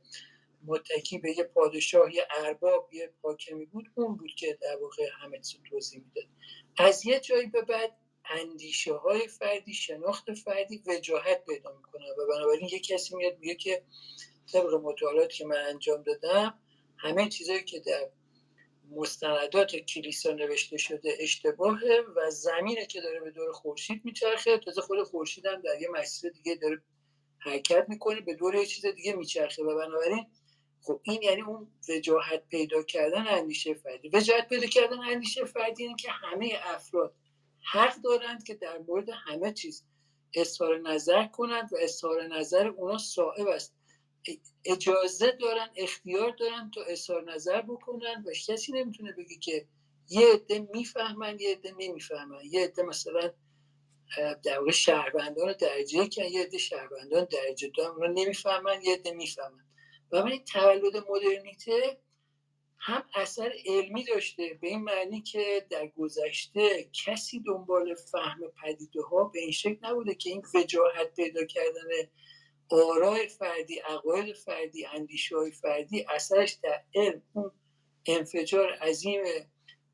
متکی به یه پادشاه یه ارباب یه حاکمی بود اون بود که در واقع همه توضیح می‌داد. از یه جایی به بعد اندیشه های فردی شناخت فردی وجاهت پیدا می‌کنه و بنابراین یه کسی میاد میگه که طبق مطالعاتی که من انجام دادم همه چیزایی که در مستندات کلیسا نوشته شده اشتباهه و زمینه که داره به دور خورشید میچرخه. تازه خود خورشید هم در یه مسیر دیگه داره حرکت می‌کنه به دور یه چیز دیگه میچرخه و بنابراین خب این یعنی اون وجاهت پیدا کردن اندیشه فردی. وجاهت پیدا کردن اندیشه فردی اینه که همه افراد حق دارند که در مورد همه چیز اظهار نظر کنند و اظهار نظر اونا صاحب است. اجازه دارن اختیار دارن تا اظهار نظر بکنن و کسی نمی‌تونه بگه که یه عده می‌فهمن یه عده نمی‌فهمن. یه عده مثلا در واقع شهروندان درجه که یه عده شهروندان درجه دو هم نمی‌فهمن یه عده می‌فهمن. و من تولد مدرنیته هم اثر علمی داشته به این معنی که در گذشته کسی دنبال فهم پدیده ها به این شکل نبوده که این وجاهت پیدا کردن آرای فردی عقاید فردی اندیشه های فردی اثرش در علم اون انفجار عظیم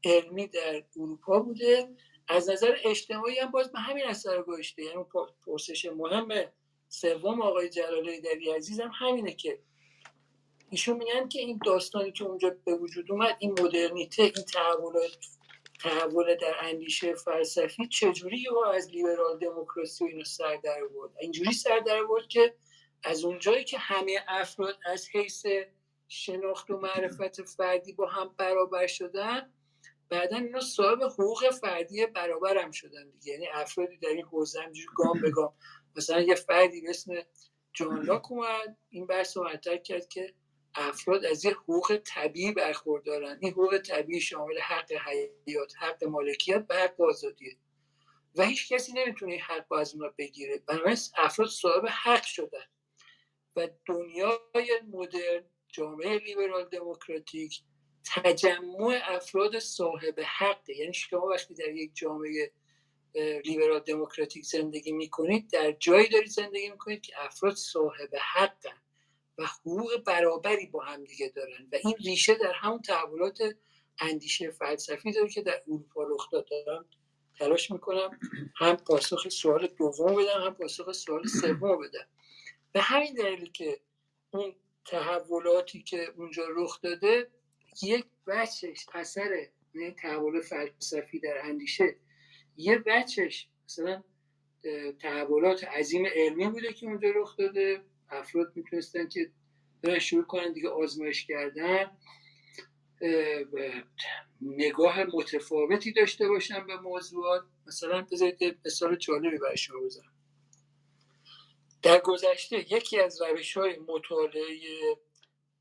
علمی در اروپا بوده. از نظر اجتماعی هم باز به همین اثر گذاشته. یعنی پرسش مهم سوم آقای جلالی دری عزیز هم همینه که ایشون میگن که این داستانی که اونجا به وجود اومد این مدرنیته این تحولات تحول در اندیشه فلسفی چجوری و از لیبرال دموکراسی و اینو سر در اینجوری سر در که از اونجایی که همه افراد از حیث شناخت و معرفت فردی با هم برابر شدن بعدا اینا صاحب حقوق فردی برابر هم شدن دیگه. یعنی افرادی در این حوزه همجوری گام به گام. مثلا یه فردی به اسم جان لاک اومد این بحث رو مطرح کرد که افراد از یه حقوق طبیعی برخوردارن. این حقوق طبیعی شامل حق حیات حق مالکیت و حق آزادیه و هیچ کسی نمی‌تونه این حق از اونا بگیره. بنابراین افراد صاحب حق شدن. و دنیای مدرن جامعه لیبرال دموکراتیک تجمع افراد صاحب حقه یعنی شما وقتی در یک جامعه لیبرال دموکراتیک زندگی می‌کنید در جایی دارید زندگی می‌کنید که افراد صاحب حقن و حقوق برابری با هم دیگه دارن و این ریشه در همون تحولات اندیشه فلسفی داره که در اروپا رخ دادن تلاش می‌کنم هم پاسخ سوال دوم بدم هم پاسخ سوال سوم بدم. به همین دلیل که اون تحولاتی که اونجا رخ داده یک بچش اثر این یعنی تحول فلسفی در اندیشه یه بچش مثلا تحولات عظیم علمی بوده که اونجا رخ داده. افراد می‌تونستن که برن شروع کنن دیگه آزمایش کردن. نگاه متفاوتی داشته باشن به موضوعات. مثلا بذارید مثال جالبی برای شما بزنم. در گذشته یکی از روش های مطالعه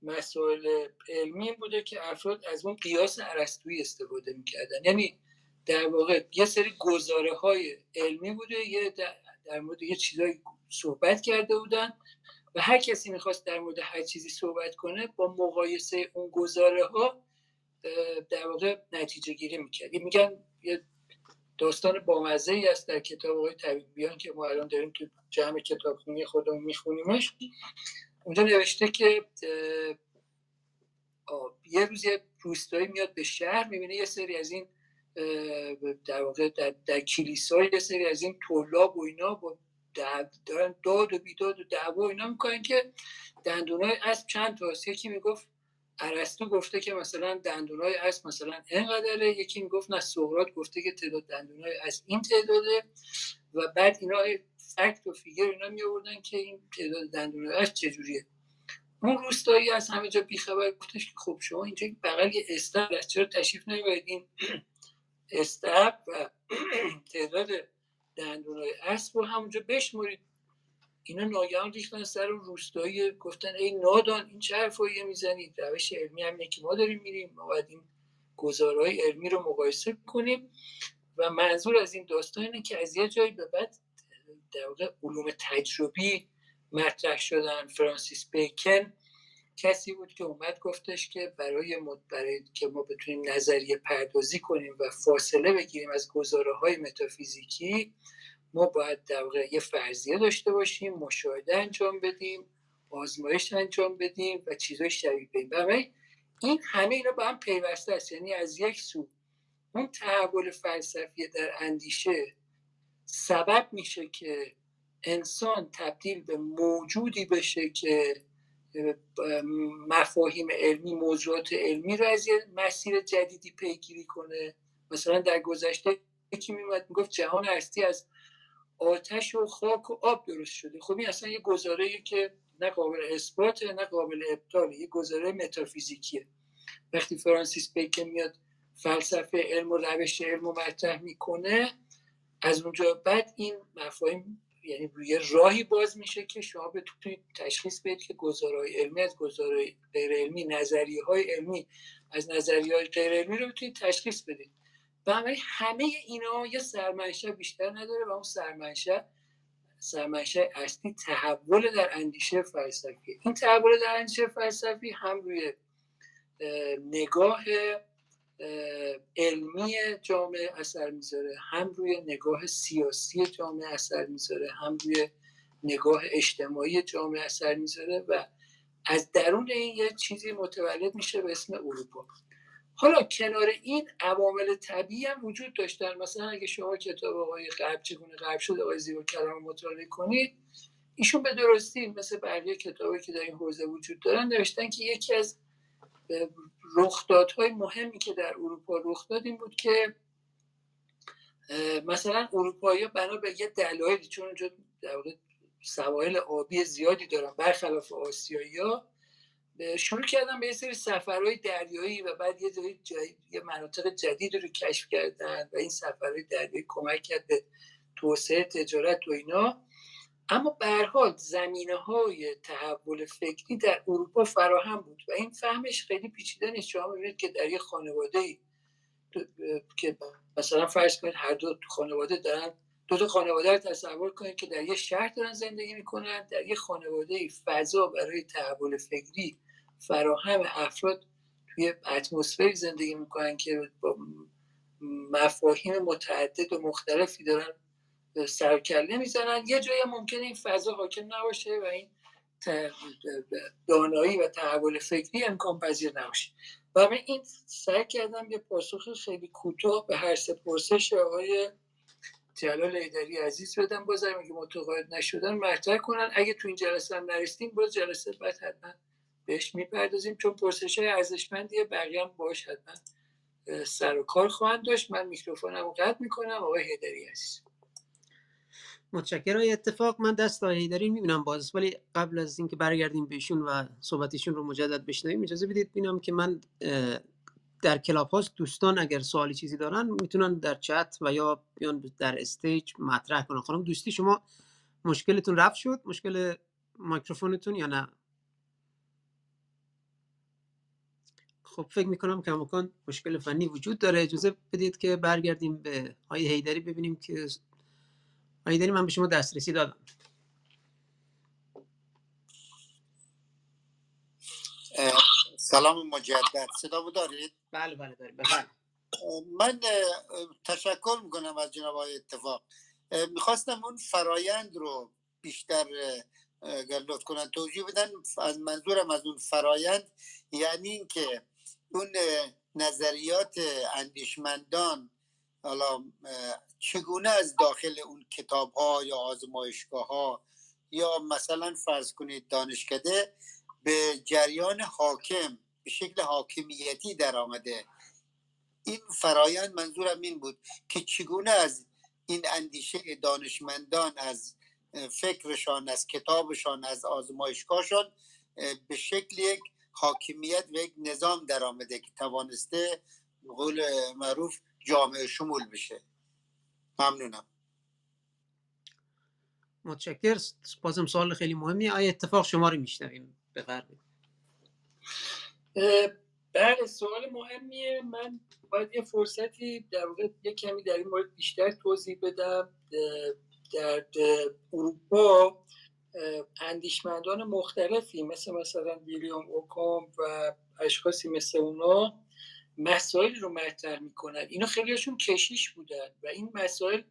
مسائل علمی بوده که افراد از اون قیاس عرستویی استفاده می‌کردن. یعنی در واقع یه سری گزاره های علمی بوده یه در مورد یه چیزایی صحبت کرده بودن و هر کسی می‌خواست در مورد هر چیزی صحبت کنه با مقایسه اون گزاره ها در واقع نتیجه گیری می‌کرد. میگن یه داستان بامزه ای است در کتاب آقای بیان که ما الان داریم تو جمع کتابخونی خودمون میخونیمش. اونجا نوشته که یه روز یه روستایی میاد به شهر می‌بینه یه سری از این در واقع در, در کلیسای یه سری از این طلاب و اینا با دارن داد و بیداد و دعوا اینا می‌کنن که دندونای اسب چند تاست. یکی می‌گفت ارسطو گفته که مثلا دندونای اسب مثلا اینقدره یکی می‌گفت نه سقراط گفته که تعداد دندونای اسب این تعداده و بعد اینا فکت و فیگر اینا می آوردن که این تعداد دندونای اسب چجوریه. اون روستایی از همه جا بیخبر گفتش که خب شما اینجا بغل یه استب است چرا تشریف نمی‌برید؟ این <clears throat> استب و <clears throat> تعداد دندونای اسب رو همونجا بشمرید. اینا ناگهان ریختن سر روستایی گفتن ای نادان این چه حرفایی می‌زنید روش علمی همینه که ما داریم میریم. ما باید این گزارهای علمی رو مقایسه کنیم. و منظور از این داستان اینه که از یه جایی به بعد در علوم تجربی مطرح شدن. فرانسیس بیکن کسی بود که اومد گفتش که برای, برای که ما بتونیم نظریه پردازی کنیم و فاصله بگیریم از گزاره های متافیزیکی ما باید در واقع یه فرضیه داشته باشیم مشاهده انجام بدیم آزمایش انجام بدیم و چیزای شبیه به این. این همه اینا با هم پیوسته است. یعنی از یک سو اون تحول فلسفی در اندیشه سبب میشه که انسان تبدیل به موجودی بشه که مفاهیم علمی موضوعات علمی رو از یه مسیر جدیدی پیگیری کنه. مثلا در گذشته یکی میمد می‌گفت جهان هستی از آتش و خاک و آب درست شده. خب این اصلا یه گزاره که نه قابل اثباته نه قابل ابطاله. یه گزاره متافیزیکیه. وقتی فرانسیس بیکن میاد فلسفه علم و روش علم و مطرح می‌کنه از اونجا بعد این مفاهیم یعنی روی راهی باز میشه که شما بتونید تشخیص بدید که گزارهای علمی از گزارهای غیر علمی نظریه های علمی از نظریه های غیر علمی رو بتونید تشخیص بدید. بنابراین همه اینا یه سرمنشه بیشتر نداره و اون سرمنشه سرمنشه اصلی تحول در اندیشه فلسفی این تحول در اندیشه فلسفی هم روی نگاه علمی جامعه اثر می‌ذاره هم روی نگاه سیاسی جامعه اثر می‌ذاره هم روی نگاه اجتماعی جامعه اثر می‌ذاره و از درون این یه چیزی متولد میشه به اسم اروپا. حالا کنار این عوامل طبیعی هم وجود داشتن. مثلا اگه شما کتاب آقای غرب چگونه غرب شد آقای زیبا کلام مطالعه کنید ایشون به درستی مثل بقیه کتابی که در این حوزه وجود دارن نوشتن که یکی از رخدادهای مهمی که در اروپا رخ داد این بود که مثلا اروپایی بنا به یه دلایلی چون اونجا در سواحل آبی زیادی دارن برخلاف آسیایی ها شروع کردن به یه سری سفرهای دریایی و بعد یه یه مناطق جدید رو کشف کردن و این سفرهای دریایی کمک کرد به توسعه تجارت و اینا. اما به حال زمینه های تحول فکری در اروپا فراهم بود و این فهمش خیلی پیچیده نیست. شما می‌بینید که در یه خانواده که مثلا فرض کنید هر دو خانواده دارن دو تا خانواده رو تصور کنید که در یه شهر دارن زندگی می‌کنن در یه خانواده فضا برای تحول فکری فراهم افراد توی اتمسفری زندگی می‌کنن که با مفاهیم متعدد و مختلفی دارن سرکله می‌زنن. یه جایی ممکنه این فضا حاکم نباشه و این دانایی و تحول فکری امکان پذیر نباشه. و من این سعی کردم یه پاسخ خیلی کوتاه به هر سه پرسش آقای جلال ایدری عزیز بدم. باز اگه متقاعد نشدن مطرح کنن. اگه تو این جلسه هم نرسیم باز جلسه بعد حتما بهش می‌پردازیم چون پرسش های ارزشمندیه بقیه هم باش حتما سر و کار خواهند داشت. من میکروفونم قطع می‌کنم. آقای هیدری عزیز. متشکرم. اتفاق من دست آقای داریم می‌بینم باز ولی قبل از اینکه برگردیم بهشون و صحبتشون رو مجدد بشنویم اجازه بدید ببینم که من در کلاب هاست دوستان اگر سوالی چیزی دارن می‌تونن در چت و یا بیان در stage مطرح کنن. خانم دوستی شما مشکلتون رفع شد؟ مشکل مایکروفونتون یا نه؟ خب فکر می‌کنم کماکان مشکل فنی وجود داره. اجازه بدید که برگردیم به آقای حیدری ببینیم که حیدری من به شما دسترسی دادم. سلام مجدد. صدا دارید؟ بله بله دارید بله من تشکر می‌کنم از جناب آقای اتفاق. می‌خواستم اون فرایند رو بیشتر لطف کنن توضیح بدن از منظورم از اون فرایند یعنی اینکه اون نظریات اندیشمندان حالا چگونه از داخل اون کتاب ها یا آزمایشگاه ها یا مثلا فرض کنید دانشکده به جریان حاکم به شکل حاکمیتی در آمده این فرایند منظورم این بود که چگونه از این اندیشه دانشمندان از فکرشان از کتابشان از آزمایشگاهشان به شکل یک حاکمیت و یک نظام در آمده که توانسته قول معروف جامعه شمول بشه. ممنونم. متشکر بازم سوال خیلی مهمی. آیا اتفاق شما رو میشنویم؟ بفرمایید. بله سوال مهمیه. من باید یه فرصتی در واقع یه کمی در این مورد بیشتر توضیح بدم. در اروپا اندیشمندان مختلفی مثل مثلا ویلیام اوکام و اشخاصی مثل اونا مسائل رو مطرح می‌کنن. اینا خیلیشون کشیش بودن و این مسائل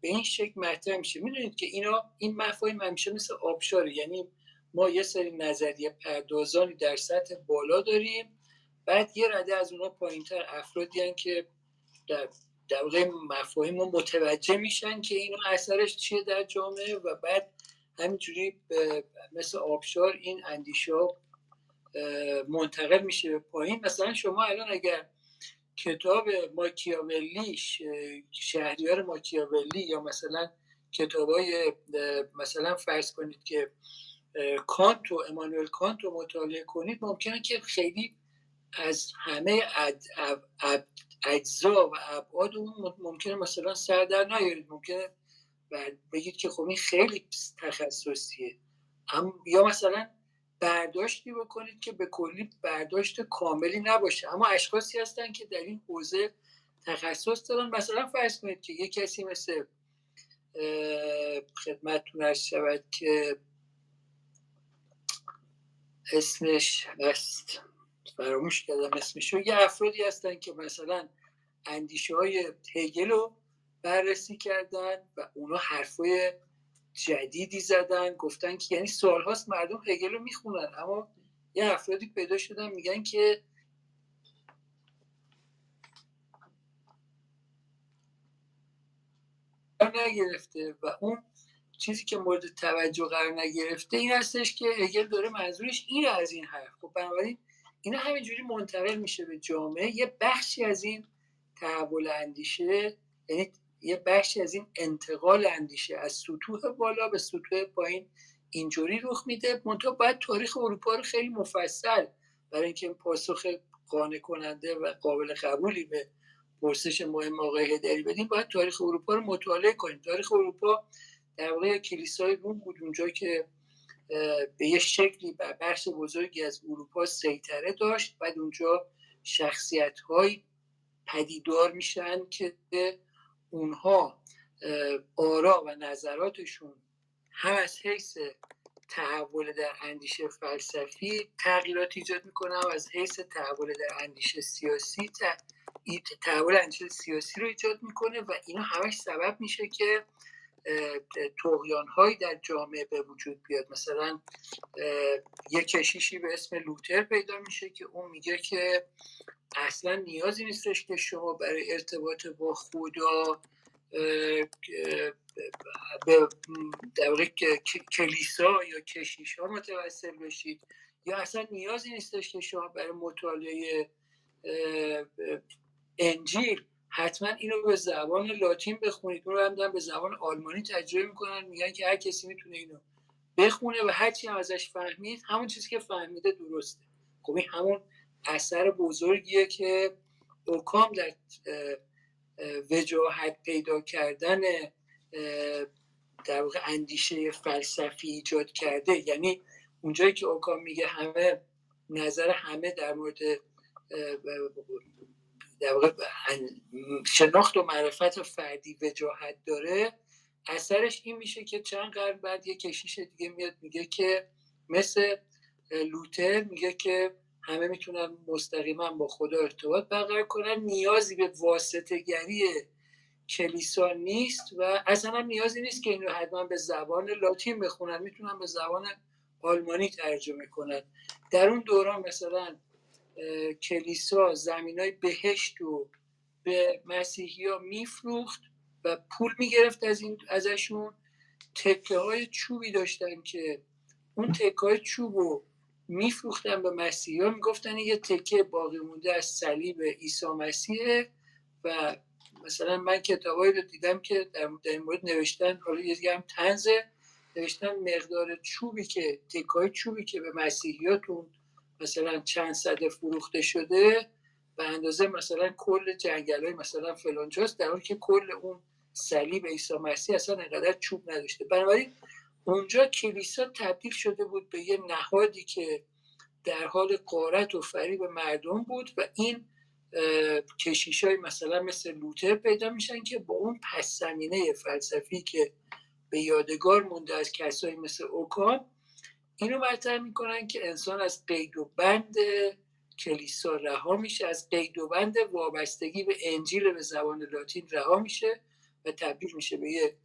به این شکل مطرح میشه. می‌دونید که اینا این مفاهیم همیشه مثل آبشاره. یعنی ما یه سری نظریه پردازانی در سطح بالا داریم بعد یه رده از اونا پایینتر افرادی که در در مفاهیم رو متوجه میشن که اینو اثرش چیه در جامعه و بعد همینجوری مثل آبشار این اندیشه منتقل میشه به پایین. مثلا شما الان اگر کتاب ماکیاولی شهریار ماکیاولی یا مثلا کتاب های مثلا فرض کنید که کانت و امانوئل کانت رو مطالعه کنید ممکنه که خیلی از همه اجزا و ابعاد اون ممکنه مثلا سر در نیارید. ممکنه و بگید که خب این خیلی تخصصیه. یا مثلا برداشتی بکنید که به کلی برداشت کاملی نباشه. اما اشخاصی هستن که در این حوزه تخصص دارن. مثلا فرض کنید که یه کسی مثل خدمتتون ارز شود که اسمش هست. فراموش کردم اسمشو. یه افرادی هستن که مثلا اندیشه های هگل رو بررسی کردن و اونا حرفای جدیدی زدن گفتن که یعنی سالهاست مردم هگل رو می‌خونن. اما یه افرادی پیدا شدن میگن که نگرفته و اون چیزی که مورد توجه قرار نگرفته این هستش که هگل داره منظورش این از این حرف. خب بنابراین اینا همینجوری منتقل میشه به جامعه. یه بخشی از این تحول اندیشه یعنی یه بخشی از این انتقال اندیشه از سطوح بالا به سطوح پایین اینجوری رخ میده. منتها باید تاریخ اروپا رو خیلی مفصل برای اینکه پاسخ قانع کننده و قابل قبولی به پرسش مهم آقای هدری بدیم باید تاریخ اروپا رو مطالعه کنیم. تاریخ اروپا در واقع کلیسای روم بود اونجا که به یه شکلی بر بخش بزرگی از اروپا سیطره داشت. بعد اونجا شخصیت های پدیدار میشن که اونها آرا و نظراتشون هم از حیث تحول در اندیشه فلسفی تغییرات ایجاد می‌کنه و از حیث تحول در اندیشه سیاسی تحول اندیشه سیاسی رو ایجاد می‌کنه و اینا همش سبب میشه که توقیان هایی در جامعه به وجود بیاد. مثلا یه کشیشی به اسم لوتر پیدا میشه که اون میگه که اصلا نیازی نیستش که شما برای ارتباط با خدا به در کلیسا یا کشیش ها متوسل بشید. یا اصلا نیازی نیستش که شما برای مطالعه انجیل حتما اینو به زبان لاتین بخونید اون رو هم به زبان آلمانی تجربه می‌کنن. میگن که هر کسی می‌تونه اینو بخونه و هرچی هم ازش فهمید همون چیزی که فهمیده درسته. خب این همون اثر بزرگیه که اوکام در وجاهت پیدا کردن در واقع اندیشه فلسفی ایجاد کرده. یعنی اونجایی که اوکام میگه همه نظر همه در مورد در واقع شناخت و معرفت فردی وجاهت داره. اثرش این میشه که چند قرن بعد یه کشیش دیگه میاد میگه که مثل لوتر میگه که همه می‌تونن مستقیما با خدا ارتباط برقرار کنن. نیازی به واسطه گری کلیسا نیست و اصلا نیازی نیست که اینو حتما به زبان لاتین بخونن. می‌تونن به زبان آلمانی ترجمه کنن. در اون دوران مثلا کلیسا زمین های بهشت رو به مسیحی ها میفروخت و پول می‌گرفت از این ازشون. تکه های چوبی داشتن که اون تکه های چوب رو میفروختن به مسیحی ها. می‌گفتن یه تکه باقی مونده از صلیب عیسی مسیحه و مثلا من کتابایی رو دیدم که در این مورد نوشتن حالا یه هم تنزه نوشتن مقدار چوبی که تکای چوبی که به مسیحیاتون مثلا چند صده فروخته شده به اندازه مثلا کل جنگل های مثلا فلانجاست در حالی که کل اون صلیب عیسی مسیح اصلا انقدر چوب نداشته. بنابراین اونجا کلیسا تبدیل شده بود به یه نهادی که در حال قارت و فریب مردم بود و این کشیش های مثلا مثل لوتر پیدا میشن که با اون پس زمینه فلسفی که به یادگار مونده از کسایی مثل اوکام اینو مطرح می‌کنن که انسان از قید و بند کلیسا رها میشه از قید و بند وابستگی به انجیل به زبان لاتین رها میشه و تبدیل میشه به یه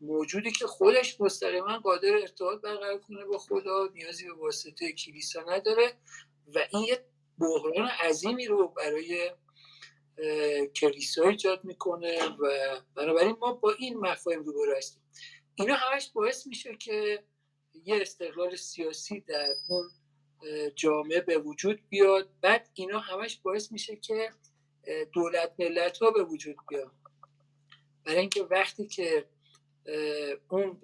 موجودی که خودش مستقیما قادر ارتباط برقرار کنه با خدا نیازی به واسطه کلیسا نداره و این یه بحران عظیمی رو برای کلیسا ایجاد می‌کنه و بنابراین ما با این مفاهیم روبرو هستیم. اینا همش باعث میشه که یه استقلال سیاسی در اون جامعه به وجود بیاد. بعد اینا همش باعث میشه که دولت ملت ها به وجود بیاد برای اینکه وقتی که اون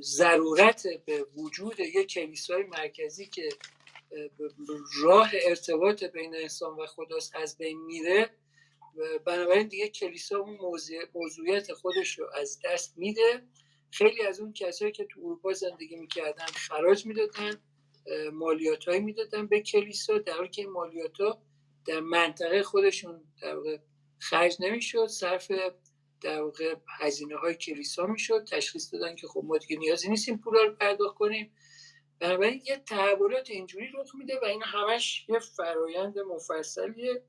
ضرورت به وجود یک کلیسای مرکزی که راه ارتباط بین انسان و خداست از بین میره بنابراین دیگه کلیسا اون موضوعیت خودش رو از دست میده. خیلی از اون کسایی که تو اروپا زندگی می‌کردن خراج می‌دادن مالیات هایی می‌دادن به کلیسا در حالی که مالیات ها در منطقه خودشون در واقع خرج نمی‌شد صرف در واقع هزینه های کلیسا می‌شد. تشخیص دادن که خب ما دیگه نیازی نیستیم پولا رو پرداخت کنیم. بنابراین یه تحولات اینجوری رخ میده و این همش یه فرایند مفصلیه.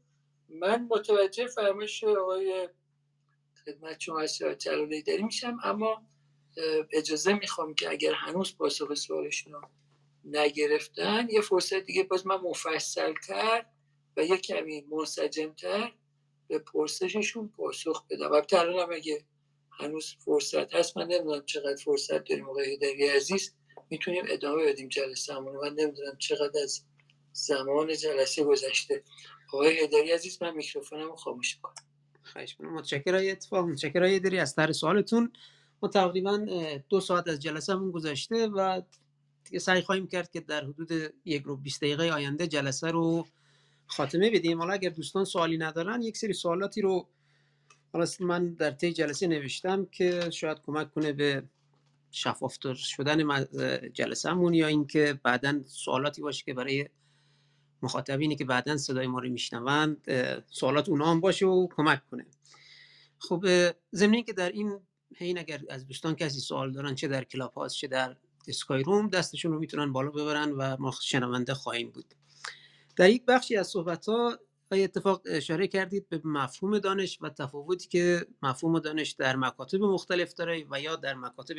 من متوجه فرمایش آقای خدمت شما داری میشم اما اجازه می‌خوام که اگر هنوز پاسخ سوالشون رو نگرفتن یه فرصت دیگه باز من مفصلتر و یه کمی منسجمتر به پرسششون پاسخ بدم. و الان اگه هنوز فرصت هست من نمی‌دونم چقدر فرصت داریم آقای هدری عزیز. می‌تونیم ادامه بدیم جلسه همون من نمی‌دونم چقدر از زمان جلسه گذشته. آقای هدری عزیز من میکروفونم رو خاموش کنم خواهش متشکرم. اتفاق. متشکرم داری از طرح سوالتون. ما تقریبا دو ساعت از جلسه همون گذشته و دیگه سعی خواهیم کرد که در حدود یک رو 20 دقیقه آینده جلسه رو خاتمه بدیم. حالا اگر دوستان سوالی ندارن یک سری سوالاتی رو حالا من در طی جلسه نوشتم که شاید کمک کنه به شفافتر شدن جلسه همون یا اینکه بعدا سوالاتی باشه که برای مخاطبینی که بعدا صدای ما رو میشنوند سوالات اونا هم باشه و کمک کنه. خب ضمن که در این حین اگر از دوستان کسی سوال دارن چه در کلاب هاست چه در اسکای روم دستشون رو می‌تونن بالا ببرن و ما شنونده خواهیم بود. در یک بخشی از صحبت ها اتفاق اشاره کردید به مفهوم دانش و تفاوتی که مفهوم دانش در مکاتب مختلف داره و یا در مکاتب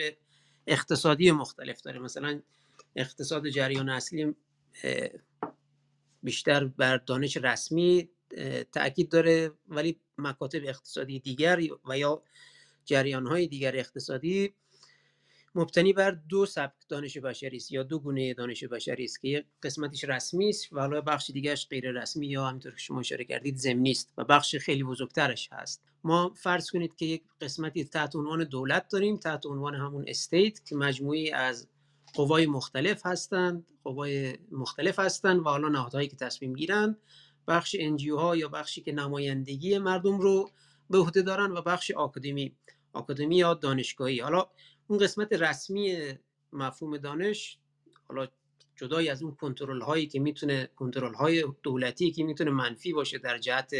اقتصادی مختلف داره. مثلا اقتصاد جریان اصلی بیشتر بر دانش رسمی تاکید داره ولی مکاتب اقتصادی دیگر و یا جریان های دیگر اقتصادی مبتنی بر دو سبک دانش بشری است یا دو گونه دانش بشری است که یک قسمتش رسمی است و حالا بخش دیگرش غیر رسمی یا همینطور که شما اشاره کردید زمینی است و بخش خیلی بزرگترش هست. ما فرض کنید که یک قسمتی تحت عنوان دولت داریم تحت عنوان همون استیت که مجموعی از قوای مختلف هستند قوای مختلف هستند و حالا نهادهایی که تصمیم گیرند بخش انجیو ها یا بخشی که نمایندگی مردم رو به عهده دارن و بخش آکادمی. آکادمی یا دانشگاهی. حالا اون قسمت رسمی مفهوم دانش حالا جدای از اون کنترل هایی که می‌تونه کنترل های دولتی که می‌تونه منفی باشه در جهت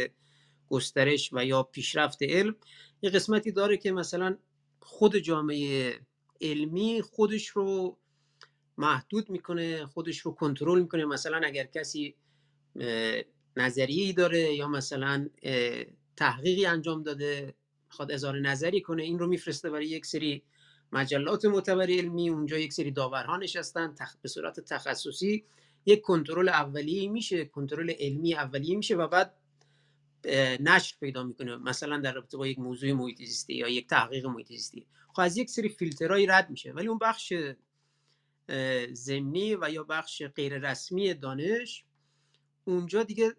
گسترش و یا پیشرفت علم یه قسمتی داره که مثلا خود جامعه علمی خودش رو محدود می‌کنه خودش رو کنترل می‌کنه. مثلا اگر کسی نظریه داره یا مثلا تحقیقی انجام داده می‌خواد اظهار نظری کنه این رو میفرسته برای یک سری مجلات معتبر علمی اونجا یک سری داورها نشستن تخ... به صورت تخصصی یک کنترل اولیه میشه کنترل علمی اولیه میشه و بعد نشر پیدا می‌کنه مثلا در رابطه با یک موضوع محیط زیستی یا یک تحقیق محیط زیستی. خب از یک سری فیلترهایی رد میشه ولی اون بخش ضمنی و یا بخش غیر رسمی دانش اونجا دیگه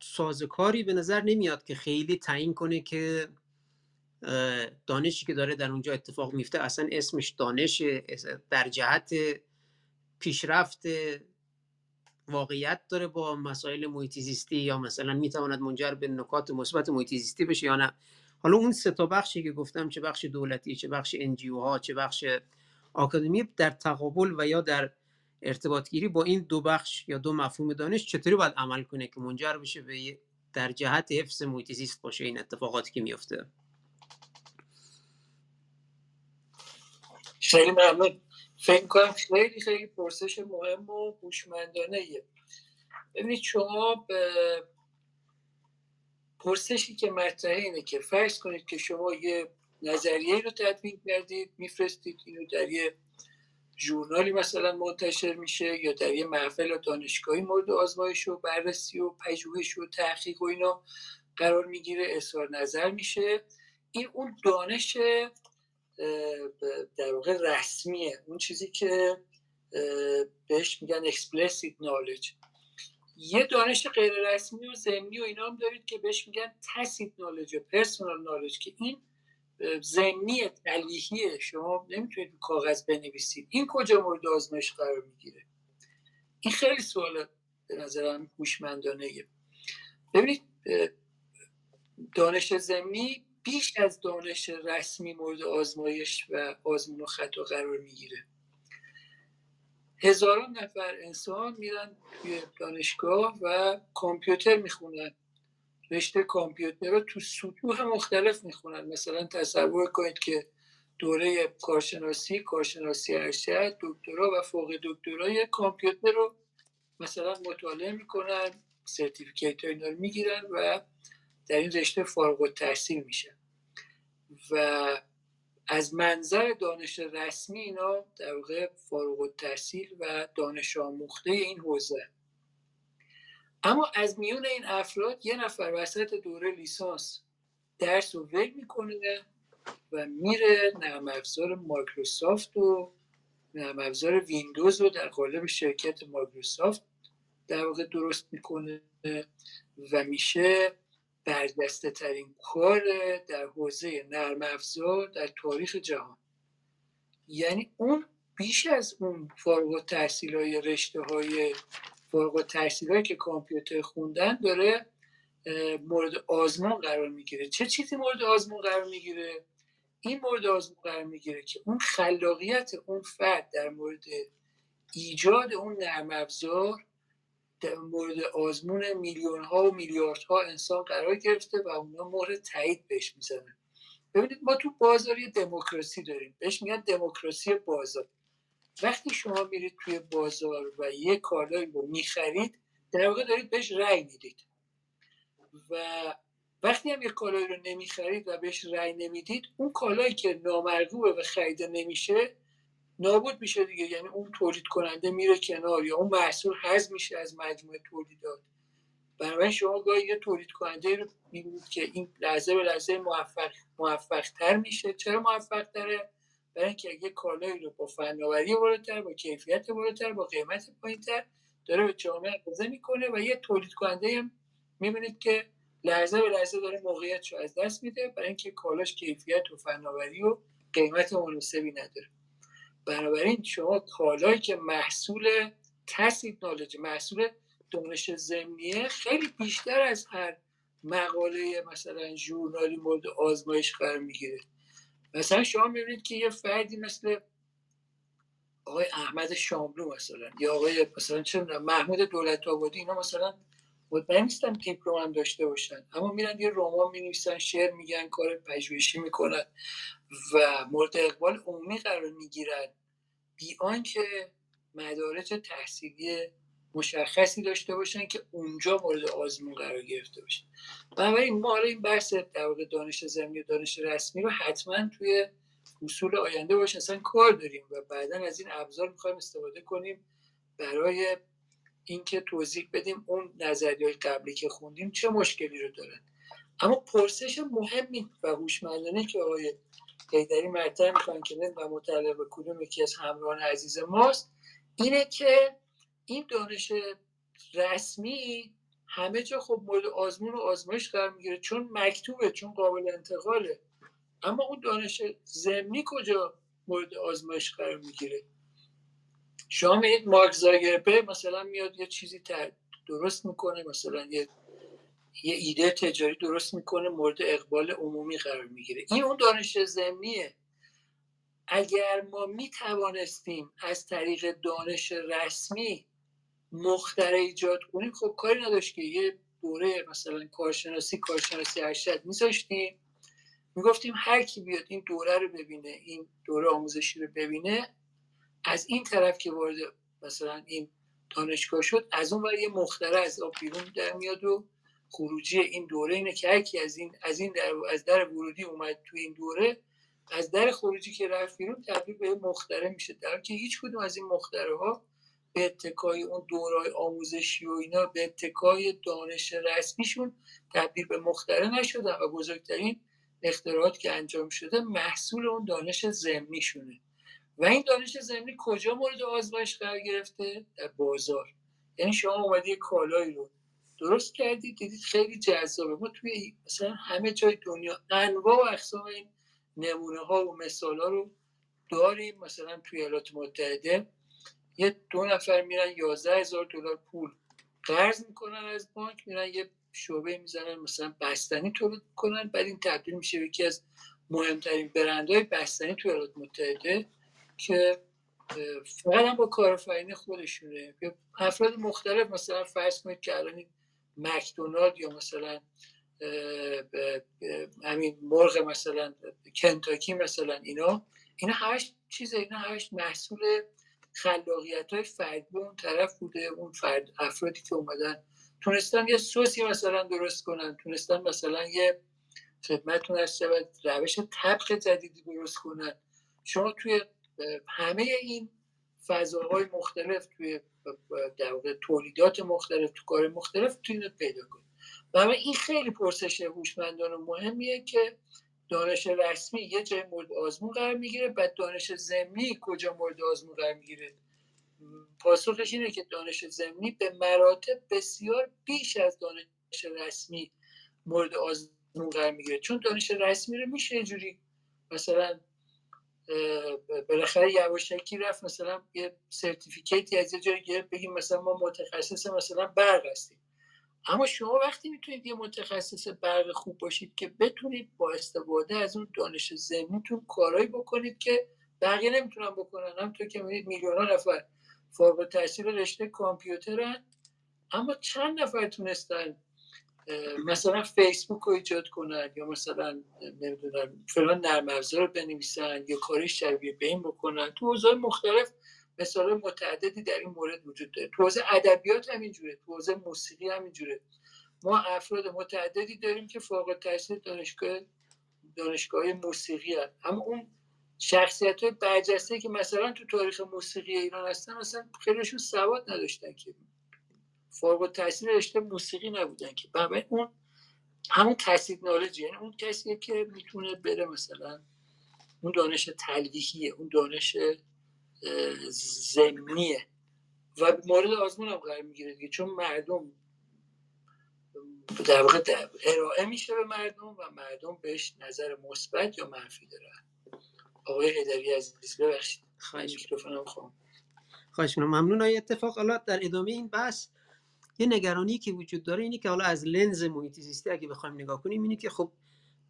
سازکاری به نظر نمیاد که خیلی تعیین کنه که دانشی که داره در اونجا اتفاق میفته اصلا اسمش دانش در جهت پیشرفت واقعیت داره با مسائل محیط زیستی یا مثلا می‌تواند منجر به نکات مثبت محیط زیستی بشه یا نه. حالا اون سه تا بخشی که گفتم چه بخش دولتی چه بخش انجیو ها چه بخش آکادمی در تقابل و یا در ارتباط گیری با این دو بخش یا دو مفهوم دانش چطوری باید عمل کنه که منجر بشه به در جهت حفظ محیط زیست باشه این اتفاقاتی که میفته خیلی ممنون. فکر کنم خیلی خیلی پرسش مهم و هوشمندانه ببینید شما به پرسشی که مطرحه اینه که فرض کنید که شما یه نظریه رو تدوین کردید میفرستید اینو در یه ژورنالی مثلا منتشر میشه یا در یه محفل دانشگاهی مورد آزمایش و بررسی و پژوهش و تحقیق و اینا قرار می‌گیره اظهار نظر میشه. این اون دانش در واقع رسمیه. اون چیزی که بهش میگن explicit knowledge. یه دانش غیر رسمی و ضمنی و اینا هم دارید که بهش میگن tacit knowledge و personal knowledge که این ضمنی تلیحیه شما نمی‌تونید کاغذ بنویسید. این کجا مورد آزمایش قرار می‌گیره؟ این خیلی سوال به نظرم هوشمندانه. ببینید دانش زمینی بیش از دانش رسمی مورد آزمایش و آزمون و خطا قرار می‌گیره. هزاران نفر انسان میرن توی دانشگاه و کامپیوتر می‌خونن. رشته کامپیوتر رو تو سطوح مختلف می‌خونن. مثلا تصور کنید که دوره کارشناسی کارشناسی ارشد دکترا و فوق دکترای کامپیوتر رو مثلا مطالعه می‌کنن certificate اینا رو می‌گیرن و در این رشته فارغ‌التحصیل میشن و از منظر دانش رسمی اینا در واقع فارغ‌التحصیل و دانش آموخته این حوزه. اما از میون این افراد یه نفر وسط دوره لیسانس درس رو ول می‌کنه و میره نرم افزار مایکروسافت و نرم افزار ویندوز رو در قالب شرکت مایکروسافت در واقع درست می‌کنه و میشه برجسته ترین کار در حوزه نرم افزار در تاریخ جهان. یعنی اون بیش از اون فارغ و تحصیل های رشته های فارغ و تحصیل هایی که کامپیوتر خوندن داره مورد آزمون قرار می‌گیره. چه چیزی مورد آزمون قرار می‌گیره؟ این مورد آزمون قرار می‌گیره که اون خلاقیت اون فرد در مورد ایجاد اون نرم افزار مورد آزمون میلیون ها و میلیارد ها انسان قرار گرفته و اونا مورد تایید بهش می‌زنن ببینید ما تو بازار یه دموکراسی داریم. بهش میگن دموکراسی بازار. وقتی شما میرید توی بازار و یه کالایی رو می‌خرید در واقع دارید بهش رأی می‌دید. و وقتی هم یه کالایی رو نمی‌خرید و بهش رأی نمی‌دید اون کالایی که نامرغوبه و خریده نمیشه نابود میشه دیگه. یعنی اون تولید کننده میره کنار یا اون محصول حذف میشه از مجموعه تولیدات. بنابراین شما گاهی یه تولید کننده رو می‌بینید که این لحظه به لحظه موفق موفق تر میشه. چرا موفق تره برای اینکه یه کالایی رو با فناوری بالاتر با کیفیت بالاتر با قیمت پایینتر داره به جامعه عرضه می‌کنه و یه تولید کننده هم می‌بینید که لحظه به لحظه داره موقعیتش رو از دست میده. برای اینکه کالاش کیفیت و فناوری و قیمت مناسبی نداره. بنابراین شما کالایی که محصول نالج محصول دانش زمینیه خیلی بیشتر از هر مقاله مثلا ژورنالی مورد آزمایش قرار می‌گیره. مثلا شما می‌بینید که یه فردی مثل آقای احمد شاملو مثلا یا آقای مثلا چه محمود دولت آبادی اینا مثلا مطمئن نیستم دیپلم هم داشته باشن. اما میرن یه رمان می نویسن شعر میگن کار پژوهشی می‌کنن. و مورد اقبال عمومی قرار می‌گیرن بی آنکه مدارج تحصیلی مشخصی داشته باشن که اونجا مورد آزمون قرار گرفته باشن بنابراین ما حالا این بحث در واقع دانش زمینی و دانش رسمی رو حتما توی اصول آینده باشه اصلا کار داریم و بعدا از این ابزار می‌خوایم استفاده کنیم برای اینکه توضیح بدیم اون نظریه قبلی که خوندیم چه مشکلی رو دارن. اما پرسش مهمی و هوشمندانه که آقای حیدری مطرح می‌کنن که و به کدوم یکی از همراهان عزیز ماست. اینه که این دانش رسمی همه جا خب مورد آزمون و آزمایش قرار می‌گیره چون مکتوبه چون قابل انتقاله. اما اون دانش زمینی کجا مورد آزمایش قرار می‌گیره؟ شما می‌دید مارک زاگربه مثلا میاد یه چیزی درست می‌کنه مثلا یه یه ایده تجاری درست می‌کنه مورد اقبال عمومی قرار می‌گیره. این اون دانش زمینیه. اگر ما می‌توانستیم از طریق دانش رسمی مختره ایجاد کنیم خب کاری نداشت که یه دوره مثلا کارشناسی کارشناسی ارشد میذاشتیم. می‌گفتیم هر کی بیاد این دوره رو ببینه این دوره آموزشی رو ببینه از این طرف که وارد مثلا این دانشگاه شد از اون ور یه مختره از آب بیرون در میاد و خروجی این دوره اینه که هر از این از این در از در ورودی اومد تو این دوره از در خروجی که رفت بیرون تبدیل به مختره میشه. در که هیچ کدوم از این مختره ها به اتکای اون دورای آموزشی و اینا به اتکای دانش رسمیشون تبدیل به مختره نشده و بزرگترین اختراعات که انجام شده محصول اون دانش زمینیشونه. و این دانش زمینی کجا مورد آزمایش قرار گرفته؟ در بازار. یعنی شما اومدی کالایی رو درست کردید دیدید خیلی جذابه. ما توی مثلا همه جای دنیا انواع و اقسام این نمونه ها و مثال ها رو داریم. مثلا توی ایالات متحده یه دو نفر میرن یازده هزار دلار پول قرض می‌کنن از بانک میرن یه شعبه می‌زنن مثلا بستنی تولید کنن بعد این تبدیل میشه یکی از مهمترین برندهای بستنی تو ایالات متحده که فقط هم با کارآفرینی خودشونه. افراد مختلف مثلا فرض کنید که الان مکدونالد یا مثلا همین مرغ مثلا کنتاکی مثلا اینا اینا هشت چیز اینا هشت محصول خلاقیت های فردی اون طرف بوده اون فرد افرادی که اومدن تونستن یه سوسی مثلا درست کنن تونستن مثلا یه خدمتتون از روش طبخ جدیدی درست کنن. شما توی همه این فضاهای مختلف توی در تولیدات مختلف تو کار مختلف توی پیدا کنید و این خیلی پرسش هوشمندان و مهمیه که دانش رسمی یه جای مورد آزمون قرار می‌گیره بعد دانش زمینی کجا مورد آزمون قرار می‌گیره؟ پاسخش اینه که دانش زمینی به مراتب بسیار بیش از دانش رسمی مورد آزمون قرار می‌گیره. چون دانش رسمی رو میشه جوری مثلا بالاخره یواشکی رفت مثلا یه سرتیفیکیتی از یه جایی گرفت بگیم مثلا ما متخصص مثلا برق هستیم. اما شما وقتی می‌تونید یه متخصص برق خوب باشید که بتونید با استفاده از اون دانش ذهنیتون کارهایی بکنید که بقیه نمی‌تونن بکنن. همونطور که می‌دید میلیون نفر فارغ التحصیل رشته کامپیوترن اما چند نفر تونستن مثلا فیسبوک رو ایجاد کنن یا مثلا نمی‌دونم فلان نرم افزار رو بنویسن یا کاری شبیه به این بکنن. تو حوزه‌های مختلف مثال متعددی در این مورد وجود داره. تو حوزه ادبیات همینجوره تو حوزه موسیقی همینجوره ما افراد متعددی داریم که فوق التحصیل دانشگاه دانشگاه موسیقی هست اما اون شخصیت های برجسته که مثلا تو تاریخ موسیقی ایران هستن مثلا خیلیشون سواد نداشتن که فارغ التحصیل رشته موسیقی نبودن که. بنابراین اون همون کسی نالجی یعنی اون کسیه که می‌تونه بره مثلا اون دانش تلویحیه اون دانش زمینیه و مورد آزمون هم قرار می‌گیره دیگه چون مردم در واقع ارائه میشه به مردم و مردم بهش نظر مثبت یا منفی دارن. آقای هدری عزیز ببخشید. میکروفونم خواهم خواهش ممنون. های اتفاق حالا در ادامه این بحث یه نگرانی که وجود داره اینه که حالا از لنز محیط زیستی اگه بخوایم نگاه کنیم اینه که خب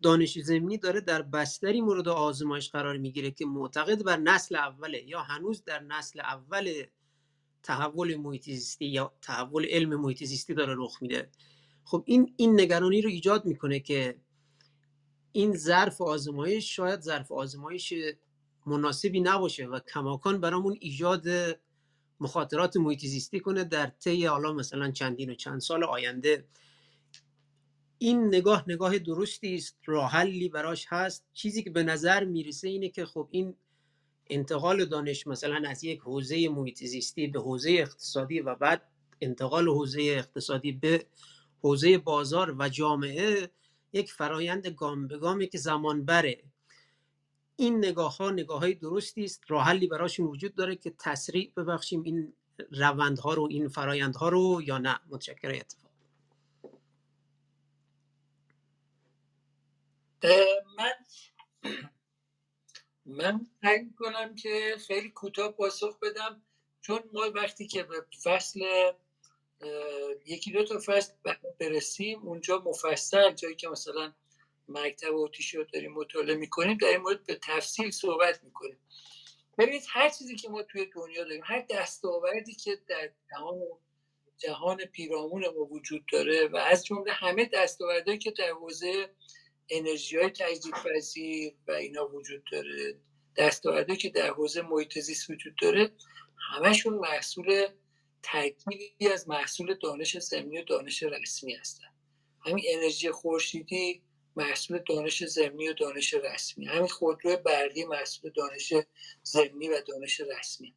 دانش زمینی داره در بستری مورد آزمایش قرار می‌گیره که معتقد بر نسل اوله یا هنوز در نسل اول تحول محیط زیستی یا تحول علم محیط زیستی داره رخ میده. خب این این نگرانی رو ایجاد می‌کنه که این ظرف آزمایش شاید ظرف آزمایش مناسبی نباشه و کماکان برامون ایجاد مخاطرات محیط زیستی کنه در طی حالا مثلا چندین و چند سال آینده. این نگاه نگاه درستی است راه حلی براش هست. چیزی که به نظر می‌رسه اینه که خب این انتقال دانش مثلا از یک حوزه محیط زیستی به حوزه اقتصادی و بعد انتقال حوزه اقتصادی به حوزه بازار و جامعه یک فرایند گام به گامی که زمان بره این نگاه ها نگاه های درستی است. راه حلی براشون وجود داره که تسریع ببخشیم این روندها رو این فرایندها رو یا نه. متشکر اتفاق. من من سعی کنم که خیلی کوتاه پاسخ بدم چون ما وقتی که به فصل یکی دو تا فصل برسیم اونجا مفصل جایی که مثلا مکتب اوتیش رو داریم مطالعه می‌کنیم در این مورد به تفصیل صحبت می‌کنیم. ببینید هر چیزی که ما توی دنیا داریم هر دستاوردی که در تمام جهان پیرامون ما وجود داره و از جمله همه دستاوردهایی که در حوزه انرژی های تجدید پذیر و اینا وجود داره دستاوردهایی که در حوزه محیط زیست وجود داره همشون محصول ترکیبی از محصول دانش زمینی و دانش رسمی هستن. همین انرژی خورشیدی محصول دانش زمینی و دانش رسمی. همین خودرو برقی محصول دانش زمینی و دانش رسمی.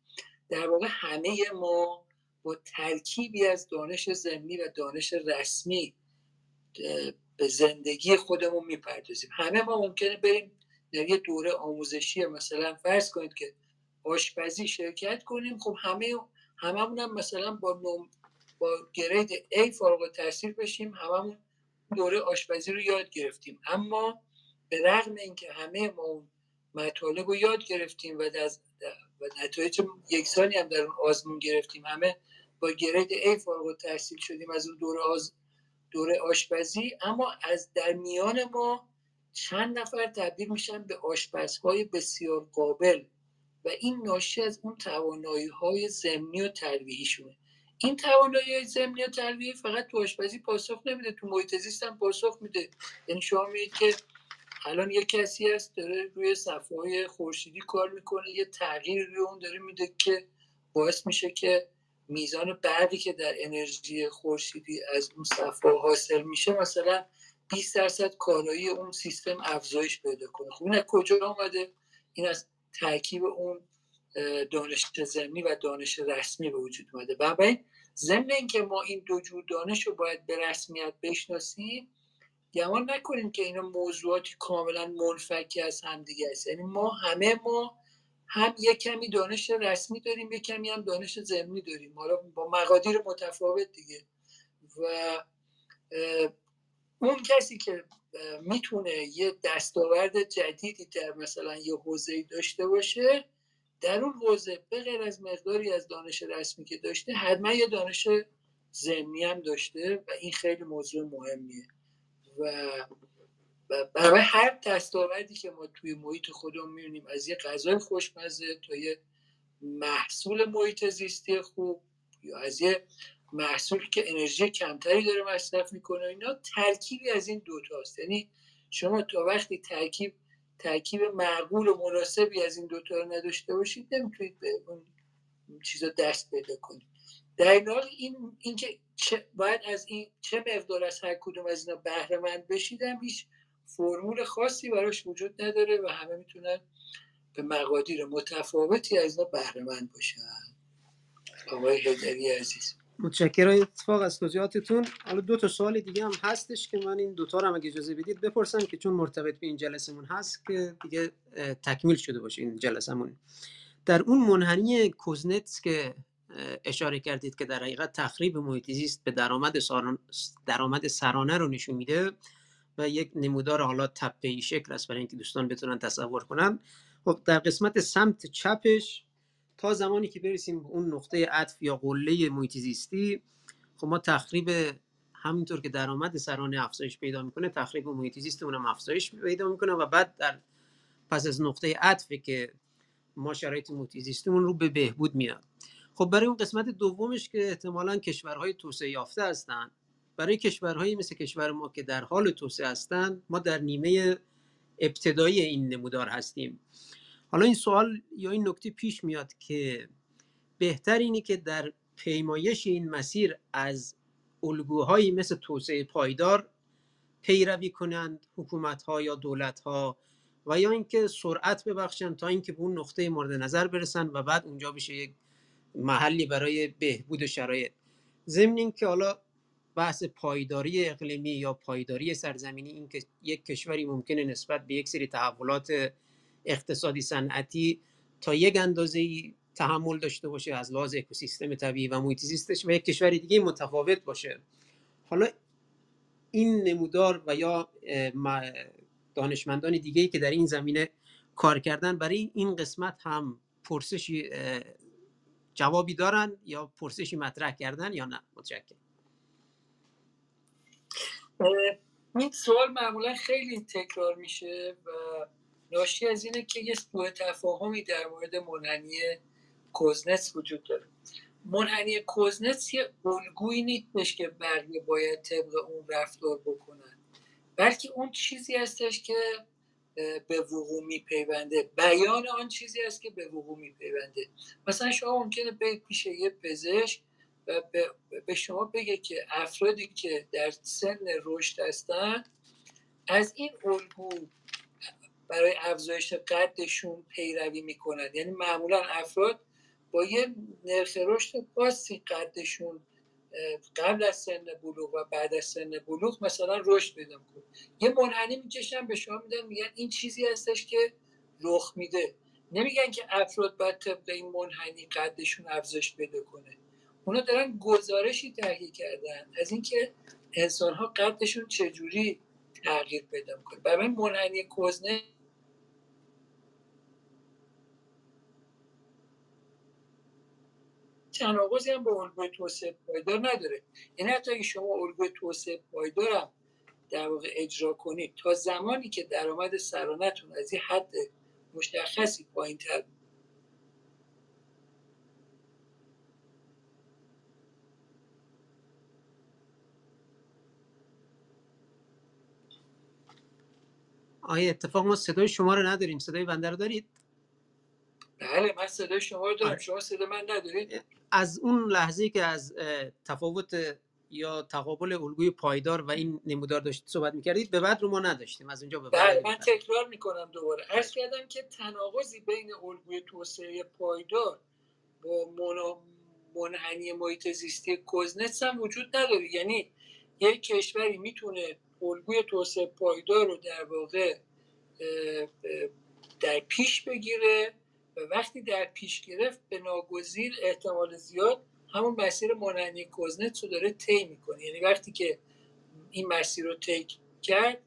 در واقع همه ما با ترکیبی از دانش زمینی و دانش رسمی به زندگی خودمون می‌پردازیم. همه ما ممکنه بریم در یه دوره آموزشی مثلا فرض کنید که آشپزی شرکت کنیم. خب همه هممون هم مثلا با با گرید A فارغ التحصیل بشیم هممون دوره آشپزی رو یاد گرفتیم. اما به رغم اینکه همه ما مطالب رو یاد گرفتیم و, و نتایج یکسانی هم در اون آزمون گرفتیم همه با گرید A فارغ التحصیل شدیم از اون دوره آز... دوره آشپزی. اما از در میان ما چند نفر تبدیل میشن به آشپزهای بسیار قابل و این ناشی از اون توانایی های زمینی و ترویحیشونه این توانایی های زمینی و ترویحی فقط تو آشپزی پاسخ نمیده تو محیط زیست هم پاسخ میده. یعنی شما می‌دید که الان یه کسی هست داره روی صفحه خورشیدی کار می‌کنه یه تغییر روی اون داره میده که باعث میشه که میزان برقی که در انرژی خورشیدی از اون صفحه حاصل میشه مثلا 20 درصد کارایی اون سیستم افزایش پیدا کنه. خب این از کجا آمده این از ترکیب اون دانش زمینی و دانش رسمی به وجود اومده. بنابراین ضمن اینکه ما این دو جور دانش رو باید به رسمیت بشناسیم گمان نکنیم که اینا موضوعاتی کاملا منفکی از همدیگه است. یعنی ما همه ما هم یک کمی دانش رسمی داریم یک کمی هم دانش زمینی داریم. حالا با مقادیر متفاوت دیگه. و اون کسی که می‌تونه یه دستاورد جدیدی در مثلا یه حوزه داشته باشه در اون حوزه به غیر از مقداری از دانش رسمی که داشته حتما یه دانش زمینی هم داشته و این خیلی موضوع مهمیه. و برای هر دستاوردی که ما توی محیط خودمون می‌بینیم از یه غذای خوشمزه تا یه محصول محیط زیستی خوب یا از یه محصولی که انرژی کمتری داره مصرف می‌کنه اینا ترکیبی از این دوتاست یعنی شما تا وقتی ترکیب ترکیب معقول و مناسبی از این دوتا رو نداشته باشید نمی‌تونید به اون چیزا دست پیدا کنید. در این حال این اینکه باید از این چه مقدار از هر کدوم از اینا بهره مند بشیدم هیچ فرمول خاصی براش وجود نداره و همه می‌تونن به مقادیر متفاوتی از اینا بهره مند باشن. آقای هدری عزیز. متشکرم. اتفاق از توضیحاتتون. حالا دو تا سوال دیگه هم هستش که من این دوتا رو هم اگه اجازه بدید بپرسم که چون مرتبط به این جلسمون هست که دیگه تکمیل شده باشه این جلسمون در اون منحنی کوزنتس که اشاره کردید که در حقیقت تخریب محیط زیست به درآمد درآمد سرانه رو نشون میده و یک نمودار حالا تپه شکل است برای اینکه دوستان بتونن تصور کنن. خب در قسمت سمت چپش تا زمانی که برسیم به اون نقطه عطف یا قله محیط زیستی خب ما تخریب همینطور که درآمد سرانه افزایش پیدا می‌کنه تخریب محیط زیست اونم افزایش پیدا می‌کنه و بعد در پس از نقطه عطفی که ما شرایط محیط زیستمون رو به بهبود میاد. خب برای اون قسمت دومش که احتمالا کشورهای توسعه یافته هستند برای کشورهایی مثل کشور ما که در حال توسعه هستند ما در نیمه ابتدایی این نمودار هستیم. حالا این سوال یا این نکته پیش میاد که بهتر اینه که در پیمایش این مسیر از الگوهایی مثل توسعه پایدار پیروی کنند حکومت ها یا دولت ها و یا اینکه سرعت ببخشند تا اینکه به اون نقطه مورد نظر برسن و بعد اونجا بشه یک محلی برای بهبود شرایط. ضمن اینکه حالا بحث پایداری اقلیمی یا پایداری سرزمینی این که یک کشوری ممکنه نسبت به یک سری تحولات اقتصادی صنعتی تا یک اندازه تحمل داشته باشه از لحاظ اکوسیستم طبیعی و محیط زیستش و یک کشور دیگه متفاوت باشه. حالا این نمودار و یا دانشمندان دیگه که در این زمینه کار کردن برای این قسمت هم پرسشی جوابی دارن یا پرسشی مطرح کردن یا نه؟ متشکرم. این سوال معمولا خیلی تکرار میشه و ناشی از اینه که یه سوء تفاهمی در مورد منحنی کوزنس وجود داره. منحنی کوزنس یه الگویی نیستش که بقیه باید طبق اون رفتار بکنن. بلکه اون چیزی هستش که به وقوع میپیونده. بیان آن چیزی است که به وقوع میپیونده. مثلا شما ممکنه برید پیش یه پزشک و به شما بگه که افرادی که در سن رشد هستن از این الگو برای افزایش قدشون پیروی می‌کنن. یعنی معمولا افراد با یه نرخ رشد خاصی قدشون قبل از سن بلوغ و بعد از سن بلوغ مثلا رشد پیدا کنه یه منحنی می‌کشن به شما میدن میگن این چیزی هستش که رخ میده. نمیگن که افراد باید طبق این منحنی قدشون افزایش پیدا کنه. اونا دارن گزارشی تهیه کردن از اینکه انسان ها قدشون چجوری تغییر پیدا می‌کنه. برای منحنی کوزنه تناقضی هم با الگوی توسعه پایدار نداره. یعنی حتی اگه شما الگوی توسعه پایدار هم در واقع اجرا کنید تا زمانی که درآمد سرانتون از این حد مشخصی پایین تر آیا اتفاق ما صدای شما رو نداریم. صدای بنده رو دارید؟ بله من صدای شما رو دارم. آره. شما صدا من ندارید؟ از اون لحظه که از تفاوت یا تقابل الگوی پایدار و این نمودار داشتید صحبت می‌کردید به بعد رو ما نداشتیم از اونجا به بعد بله من تکرار می‌کنم دوباره. عرض کردم که تناقضی بین الگوی توسعه پایدار با مونا- منحنی محیط زیستی کوزنتس هم وجود نداره. یعنی یک کشوری می‌تونه الگوی توسعه پایدار رو در واقع در پیش بگیره و وقتی در پیش گرفت به ناگزیر احتمال زیاد همون مسیر منحنی کوزنتس رو داره طی می‌کنه. یعنی وقتی که این مسیر رو طی کرد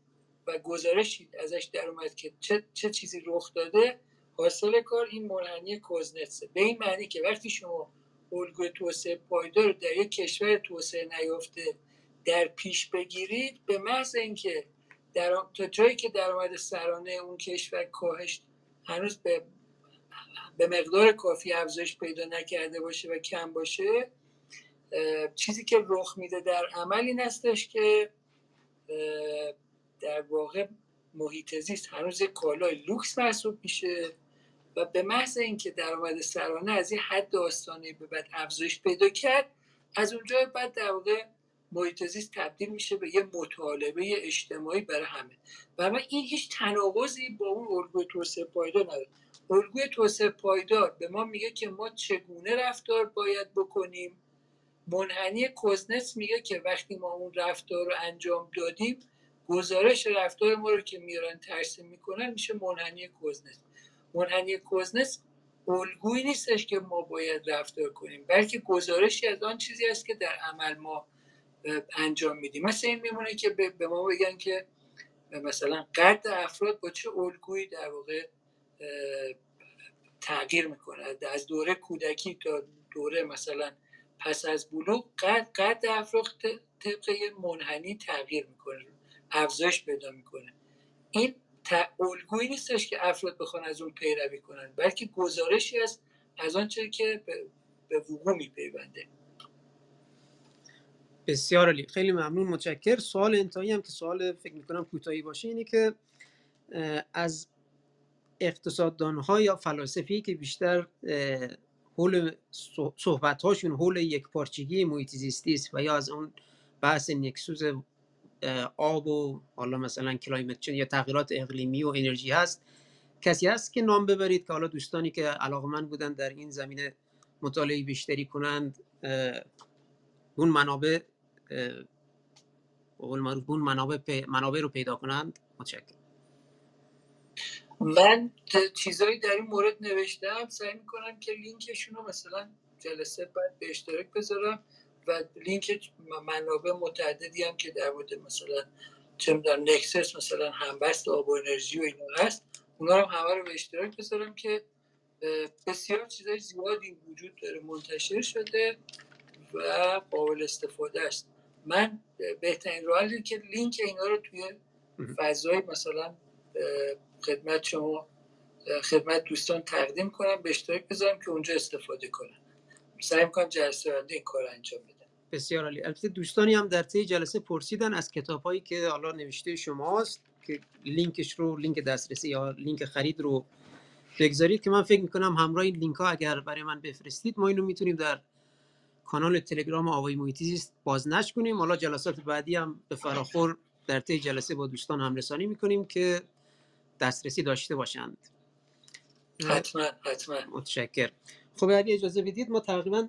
و گزارشی ازش در اومد که چه, چه چیزی رخ داده حاصل کار این منحنی کوزنتسه به این معنی که وقتی شما الگوی توسعه پایدار در یک کشور توسعه نیافته در پیش بگیرید به محض اینکه در تا جایی که درآمد سرانه اون کشور کاهش هنوز به به مقدار کافی افزایش پیدا نکرده باشه و کم باشه چیزی که رخ میده در عمل این هستش که در واقع محیط زیست هنوز کالای لوکس محسوب میشه و به محض اینکه درآمد سرانه از این حد آستانه به بعد افزایش پیدا کرد از اونجا بعد در واقع محیط زیست تبدیل میشه به یه مطالبه اجتماعی برای همه. و اما این هیچ تناقضی با اون الگوی توسعه پایدار نداره الگوی توسعه پایدار به ما میگه که ما چگونه رفتار باید بکنیم. منحنی کوزنتس میگه که وقتی ما اون رفتار رو انجام دادیم گزارش رفتار ما رو که میارن ترسیم می‌کنن میشه منحنی کوزنتس منحنی کوزنتس الگویی نیستش که ما باید رفتار کنیم بلکه گزارشی از آن چیزی است که در عمل ما انجام میدیم. مثل این میمونه که به ما بگن که مثلا قد افراد با چه الگویی در واقع تغییر می‌کنه. از دوره کودکی تا دوره مثلا پس از بلوغ قد, قد افراد طبق منحنی تغییر می‌کنه افزایش پیدا می‌کنه. این الگویی نیستش که افراد بخوان از اون پیروی کنن بلکه گزارشی است از آنچه که به وقوع میپیونده. بسیار عالی. خیلی ممنون متشکر. سوال انتهایی هم که سوال فکر می‌کنم کوتاهی باشه اینه که از اقتصاددانها یا فلاسفی که بیشتر حول صحبت هاشون حول یک پارچگی محیط زیستی است و یا از اون بحث نکسوز آب و حالا مثلا کلایمت یا تغییرات اقلیمی و انرژی هست کسی هست که نام ببرید که حالا دوستانی که علاقمند بودن در این زمینه مطالعه بیشتری کنند اون منابع به قول معروف اون منابع, پی- منابع رو پیدا کنند. متشکرم. من چیزایی در این مورد نوشتم. سعی می‌کنم که لینکشون رو مثلا جلسه بعد به اشتراک بذارم و لینک منابع متعددی هم که در مورد مثلا چه می‌دونم نکسس مثلا همبست آب و انرژی و اینا هست اونا هم همه رو به اشتراک بذارم که بسیار چیزای زیادی وجود داره منتشر شده و قابل استفاده است. من بهترین راه اینه که لینک اینا رو توی فضای مثلا خدمت شما خدمت دوستان تقدیم کنم به اشتراک بذارم که اونجا استفاده کنم سعی می‌کنم جلسه آینده این کار انجام بدم. بسیار عالی. البته دوستانی هم در طی جلسه پرسیدن از کتاب هایی که حالا نوشته شماست که لینکش رو لینک دسترسی یا لینک خرید رو بگذارید که من فکر می‌کنم همراه این لینک ها اگر برای من بفرستید ما اینو می‌تونیم در کانال تلگرام آوای محیطی زیست بازنشر کنیم حالا جلسات بعدی هم به فراخور در طی جلسه با دوستان هم رسانی می‌کنیم که دسترسی داشته باشند. حتما حتما. متشکر خب اگه اجازه بدید ما تقریبا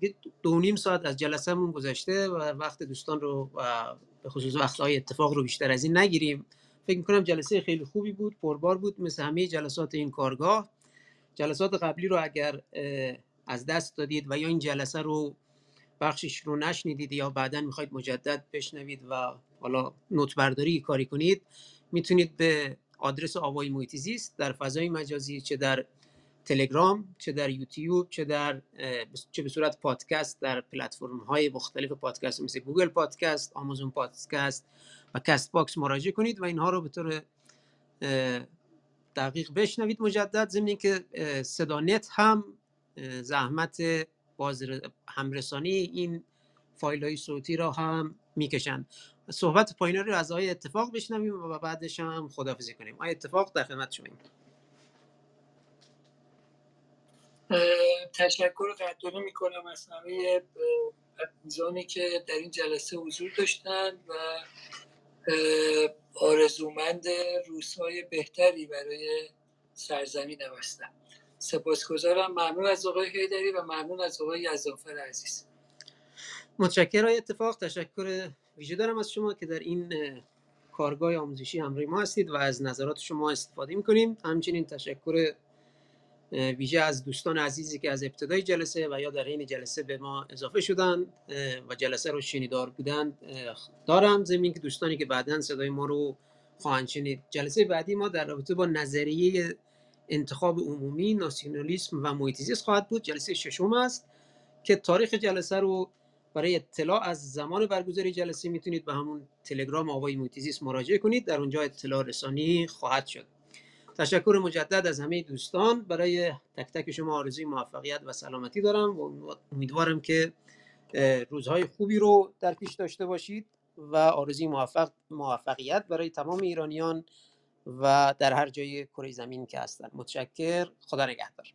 دیگه دو نیم ساعت از جلسهمون گذشته و وقت دوستان رو و به خصوص وقتهای اتفاق رو بیشتر از این نگیریم. فکر می‌کنم جلسه خیلی خوبی بود پربار بود مثل همه جلسات این کارگاه. جلسات قبلی رو اگر از دست دادید و یا این جلسه رو بخشش رو نشنیدید یا بعدا می‌خواید مجدد بشنوید و حالا نوت برداری کاری کنید می‌تونید به آدرس آوای محیط زیست در فضای مجازی چه در تلگرام چه در یوتیوب چه در چه به صورت پادکست در پلتفرم های مختلف پادکست مثل گوگل پادکست آمازون پادکست و کست باکس مراجعه کنید و اینها رو به طور دقیق بشنوید مجدد. ضمن که صدا نت هم زحمت باز همرسانی این فایل های صوتی را هم می‌کشند. صحبت پایین رو از آقای اتفاق بشنویم و بعدش هم خدافظی کنیم. آقای اتفاق در خدمت شما تشکر قدردانی می‌کنم از همه عزیزانی که در این جلسه حضور داشتند و آرزومند روزهای بهتری برای سرزمین هستم. سپاسگزارم. ممنون از آقای هیدری و ممنون از آقای یزافر عزیز. متشکرم. اتفاق تشکر ویژه دارم از شما که در این کارگاه آموزشی همراه ما هستید و از نظرات شما استفاده می‌کنیم. همچنین تشکر ویژه از دوستان عزیزی که از ابتدای جلسه و یا در این جلسه به ما اضافه شدن و جلسه رو شنیدار بودن دارم. زمین که دوستانی که بعدا صدای ما رو خواهند شنید. جلسه بعدی ما در رابطه با نظریه انتخاب عمومی ناسیونالیسم و محیطیزیست خواهد بود. جلسه ششم است که تاریخ جلسه رو برای اطلاع از زمان برگزاری جلسه می‌تونید به همون تلگرام آقای محیطیزیست مراجعه کنید. در اونجا اطلاع رسانی خواهد شد. تشکر مجدد از همه دوستان. برای تک تک شما آرزوی موفقیت و سلامتی دارم و امیدوارم که روزهای خوبی رو در پیش داشته باشید و آرزوی موفق موفقیت برای تمام ایرانیان و در هر جای کره زمین که هستند متشکر. خدا نگهدار.